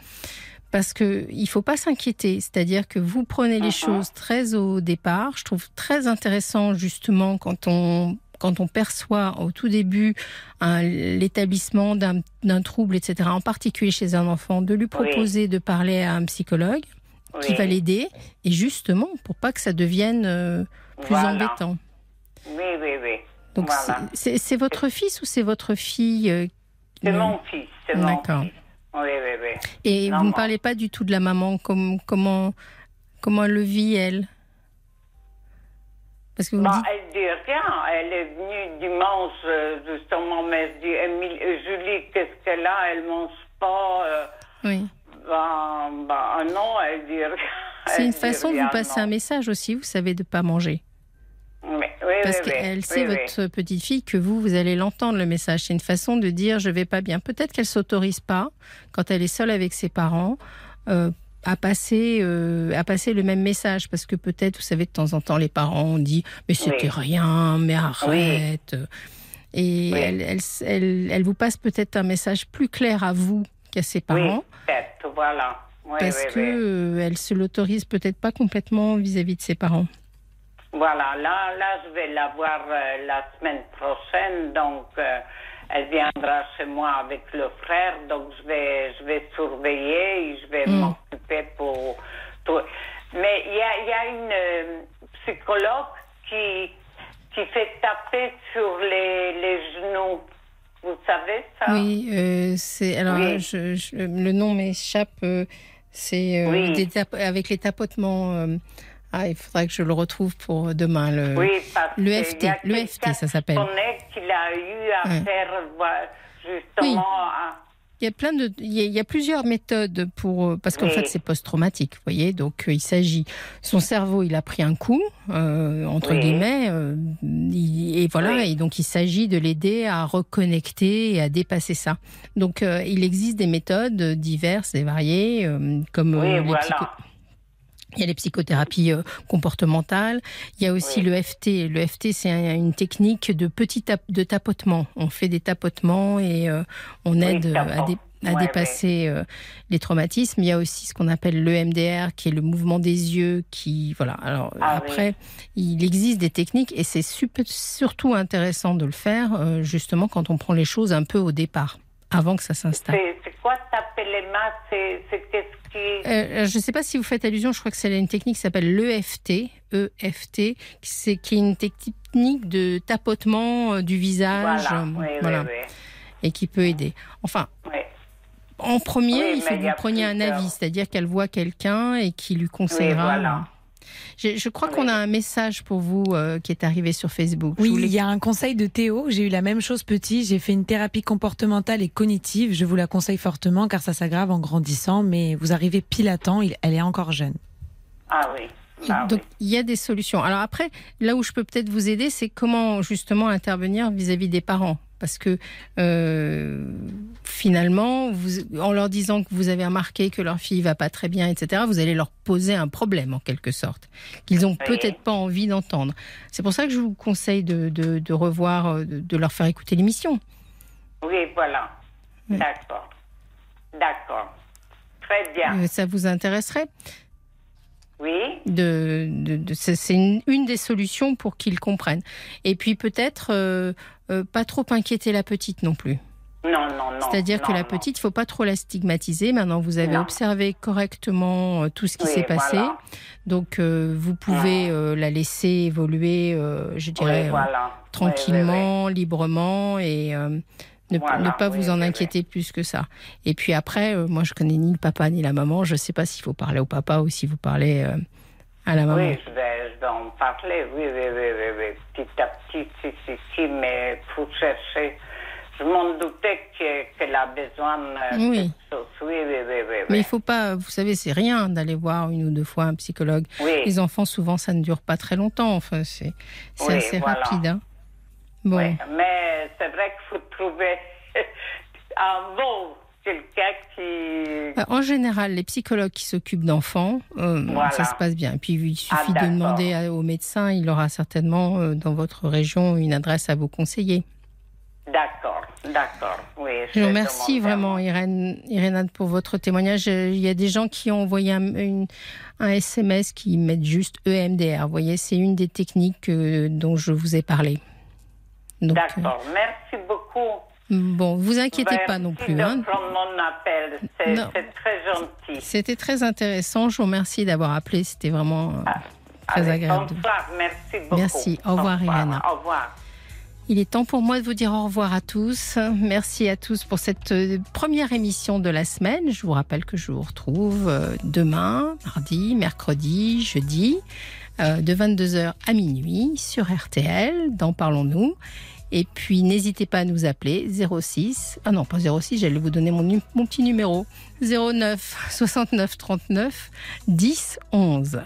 C: parce que il faut pas s'inquiéter. C'est-à-dire que vous prenez les uh-huh. choses très au départ. Je trouve très intéressant justement quand on quand on perçoit au tout début l'établissement d'un trouble, etc., en particulier chez un enfant, de lui proposer de parler à un psychologue qui va l'aider, et justement pour pas que ça devienne euh, plus embêtant.
G: Oui, oui, oui.
C: Donc c'est votre fils ou c'est votre fille euh,
G: C'est mon fils. D'accord. Oui, oui, oui.
C: Et vous ne parlez pas du tout de la maman, comme, comment, comment elle le vit, elle?
G: Parce que vous bah, Elle dit rien. Elle est venue dimanche, euh, justement, mais elle dit Julie, qu'est-ce qu'elle a? Elle mange pas. Euh.
C: oui.
G: Ben, ben, non, elle dit rien.
C: C'est une façon de vous passer un message aussi, vous savez, de ne pas manger. Parce qu'elle sait, votre petite fille, que vous, vous allez l'entendre le message. C'est une façon de dire je vais pas bien. Peut-être qu'elle s'autorise pas, quand elle est seule avec ses parents, euh, à passer euh, à passer le même message. Parce que peut-être vous savez de temps en temps les parents ont dit mais c'était rien mais arrête. Et elle, elle, elle, vous passe peut-être un message plus clair à vous qu'à ses parents.
G: peut-être voilà.
C: Parce que euh, se l'autorise peut-être pas complètement vis à -vis de ses parents
G: voilà, là, là, je vais la voir euh, la semaine prochaine, donc euh, elle viendra chez moi avec le frère, donc je vais, je vais surveiller et je vais hmm. m'occuper pour tout. Mais il y a, y a, une euh, psychologue qui, qui fait taper sur les, les genoux. Vous savez ça?
C: Oui, c'est alors Je, le nom m'échappe. c'est avec les tapotements. Ah, il faudrait que je le retrouve pour demain. Le,
G: oui, parce
C: le FT, le FT, ça s'appelle.
G: qu'il a eu à faire justement.
C: Il y a plein de, il y a, plusieurs méthodes pour parce qu'en fait c'est post-traumatique, vous voyez. Donc il s'agit, son cerveau il a pris un coup euh, entre guillemets, euh, et voilà, et donc il s'agit de l'aider à reconnecter et à dépasser ça. Donc euh, il existe des méthodes diverses et variées, comme les voilà. Il y a les psychothérapies euh, comportementales. Il y a aussi le FT. Le FT, c'est une technique de petit de tapotement. On fait des tapotements et euh, on aide à, dépasser euh, les traumatismes. Il y a aussi ce qu'on appelle l'EMDR, qui est le mouvement des yeux. Qui voilà. Alors ah après, il existe des techniques et c'est surtout intéressant de le faire justement quand on prend les choses un peu au départ avant que ça s'installe.
G: C'est qu'est-ce qui...
C: Euh, je ne sais pas si vous faites allusion, je crois que c'est une technique qui s'appelle l'EFT, EFT, qui est une technique de tapotement euh, du visage.
G: Voilà, oui,
C: voilà.
G: Oui,
C: et qui peut aider. Enfin, En premier, il faut que vous preniez un avis, c'est-à-dire qu'elle voit quelqu'un et qui lui conseillera.
G: voilà.
C: Je, je crois qu'on a un message pour vous euh, qui est arrivé sur Facebook.
B: Oui,
C: voulais-
B: il y a un conseil de Théo. J'ai eu la même chose petit. J'ai fait une thérapie comportementale et cognitive. Je vous la conseille fortement car ça s'aggrave en grandissant. Mais vous arrivez pile à temps. Il- Elle est encore jeune.
G: Ah oui. Ah
C: Donc,
G: oui.
C: il y a des solutions. Alors après, là où je peux peut-être vous aider, c'est comment justement intervenir vis-à-vis des parents. Parce que euh, finalement, vous, en leur disant que vous avez remarqué que leur fille va pas très bien, etc., vous allez leur poser un problème en quelque sorte, qu'ils ont
G: Oui.
C: peut-être pas envie d'entendre. C'est pour ça que je vous conseille de, de- de revoir, euh, de, de leur faire écouter l'émission.
G: Oui, voilà.
C: Oui.
G: D'accord. D'accord. Très bien.
C: Euh, ça vous intéresserait?
G: Oui.
C: de, de- de- c'est c'est une, une des solutions pour qu'ils comprennent. Et puis peut-être euh, euh, pas trop inquiéter la petite non plus.
G: Non, non, non.
C: C'est-à-dire que la petite, il faut pas trop la stigmatiser. Maintenant, vous avez
G: Non.
C: observé correctement euh, tout ce qui
G: Oui,
C: s'est passé.
G: voilà.
C: Donc, euh, vous pouvez euh, la laisser évoluer, euh, je dirais,
G: Oui, voilà.
C: tranquillement, librement et ne,
G: Voilà,
C: ne pas vous en inquiéter plus que ça. Et puis après, moi, je connais ni le papa ni la maman. Je sais pas s'il faut parler au papa ou s'il faut parler euh, à la maman.
G: oui, je vais, en parler. Oui, oui, oui, oui, oui. Petit à petit, si, si, si, mais faut chercher. Je m'en doutais que- qu'elle a besoin de
C: Oui.
G: quelque chose. Oui, oui, oui, oui.
C: Mais il faut pas, vous savez, c'est rien d'aller voir une ou deux fois un psychologue.
G: Oui.
C: Les enfants, souvent, ça ne dure pas très longtemps. Enfin, c'est c'est
G: Oui,
C: assez
G: voilà.
C: rapide. hein. Bon,
G: Oui, mais c'est vrai qu'il faut trouver un mot, quelqu'un qui.
C: Bah, en général, les psychologues qui s'occupent d'enfants, euh,
G: Voilà.
C: ça se passe bien. Et puis, il suffit
G: Ah,
C: de
G: d'accord.
C: demander à- au médecin. Il aura certainement euh, dans votre région une adresse à vous conseiller.
G: D'accord, d'accord. Oui,
C: Je vous remercie vraiment, Irène, Irène, pour votre témoignage. Euh, Il y a des gens qui ont envoyé un, une- un SMS qui mettent juste EMDR. Vous voyez, c'est une des techniques euh, dont je vous ai parlé.
G: D'accord, merci beaucoup.
C: Bon, vous inquiétez
G: Merci
C: pas non plus. hein.
G: c'est très gentil.
C: C'était très intéressant. Je vous remercie d'avoir appelé. C'était vraiment euh, très
G: Allez,
C: agréable. de-
G: Bonsoir, merci beaucoup.
C: Merci. Au revoir, Irène.
G: Au revoir.
C: Il est temps pour moi de vous dire au revoir à tous. Merci à tous pour cette euh, première émission de la semaine. Je vous rappelle que je vous retrouve euh, demain, mardi, mercredi, jeudi, de 22h à minuit sur RTL, dans Parlons-nous. Et puis n'hésitez pas à nous appeler 06, ah non pas 06, j'allais vous donner mon, mon petit numéro 09 69 39 10 11.